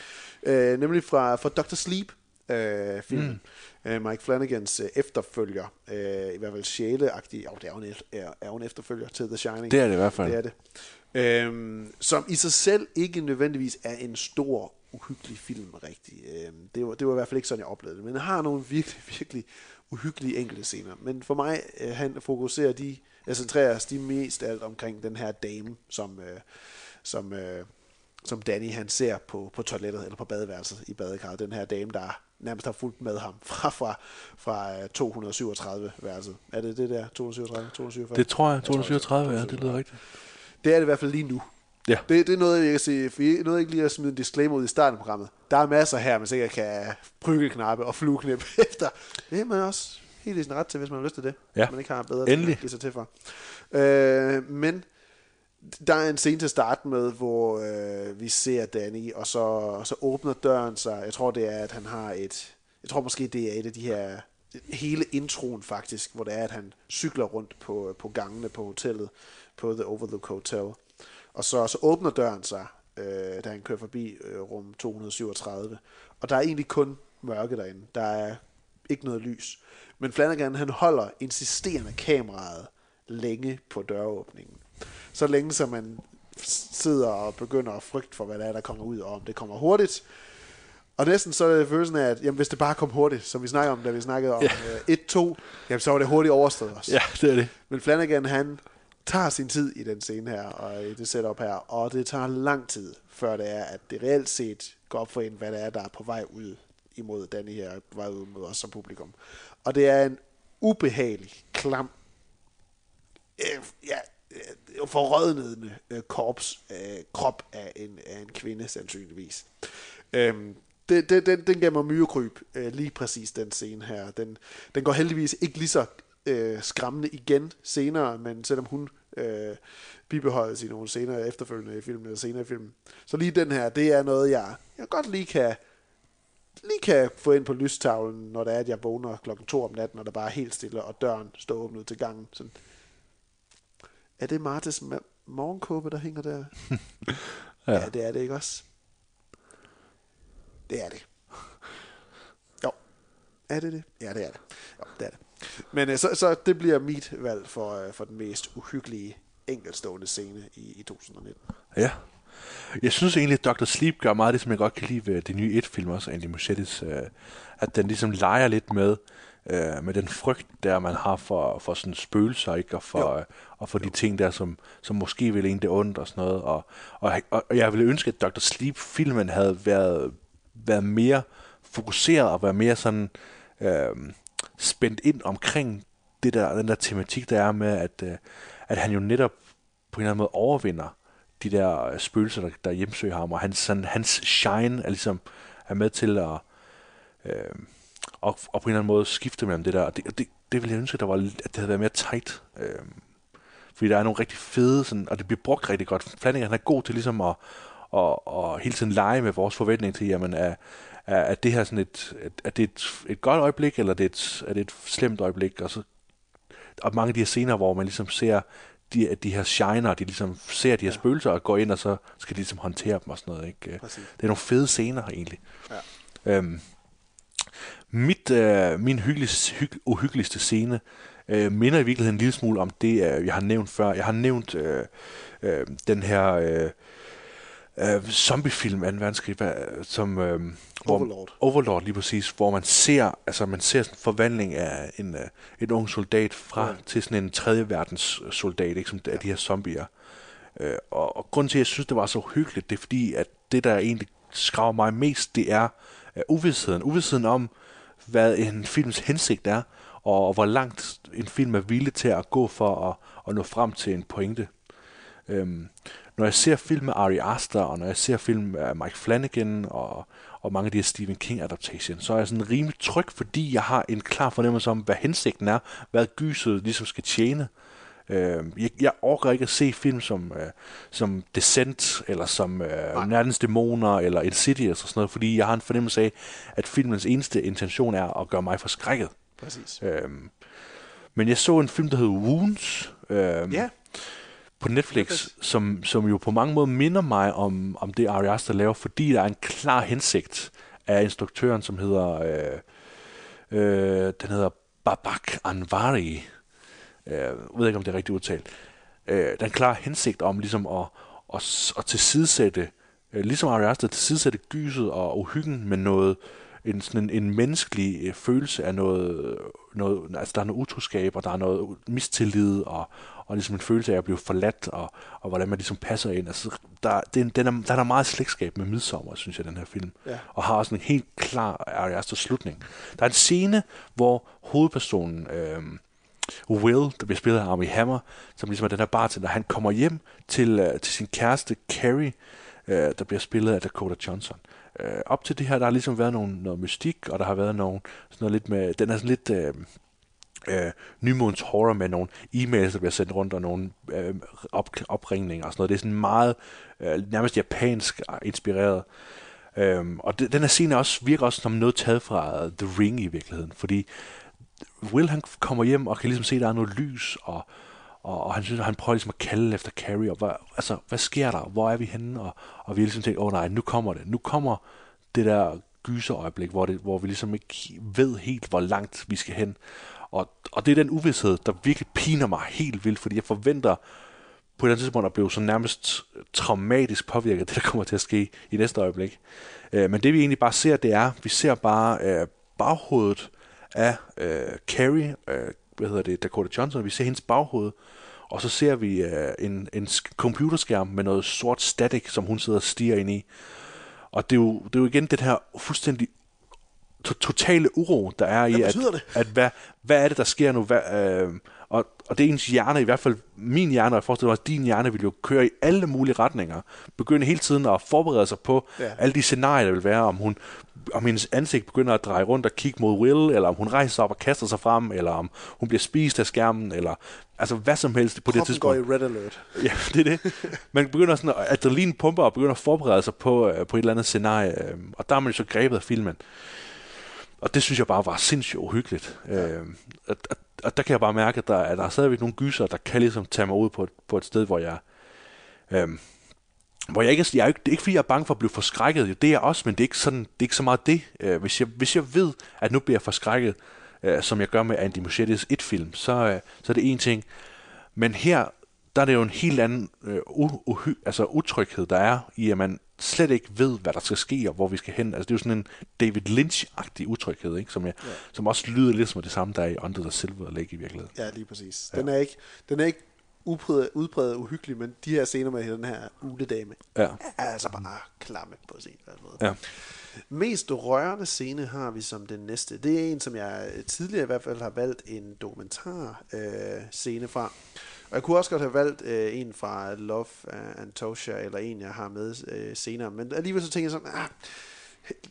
Uh, nemlig fra, fra Dr. Sleep, uh, filmen. Mm øh, Mike Flanagans øh, efterfølger, øh, i hvert fald sjæleagtig, oh, det er jo, en, er, er jo en efterfølger til The Shining. Det er det i hvert fald. Det er det. Øhm, som i sig selv ikke nødvendigvis er en stor, uhyggelig film rigtig. Øhm, det, var, det var i hvert fald ikke sådan, jeg oplevede det. Men den har nogle virkelig, (laughs) virkelig uhyggelige enkelte scener. Men for mig, øh, han fokuserer de, jeg centrerer de mest alt omkring den her dame, som, øh, som, øh, som Danny han ser på, på toilettet, eller på badeværelset i badekarret. Den her dame, der nærmest har fulgt med ham (laughs) fra, fra, fra 237 øh, værelset. Er det det der? 237? 247? Det tror jeg. 237, ja, det lyder rigtigt. Det er det i hvert fald lige nu. Ja. Det, det er noget, jeg kan sige, for jeg, noget, jeg ikke lige at smide en disclaimer ud i starten af programmet. Der er masser her, man sikkert kan prykkelknappe og flueknip (laughs) efter. Det er man også helt i sin ret til, hvis man har lyst til det. Ja. Man ikke har bedre Endelig. at give sig til for. Øh, men der er en scene til start med, hvor øh, vi ser Danny, og så, så åbner døren sig. Jeg tror, det er, at han har et... Jeg tror måske, det er et af de her... Hele introen faktisk, hvor det er, at han cykler rundt på, på gangene på hotellet, på The Overlook Hotel. Og så, så åbner døren sig, øh, da han kører forbi øh, rum 237. Og der er egentlig kun mørke derinde. Der er ikke noget lys. Men Flanagan, han holder insisterende kameraet længe på døråbningen så længe som man sidder og begynder at frygte for, hvad der er, der kommer ud, og om det kommer hurtigt. Og næsten så er det følelsen af, at jamen, hvis det bare kom hurtigt, som vi snakkede om, da vi snakkede om ja. uh, 1-2, jamen, så var det hurtigt overstået også. Ja, det er det. Men Flanagan, han tager sin tid i den scene her, og i det setup her, og det tager lang tid, før det er, at det reelt set går op for en, hvad det er, der er på vej ud imod Danny her, på vej ud mod os som publikum. Og det er en ubehagelig, klam, øh, ja, øh, Øh, forrødnede øh, korps, øh, krop af en, af en kvinde, sandsynligvis. Øhm, det, det, den, den gav mig myrekryb, øh, lige præcis den scene her. Den, den går heldigvis ikke lige så øh, skræmmende igen senere, men selvom hun øh, bibeholdes i nogle senere efterfølgende i filmen, eller senere i filmen. Så lige den her, det er noget, jeg, jeg godt lige kan, lige kan få ind på lystavlen, når det er, at jeg vågner klokken to om natten, og der bare er helt stille, og døren står åbnet ud til gangen. Sådan. Er det Martes ma- morgenkåbe, der hænger der? (laughs) ja. ja, det er det ikke også? Det er det. Jo. Er det det? Ja, det er det. Jo, det er det. Men øh, så, så det bliver mit valg for, øh, for den mest uhyggelige enkeltstående scene i, i 2019. Ja. Jeg synes egentlig, at Dr. Sleep gør meget af det, som jeg godt kan lide ved de nye et-film også, Andy Muschiettes, øh, at den ligesom leger lidt med, øh, med den frygt, der man har for, for sådan spøgelser, ikke? Og for, øh, og for de ting der, som, som måske vil en det ondt og sådan noget. Og, og, og jeg ville ønske, at Dr. Sleep-filmen havde været, været mere fokuseret og været mere sådan øh, spændt ind omkring det der, den der tematik, der er med, at, øh, at han jo netop på en eller anden måde overvinder de der øh, spøgelser, der, der hjemsøger ham, og hans, sådan, hans shine er ligesom er med til at, øh, og, og på en eller anden måde skifte mellem det der, og det, og det, det ville jeg ønske, at, der var, at det havde været mere tight. Øh, fordi der er nogle rigtig fede, sådan, og det bliver brugt rigtig godt. Flanagan er god til ligesom at, og, og hele tiden lege med vores forventning til, jamen, er, er, er det her sådan et, er det et, et godt øjeblik, eller er det et, er det et slemt øjeblik? Og, så, og mange af de her scener, hvor man ligesom ser de, de her shiner, de ligesom ser de her ja. spøgelser og går ind, og så skal de ligesom håndtere dem og sådan noget. Ikke? Præcis. Det er nogle fede scener egentlig. Ja. Øhm, mit, øh, min hyggeligste, hyg, uhyggeligste scene øh, minder i virkeligheden en lille smule om det, øh, jeg har nævnt før. Jeg har nævnt øh, øh, den her øh, øh, zombiefilm 2. verdenskrig, som... Øh, hvor, Overlord. Overlord, lige præcis, hvor man ser, altså man ser sådan en forvandling af en, uh, en ung soldat fra Ja. til sådan en tredje verdens soldat, ikke, som af de her zombier. Uh, og, og grunden til, at jeg synes, det var så hyggeligt, det er fordi, at det, der egentlig skraver mig mest, det er uh, uvidsheden. Uvidsheden om, hvad en films hensigt er, og, og hvor langt en film er villig til at gå for at, at nå frem til en pointe. Øhm, når jeg ser film med Ari Aster, og når jeg ser film af Mike Flanagan, og, og mange af de her Stephen King adaptations, så er jeg sådan rimelig tryg, fordi jeg har en klar fornemmelse om, hvad hensigten er, hvad gyset ligesom skal tjene. Øhm, jeg, jeg orker ikke at se film som, øh, som Descent, eller som øh, Nattens Dæmoner, eller Insidious og sådan noget, fordi jeg har en fornemmelse af, at filmens eneste intention er at gøre mig forskrækket. Præcis. Øhm, men jeg så en film, der hed Wounds, øhm, Ja, på Netflix, som, som jo på mange måder minder mig om, om det Ari Aster laver, fordi der er en klar hensigt af instruktøren, som hedder, øh, øh, den hedder Babak Anvari. Øh, ved ikke, om det er rigtigt udtalt. Øh, der er en klar hensigt om ligesom at, at, at tilsidesætte, øh, ligesom Ari Aster, tilsidesætte gyset og uhyggen med noget, en, sådan en, en menneskelig øh, følelse af noget, noget, altså der er noget utroskab, og der er noget mistillid, og, og ligesom en følelse af at blive forladt, og, og hvordan man ligesom passer ind. Altså, der, den, den er, der er der meget slægtskab med midsommer, synes jeg, den her film. Ja. Og har også en helt klar Ari Aster slutning. Der er en scene, hvor hovedpersonen, øh, Will, der bliver spillet af Armie Hammer, som ligesom er den her bartender, han kommer hjem til, øh, til sin kæreste Carrie, øh, der bliver spillet af Dakota Johnson. Øh, op til det her, der har ligesom været nogle, noget mystik, og der har været nogle, sådan noget lidt med, den er sådan lidt øh, øh, nymodens horror med nogle e-mails, der bliver sendt rundt, og nogle øh, op, opringninger og sådan noget. Det er sådan meget øh, nærmest japansk inspireret. Øhm, og det, den her scene også, virker også som noget taget fra The Ring i virkeligheden, fordi Will han kommer hjem og kan ligesom se, at der er noget lys, og, og, og han synes, at han prøver ligesom at kalde efter Carrie, og hvad, altså, hvad sker der? Hvor er vi henne? Og, og vi har ligesom tænkt, åh oh, nej, nu kommer det. Nu kommer det der gyserøjeblik, hvor, det, hvor vi ligesom ikke ved helt, hvor langt vi skal hen. Og, og det er den uvidshed, der virkelig piner mig helt vildt, fordi jeg forventer på et eller andet tidspunkt at blive så nærmest traumatisk påvirket, af det der kommer til at ske i næste øjeblik. Øh, men det vi egentlig bare ser, det er, vi ser bare øh, baghovedet af øh, Carrie, øh, hvad hedder det, Dakota Johnson, vi ser hendes baghoved, og så ser vi øh, en, en sk- computerskærm med noget sort static, som hun sidder og stiger ind i. Og det er jo, det er jo igen den her fuldstændig to- totale uro, der er i, at, det? at hvad, hvad er det, der sker nu? Hvad, øh, Og, og det er ens hjerne, i hvert fald min hjerne, og jeg forestiller mig, at din hjerne vil jo køre i alle mulige retninger. Begynde hele tiden at forberede sig på Ja. alle de scenarier, der vil være, om hun om hendes ansigt begynder at dreje rundt og kigge mod Will, eller om hun rejser sig op og kaster sig frem, eller om hun bliver spist af skærmen, eller altså hvad som helst på det Kroppen går tidspunkt. i red alert. (laughs) Ja, det er det. Man begynder sådan at adrenalin pumper og begynder at forberede sig på, øh, på et eller andet scenarie. øh, Og der er man jo så grebet af filmen. Og det synes jeg bare var sindssygt uhyggeligt. Ja. Øh, og, og, og der kan jeg bare mærke, at der, at der er stadigvæk nogle gyser, der kan ligesom tage mig ud på et, på et sted, hvor jeg... Øhm, hvor jeg ikke, jeg er ikke, det er ikke fordi, jeg er bange for at blive forskrækket. Jo, det er jeg også, men det er ikke, sådan, det er ikke så meget det. Øh, hvis, jeg, hvis jeg ved, at nu bliver jeg forskrækket, øh, som jeg gør med Andy Muschiettis et film, så, øh, så er det en ting. Men her, der er det jo en helt anden øh, uhy- altså utryghed, der er i, at man slet ikke ved, hvad der skal ske, og hvor vi skal hen. Altså, det er jo sådan en David Lynch-agtig utryghed, ikke? Som, jeg, ja. som også lyder lidt som det samme, der er i Under the Silver Lake i virkeligheden. Ja, lige præcis. Den er ikke, den er ikke udpræget, udpræget uhyggelig, men de her scener med den her uledame, Ja. er altså bare klamme på sin måde. Ja. Mest rørende scene har vi som den næste. Det er en, som jeg tidligere i hvert fald har valgt en dokumentar øh, scene fra. Og jeg kunne også godt have valgt øh, en fra Love Antosha, eller en, jeg har med øh, senere. Men alligevel så tænker jeg sådan, ah,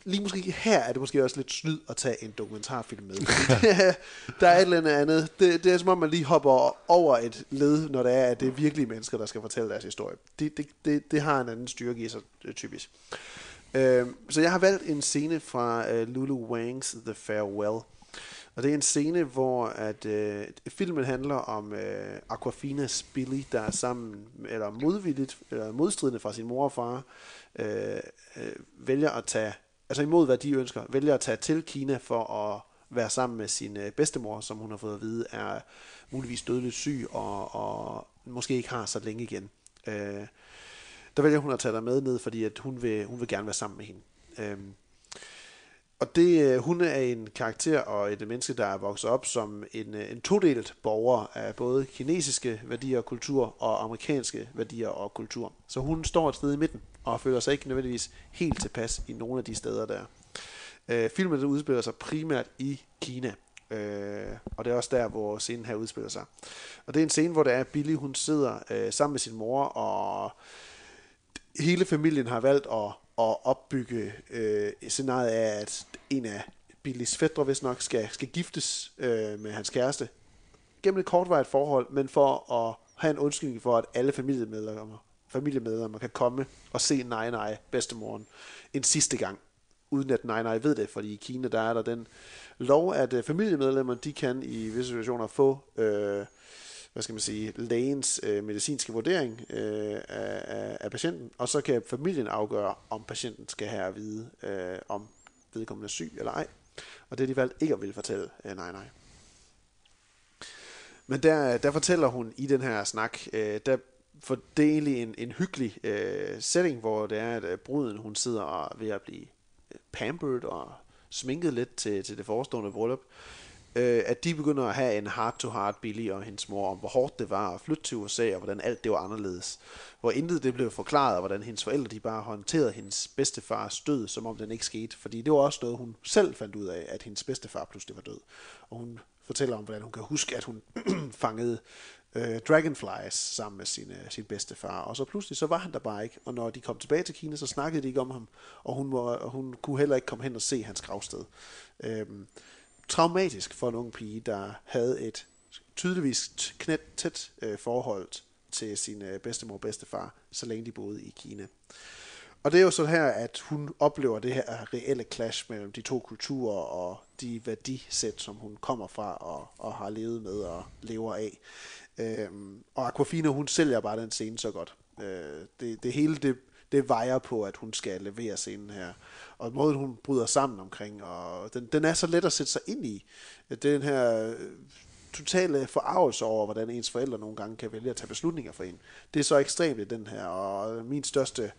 lige måske her er det måske også lidt snyd at tage en dokumentarfilm med. Er- (laughs) (laughs) der er et eller andet andet. Det, det er som om, man lige hopper over et led, når det er, at det er virkelige mennesker, der skal fortælle deres historie. Det, det, det, det har en anden styrke i sig, øh, typisk. Øh, så jeg har valgt en scene fra øh, Lulu Wang's The Farewell. Og det er en scene, hvor at øh, filmen handler om øh, Aquafinas Billy, der er sammen, eller modvilligt, eller modstridende fra sin mor og far, øh, øh, vælger at tage, altså imod hvad de ønsker, vælger at tage til Kina for at være sammen med sin øh, bedstemor, som hun har fået at vide er muligvis dødeligt syg og, og måske ikke har så længe igen. Øh, der vælger hun at tage dig med ned, fordi at hun, vil, hun vil gerne være sammen med hende. Øh, og det, øh, hun er en karakter og et menneske, der er vokset op som en, øh, en todelt borger af både kinesiske værdier og kultur og amerikanske værdier og kultur. Så hun står et sted i midten og føler sig ikke nødvendigvis helt tilpas i nogle af de steder der. Øh, filmen der udspiller sig primært i Kina. Øh, og det er også der, hvor scenen her udspiller sig. Og det er en scene, hvor der er Billy, hun sidder øh, sammen med sin mor, og hele familien har valgt at, at opbygge øh, scenariet af, at en af Billys fædre, hvis nok, skal, skal giftes øh, med hans kæreste. Gennem et kortvarigt forhold, men for at have en undskyldning for, at alle familiemedlemmer, familiemedlemmer kan komme og se nej nej bedstemoren en sidste gang, uden at nej nej ved det, fordi i Kina der er der den lov, at øh, familiemedlemmer, de kan i visse situationer få øh, hvad skal man sige, lægens øh, medicinske vurdering øh, af, af, af patienten, og så kan familien afgøre, om patienten skal have at vide, øh, om vedkommende er syg eller ej. Og det har de valgt ikke at ville fortælle, øh, nej nej. Men der, der fortæller hun i den her snak, øh, der, for det er egentlig en, en hyggelig øh, setting, hvor det er, at øh, bruden hun sidder og ved at blive øh, pampered og sminket lidt til, til det forestående bryllup, øh, at de begynder at have en heart-to-heart Billy og hendes mor om, hvor hårdt det var at flytte til USA, og hvordan alt det var anderledes. Hvor intet det blev forklaret, og hvordan hendes forældre de bare håndterede hendes bedstefars død, som om den ikke skete. Fordi det var også noget, hun selv fandt ud af, at hendes bedstefar pludselig var død. Og hun fortæller om, hvordan hun kan huske, at hun (clears throat) fangede øh, dragonflies sammen med sin, øh, sin bedstefar. Og så pludselig, så var han der bare ikke. Og når de kom tilbage til Kina, så snakkede de ikke om ham. Og hun, må, og hun kunne heller ikke komme hen og se hans gravsted. Øhm, traumatisk for en ung pige, der havde et tydeligvis knæt tæt øh, forhold til sin øh, bedstemor og bedstefar, så længe de boede i Kina. Og det er jo så her, at hun oplever det her reelle clash mellem de to kulturer og de værdisæt, som hun kommer fra og, og har levet med og lever af. Øhm, og Aquafina, hun sælger bare den scene så godt. Øh, det, det hele, det, det vejer på, at hun skal levere scenen her. Og måden, hun bryder sammen omkring, og den, den er så let at sætte sig ind i. Den her øh, totale forarvelse over, hvordan ens forældre nogle gange kan vælge at tage beslutninger for en. Det er så ekstremt i den her, og min største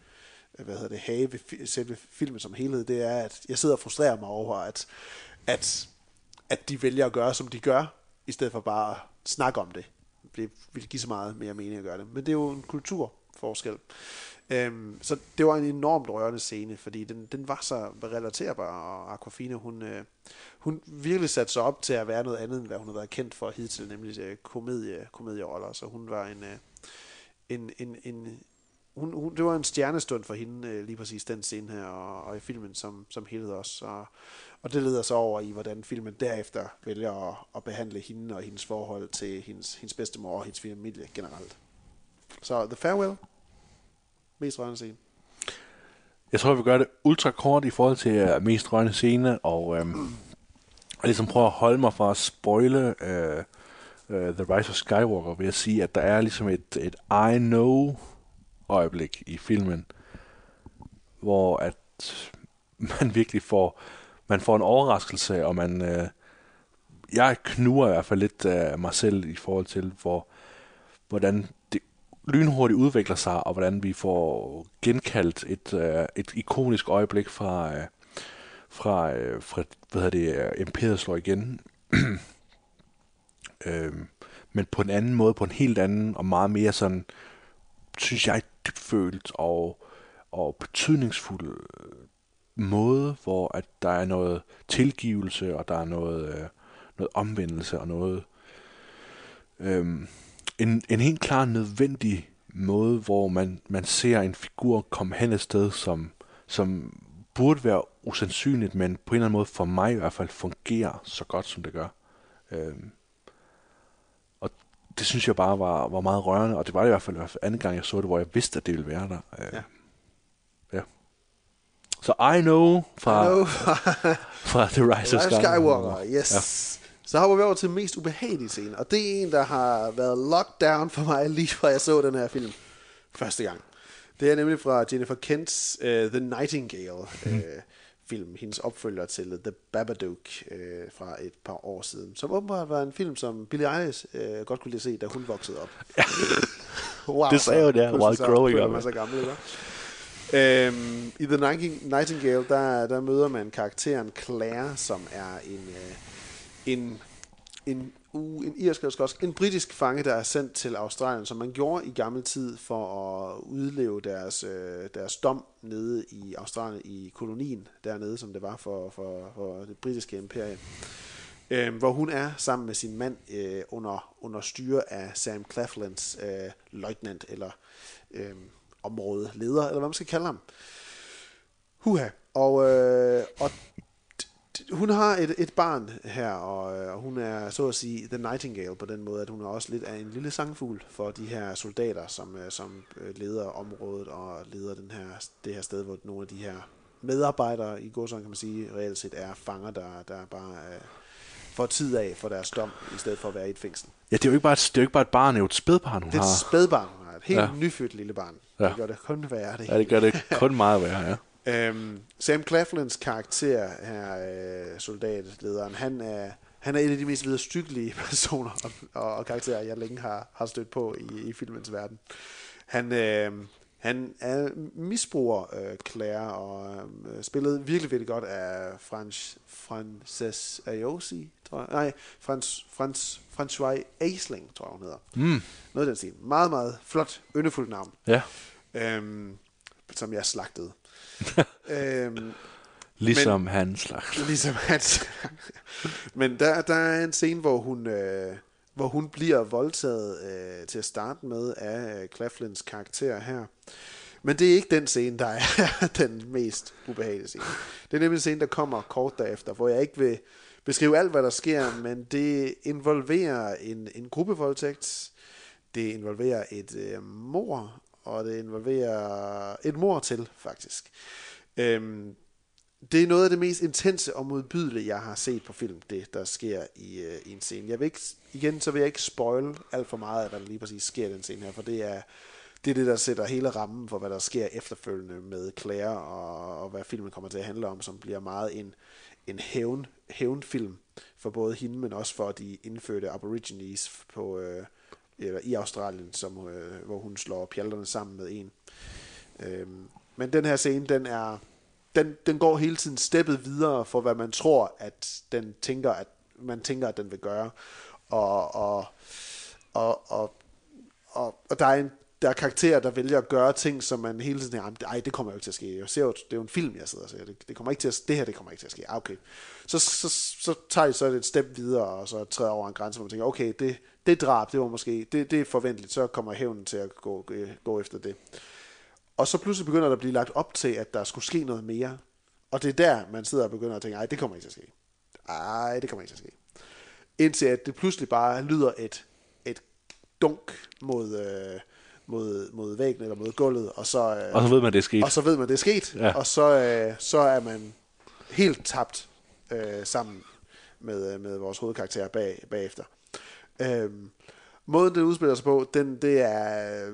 øh, hvad hedder det, have ved selve filmen som helhed, det er, at jeg sidder og frustrerer mig over, at, at, at de vælger at gøre, som de gør, i stedet for bare at snakke om det. Det vil give så meget mere mening at gøre det. Men det er jo en kulturforskel. Øhm, så det var en enormt rørende scene, fordi den, den var så relaterbar, og Aquafina, hun, øh, hun virkelig satte sig op til at være noget andet, end hvad hun har været kendt for hidtil, nemlig øh, komedie, komedieroller. Så hun var en, øh, en, en, en hun, hun, det var en stjernestund for hende, øh, lige præcis den scene her, og, og i filmen som, som helhed også. Og, og det leder så over i, hvordan filmen derefter vælger at, at behandle hende og hendes forhold til hendes, hendes bedstemor og hendes familie generelt. Så The Farewell, mest rørende scene. Jeg tror, vi gør det ultra kort i forhold til uh, mest rørende scene, og, øhm, og ligesom prøve at holde mig fra at spoile uh, uh, The Rise of Skywalker ved at sige, at der er ligesom et, et I know øjeblik i filmen, hvor at man virkelig får, man får en overraskelse, og man, uh, jeg knuger i hvert fald lidt uh, mig selv i forhold til, hvor, hvordan lynhurtigt udvikler sig, og hvordan vi får genkaldt et, øh, et ikonisk øjeblik fra, øh, fra, øh, fra hvad hedder det, øh, Imperiet slår igen. (clears throat) øh, men på en anden måde, på en helt anden og meget mere sådan, synes jeg, dybfølt og, og betydningsfuld øh, måde, hvor at der er noget tilgivelse, og der er noget, øh, noget omvendelse og noget Øh, en, en helt klar nødvendig måde, hvor man, man ser en figur komme hen et sted, som, som burde være usandsynligt, men på en eller anden måde for mig i hvert fald fungerer så godt, som det gør. Øhm, og det synes jeg bare var, var meget rørende, og det var det i hvert fald, i hvert fald anden gang, jeg så det, hvor jeg vidste, at det ville være der. Øh, Ja. ja. Så I Know fra, Hello. (laughs) fra The Rise of Skywalker. Skywalker, yes. Ja. Så hopper vi over til mest ubehagelige scene, og det er en, der har været locked down for mig, (laughs) lige fra jeg så den her film første gang. Det er nemlig fra Jennifer Kents uh, The Nightingale uh, film, hendes opfølger til The Babadook uh, fra et par år siden, som åbenbart var en film, som Billie Eilish uh, godt kunne lide se, da hun voksede op. wow, Det sagde hun, ja, while så growing up. man sig gammel, ikke? Øhm, I The Nighting- Nightingale, der, der møder man karakteren Claire, som er en, øh, en, en, uh, en irsk eller skotsk, en britisk fange, der er sendt til Australien, som man gjorde i gammel tid for at udleve deres, øh, deres dom nede i Australien, i kolonien dernede, som det var for, for, for det britiske imperie. Øh, hvor hun er sammen med sin mand øh, under, under styre af Sam Claflins øh, løjtnant, eller øh, områdeleder, eller hvad man skal kalde ham. Huha. Og, øh, og hun har et, et barn her, og, øh, og hun er så at sige The Nightingale på den måde, at hun er også lidt af en lille sangfugl for de her soldater, som, øh, som øh, leder området og leder den her, det her sted, hvor nogle af de her medarbejdere i godsøjne, kan man sige, reelt set er fanger, der, der bare øh, får tid af for deres dom, i stedet for at være i et fængsel. Ja, det er jo ikke bare et, det er jo ikke bare et barn, det er jo et spædbarn, hun Det er har. et spædbarn, hun har. Et helt ja. nyfødt lille barn. Ja. Det gør det kun værre, det Ja, det gør det kun meget værre, ja. Øhm, Sam Claflins karakter her, øh, soldatlederen, han er, han er en af de mest vederstyggelige (laughs) personer og, og, og karakterer, jeg længe har, har stødt på i, i filmens verden. Han, øh, han er misbruger øh, Claire og øh, spillet virkelig, virkelig godt af Frans, Frances Aosi, tror jeg. Nej, Frans, Frans, François Aisling, tror jeg, hun hedder. Mm. Noget af den stil. Meget, meget flot, yndefuldt navn Ja, øhm, som jeg slagtede. (laughs) øhm, ligesom Men... han slags. ligesom hans. Men der, der er en scene, hvor hun, øh, hvor hun bliver voldtaget øh, til at starte med af øh, Claflins karakter her. Men det er ikke den scene, der er (laughs) den mest ubehagelige scene. Det er nemlig en scene, der kommer kort derefter, hvor jeg ikke vil beskrive alt, hvad der sker, men det involverer en, en gruppevoldtægt, det involverer et øh, mor, og det involverer et mor til, faktisk. Øhm, det er noget af det mest intense og modbydelige, jeg har set på film, det der sker i, øh, i en scene. Jeg vil ikke, igen, så vil jeg ikke spoil alt for meget af, hvad der lige præcis sker i den scene her, for det er, det er det, der sætter hele rammen for, hvad der sker efterfølgende med Claire, og, og hvad filmen kommer til at handle om, som bliver meget en, en hævn, hævnfilm for både hende, men også for de indfødte aborigines på, øh, eller i Australien, som, øh, hvor hun slår pjalterne sammen med en. Øhm, men den her scene, den er den, den går hele tiden steppet videre for, hvad man tror, at den tænker, at man tænker, at den vil gøre. Og, og, og, og, og, og der er en der er karakterer, der vælger at gøre ting, som man hele tiden tænker, nej, det kommer jo ikke til at ske. Jeg ser jo, det er jo en film, jeg sidder og ser. Det, det, kommer ikke til at, det her, det kommer ikke til at ske. Ah, okay. Så, så, så tager de så et step videre, og så træder over en grænse, hvor man tænker, okay, det, det drab, det var måske, det, det er forventeligt, så kommer hævnen til at gå, øh, gå efter det. Og så pludselig begynder der at blive lagt op til, at der skulle ske noget mere. Og det er der, man sidder og begynder at tænke, ej, det kommer ikke til at ske. Ej, det kommer ikke til at ske. Indtil at det pludselig bare lyder et, et dunk mod, øh, mod, mod væggen eller mod gulvet, og så, øh, Og så ved man, det er sket. og så ved man, det er sket, Ja. og så, øh, så er man helt tabt øh, sammen med, øh, med vores hovedkarakter bag, bagefter. Øhm, måden, det udspiller sig på, den, det er øh,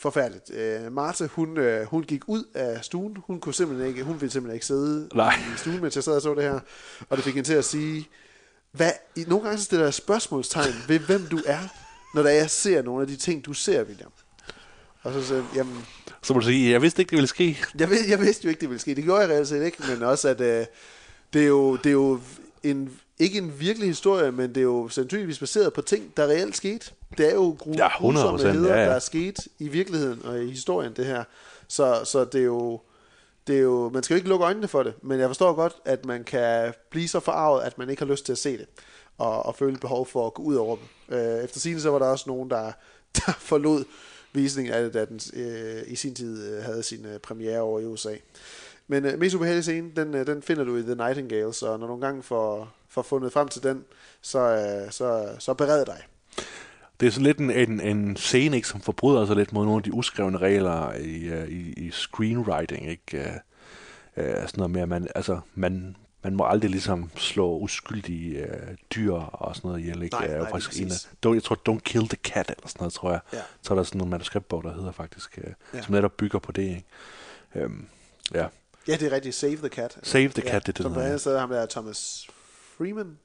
forfærdeligt. Øh, Martha, hun, øh, hun gik ud af stuen. Hun kunne simpelthen ikke, hun ville simpelthen ikke sidde Nej. i stuen, mens jeg sad og så det her. Og det fik hende til at sige, hvad, i, nogle gange så stiller jeg spørgsmålstegn ved, hvem du er, når der jeg ser nogle af de ting, du ser, William. Og så sagde jamen, Så må du sige, jeg vidste ikke, det ville ske. jeg, ved, jeg vidste jo ikke, det ville ske. Det gjorde jeg reelt set ikke, men også, at øh, det, er jo, det er jo en, ikke en virkelig historie, men det er jo sandsynligvis baseret på ting, der reelt skete. Det er jo gru- Ja, 100%, grusomheder, ja, ja. der er sket i virkeligheden og i historien, det her. Så, så det er jo... Det er jo, man skal jo ikke lukke øjnene for det, men jeg forstår godt, at man kan blive så forarvet, at man ikke har lyst til at se det, og, og føle behov for at gå ud over dem. Øh, efter sin så var der også nogen, der, (laughs) der forlod visningen af det, da den øh, i sin tid øh, havde sin øh, premiere over i USA. Men øh, mest ubehagelige scene, den, øh, den finder du i The Nightingale, så når du gange får, får fundet frem til den, så, øh, så, så bered dig. Det er sådan lidt en, en, en scene, ikke, som forbryder sig lidt mod nogle af de uskrevne regler i, øh, i, i screenwriting. Ikke? Øh, øh, sådan noget med, at man, altså, man, man må aldrig ligesom slå uskyldige øh, dyr og sådan noget ihjel. Ikke? Nej, nej, faktisk en af, jeg tror, Don't Kill the Cat, eller sådan noget, tror jeg. Ja. Så er der sådan nogle manuskriptbog, der hedder faktisk, øh, ja. som netop bygger på det. Ikke? Øhm, ja. Ja, det er rigtigt. Save the Cat. Save the Cat, det er det, Som hedder, andet ham der Thomas Freeman.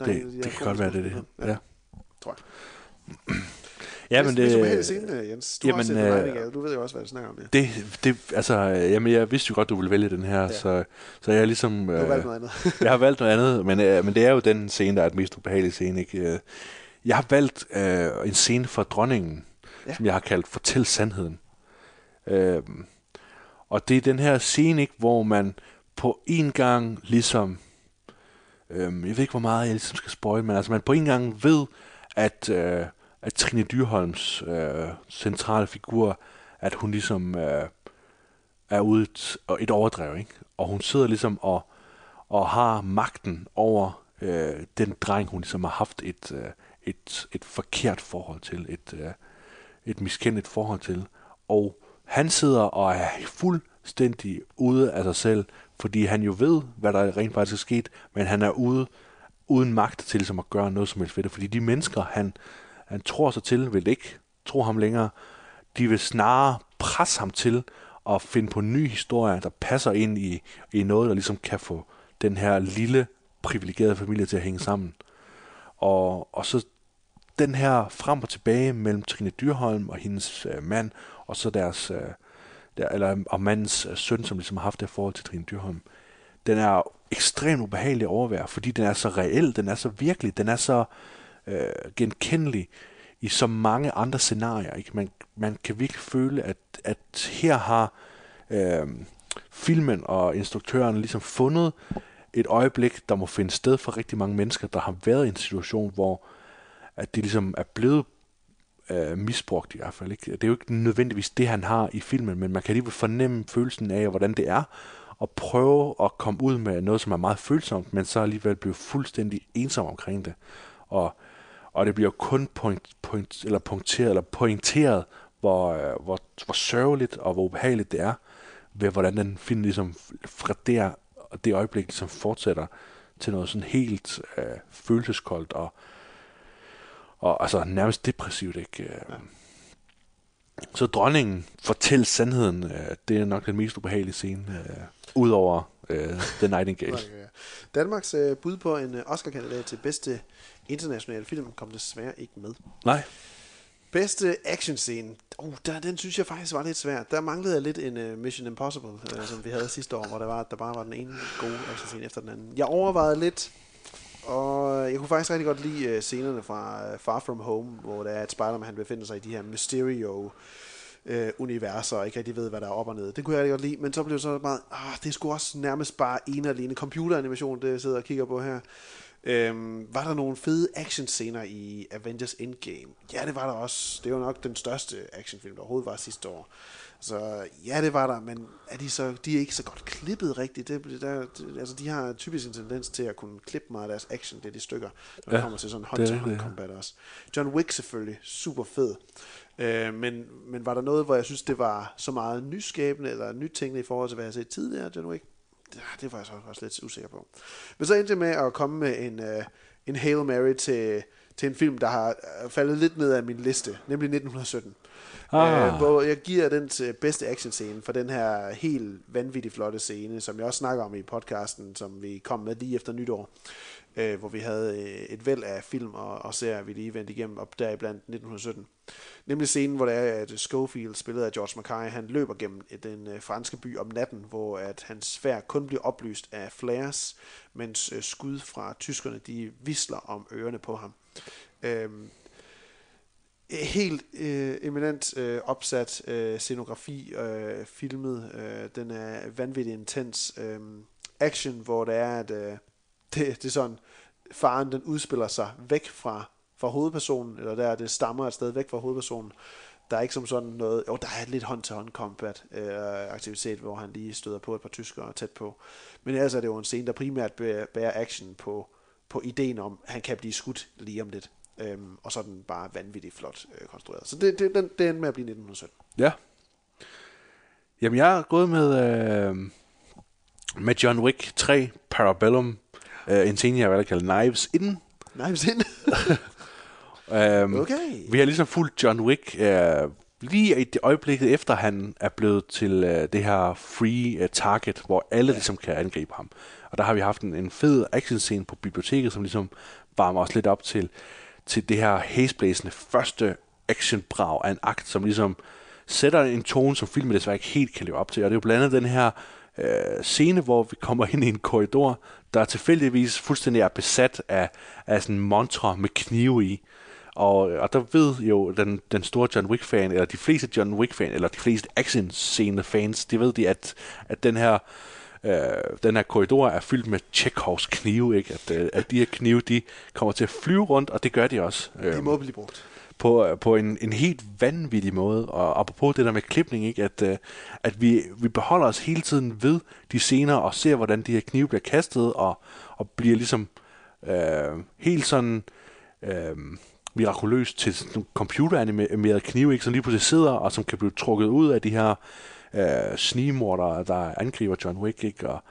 Nej, de Det, det kan godt være, det er det. skuespillere. Ja. Tror jeg. Ja, men det... Det, ubehagelige scene, øh, Jens. Du jamen, har set øh. Du ved jo også, hvad du snakker om. Ja. det, det, altså, øh, jamen, jeg vidste jo godt, du ville vælge den her, Ja. ja. så, så jeg er ligesom... Du har valgt noget andet. jeg har valgt noget andet, men, øh, men det er jo den scene, der er den mest ubehagelige scene. Ikke? Øh, Jeg har valgt øh, en scene fra dronningen, Ja. ja. som jeg har kaldt Fortæl sandheden. Øh, og det er den her scene, ikke, hvor man på en gang ligesom... Øhm, jeg ved ikke, hvor meget jeg ligesom skal spoil, men altså man på en gang ved, at, øh, at Trine Dyrholms øh, centrale figur, at hun ligesom øh, er ude et, et overdrev, ikke? Og hun sidder ligesom og, og har magten over øh, den dreng, hun ligesom har haft et, øh, et, et forkert forhold til, et, øh, et miskendt forhold til. Og han sidder og er fuldstændig ude af sig selv, fordi han jo ved, hvad der rent faktisk er sket, men han er ude uden magt til ligesom at gøre noget som helst ved det, fordi de mennesker, han, han tror sig til, vil ikke tro ham længere. De vil snarere presse ham til at finde på en ny historie, der passer ind i, i noget, der ligesom kan få den her lille, privilegerede familie til at hænge sammen. Og, og så den her frem og tilbage mellem Trine Dyrholm og hendes øh, mand, og så deres, øh, der, eller, og mandens øh, søn, som ligesom har haft det forhold til Trine Dyrholm, den er ekstremt ubehagelig at overvære, fordi den er så reel, den er så virkelig, den er så øh, genkendelig i så mange andre scenarier. Ikke? Man, man kan virkelig føle, at, at her har øh, filmen og instruktøren ligesom fundet et øjeblik, der må finde sted for rigtig mange mennesker, der har været i en situation, hvor at de ligesom er blevet øh, misbrugt i hvert fald. Ikke? Det er jo ikke nødvendigvis det, han har i filmen, men man kan alligevel fornemme følelsen af, hvordan det er, og prøve at komme ud med noget, som er meget følsomt, men så alligevel blive fuldstændig ensom omkring det. Og, og det bliver kun point, point, eller punkteret, eller pointeret, hvor, øh, hvor, hvor sørgeligt og hvor ubehageligt det er, ved hvordan den film ligesom fra der, det øjeblik ligesom fortsætter til noget sådan helt øh, følelseskoldt og, og altså nærmest depressivt, ikke? Ja. Så dronningen fortæller sandheden, øh, det er nok den mest ubehagelige scene, øh, udover øh, The Nightingale. (laughs) Danmarks øh, bud på en øh, Oscar-kandidat til bedste internationale film kom desværre ikke med. Nej, Bedste actionscene, uh, der, den synes jeg faktisk var lidt svær. Der manglede jeg lidt en uh, Mission Impossible, uh, som vi havde sidste år, hvor der, var, der bare var den ene gode actionscene efter den anden. Jeg overvejede lidt, og jeg kunne faktisk rigtig godt lide øh, scenerne fra øh, Far From Home, hvor det er, at Spider-Man han befinder sig i de her Mysterio øh, universer, og ikke rigtig ved, hvad der er op og ned. Det kunne jeg rigtig godt lide, men så blev det så meget, ah, det er sgu også nærmest bare en og alene computeranimation, det jeg sidder og kigger på her. Øhm, var der nogle fede actionscener i Avengers Endgame? Ja, det var der også. Det var nok den største actionfilm, der overhovedet var sidste år. Så ja, det var der, men er de, så, de er ikke så godt klippet rigtigt. Det, der, det, altså, de har typisk en tendens til at kunne klippe meget af deres action, det er de stykker, når det Ja, kommer til sådan det hånd-til-hånd det, combat også. John Wick selvfølgelig, super fed. Øh, men, men var der noget, hvor jeg synes, det var så meget nyskabende eller nytænkende i forhold til, hvad jeg har set tidligere, John Wick? Det, det var jeg så også lidt usikker på. Men så endte jeg med at komme med en, uh, en Hail Mary til, til en film, der har øh, faldet lidt ned af min liste, nemlig 1917. Ah. Øh, hvor jeg giver den til bedste actionscene for den her helt vanvittigt flotte scene, som jeg også snakker om i podcasten, som vi kom med lige efter nytår, øh, hvor vi havde øh, et væld af film og, og serier, vi lige vendte igennem op der blandt 1917. Nemlig scenen, hvor det er, at Schofield, spillet af George Mackay, han løber gennem øh, den øh, franske by om natten, hvor at hans færd kun bliver oplyst af flares, mens øh, skud fra tyskerne, de visler om ørerne på ham. Øhm, helt øh, eminent øh, opsat øh, scenografi øh, filmet. Øh, den er vanvittigt intens øh, action, hvor det er, at øh, (laughs) det, det er sådan, faren den udspiller sig væk fra, fra hovedpersonen, eller der det stammer et sted væk fra hovedpersonen. Der er ikke som sådan noget, jo der er lidt hånd-til-hånd combat øh, aktivitet, hvor han lige støder på et par tyskere tæt på. Men ellers er det jo en scene, der primært bærer, bærer action på, på ideen om, at han kan blive skudt lige om lidt. Øhm, og så er den bare vanvittigt flot øh, konstrueret. Så det, det, den, det endte med at blive 1917. Ja. Jamen, jeg er gået med, øh, med John Wick 3 Parabellum. Øh, en scene, jeg vil kalde Knives In. Knives In. Um, (laughs) Okay. Vi har ligesom fulgt John Wick uh, lige i det øjeblikket efter han er blevet til uh, det her free uh, target, hvor alle ja. ligesom kan angribe ham. Og der har vi haft en, en fed actionscene på biblioteket, som ligesom varmer os lidt op til, til det her hæsblæsende første actionbrag af en akt, som ligesom sætter en tone, som filmen desværre ikke helt kan leve op til. Og det er jo blandt andet den her øh, scene, hvor vi kommer ind i en korridor, der tilfældigvis fuldstændig er besat af, af sådan en montre med knive i. Og, og der ved jo den, den store John Wick-fan, eller de fleste John Wick-fan, eller de fleste action-scene-fans, de ved de, at, at den her øh, den her korridor er fyldt med Chekhovs knive, ikke? At, øh, at de her knive, de kommer til at flyve rundt, og det gør de også. De Øhm, må blive brugt. på, på en, en helt vanvittig måde. Og apropos det der med klipning, ikke? At, øh, at vi, vi beholder os hele tiden ved de scener og ser, hvordan de her knive bliver kastet og, og bliver ligesom øh, helt sådan øh, mirakuløst til sådan nogle computeranimerede knive, ikke? som lige pludselig sidder og som kan blive trukket ud af de her øh, snigmordere, der angriber John Wick. Ikke? Og,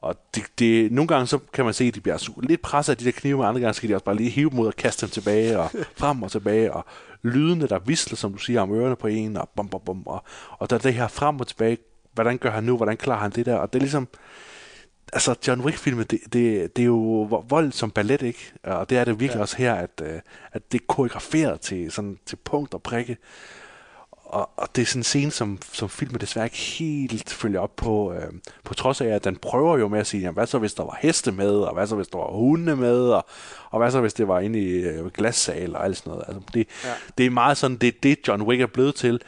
og det, det, nogle gange så kan man se, at de bliver lidt presset af de der knive, men andre gange skal de også bare lige hive dem ud og kaste dem tilbage, og (laughs) frem og tilbage, og lydene, der visler, som du siger, om ørerne på en, og bum, bum, bum, og, og der er det her frem og tilbage, hvordan gør han nu, hvordan klarer han det der, og det er ligesom, altså John Wick-filmen, det, det, det er jo vo- vold som ballet, ikke? Og det er det virkelig ja. også her, at, øh, at det er koreograferet til, sådan, til punkt og prikke. Og, og det er sådan en scene, som, som filmen desværre ikke helt følger op på, øh, på trods af, at den prøver jo med at sige, jamen, hvad så hvis der var heste med, og hvad så hvis der var hunde med, og, og hvad så hvis det var inde i øh, glassal og alt sådan noget. Altså, det, ja. Det er meget sådan, det er det, John Wick er blevet til,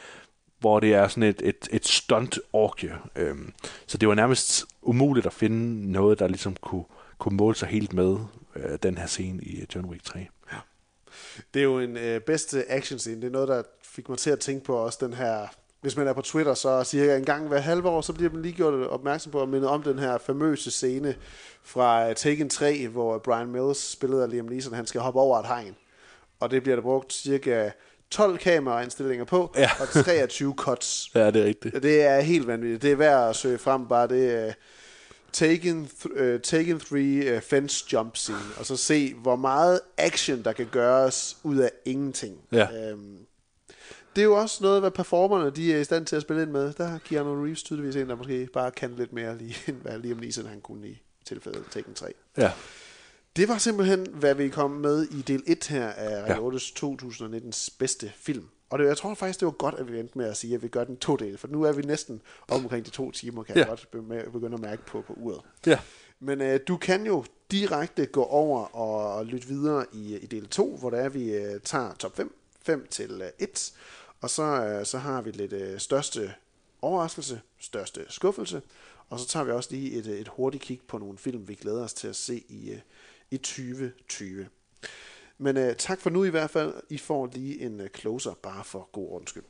hvor det er sådan et, et, et stunt orgie. Øhm, så det var nærmest umuligt at finde noget, der ligesom kunne, kunne måle sig helt med øh, den her scene i øh, John Wick 3. Det er jo en øh, bedste action scene. Det er noget, der fik mig til at tænke på også den her... Hvis man er på Twitter, så cirka en gang hver halve år, så bliver man lige gjort opmærksom på og mindet om den her famøse scene fra øh, Taken 3, hvor Brian Mills, spillet af Liam Neeson, han skal hoppe over et hegn. Og det bliver der brugt cirka 12 kameraindstillinger på, Ja. og 23 (laughs) cuts. Ja, det er rigtigt. Det er helt vanvittigt. Det er værd at søge frem, bare det uh, Taken, th- uh, Taken 3 uh, fence jump scene, og så se, hvor meget action, der kan gøres ud af ingenting. Ja. Øhm, det er jo også noget, hvad performerne de er i stand til at spille ind med. Der har Keanu Reeves tydeligvis en, der måske bare kan lidt mere, lige, (laughs) end hvad Liam Neeson han kunne i tilfældet Taken 3. Ja. Det var simpelthen, hvad vi kom med i del 1 her af Ja. Radio 8's 2019's bedste film. Og det, jeg tror faktisk, det var godt, at vi endte med at sige, at vi gør den to dele, for nu er vi næsten omkring de to timer, kan ja. Ja. jeg godt begynde at mærke på, på uret. Ja. Men øh, du kan jo direkte gå over og lytte videre i, i del 2, hvor der er, vi øh, tager top 5, 5 til øh, 1, og så, øh, så har vi lidt øh, største overraskelse, største skuffelse, og så tager vi også lige et, øh, et hurtigt kig på nogle film, vi glæder os til at se i, øh, i 2020. Men øh, tak for nu i hvert fald. I får lige en øh, closer, bare for god ordens skyld.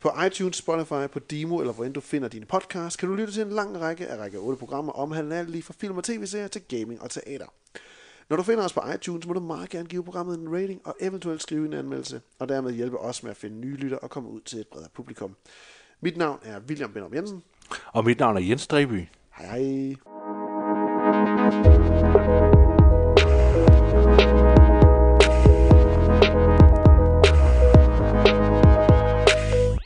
På iTunes, Spotify, på Demo, eller hvor end du finder dine podcasts, kan du lytte til en lang række af række 8 programmer omhandlende alt lige fra film og tv-serier til gaming og teater. Når du finder os på iTunes, må du meget gerne give programmet en rating og eventuelt skrive en anmeldelse, og dermed hjælpe os med at finde nye lytter og komme ud til et bredere publikum. Mit navn er William Benner Jensen. Og mit navn er Jens Dreby. Hej hej.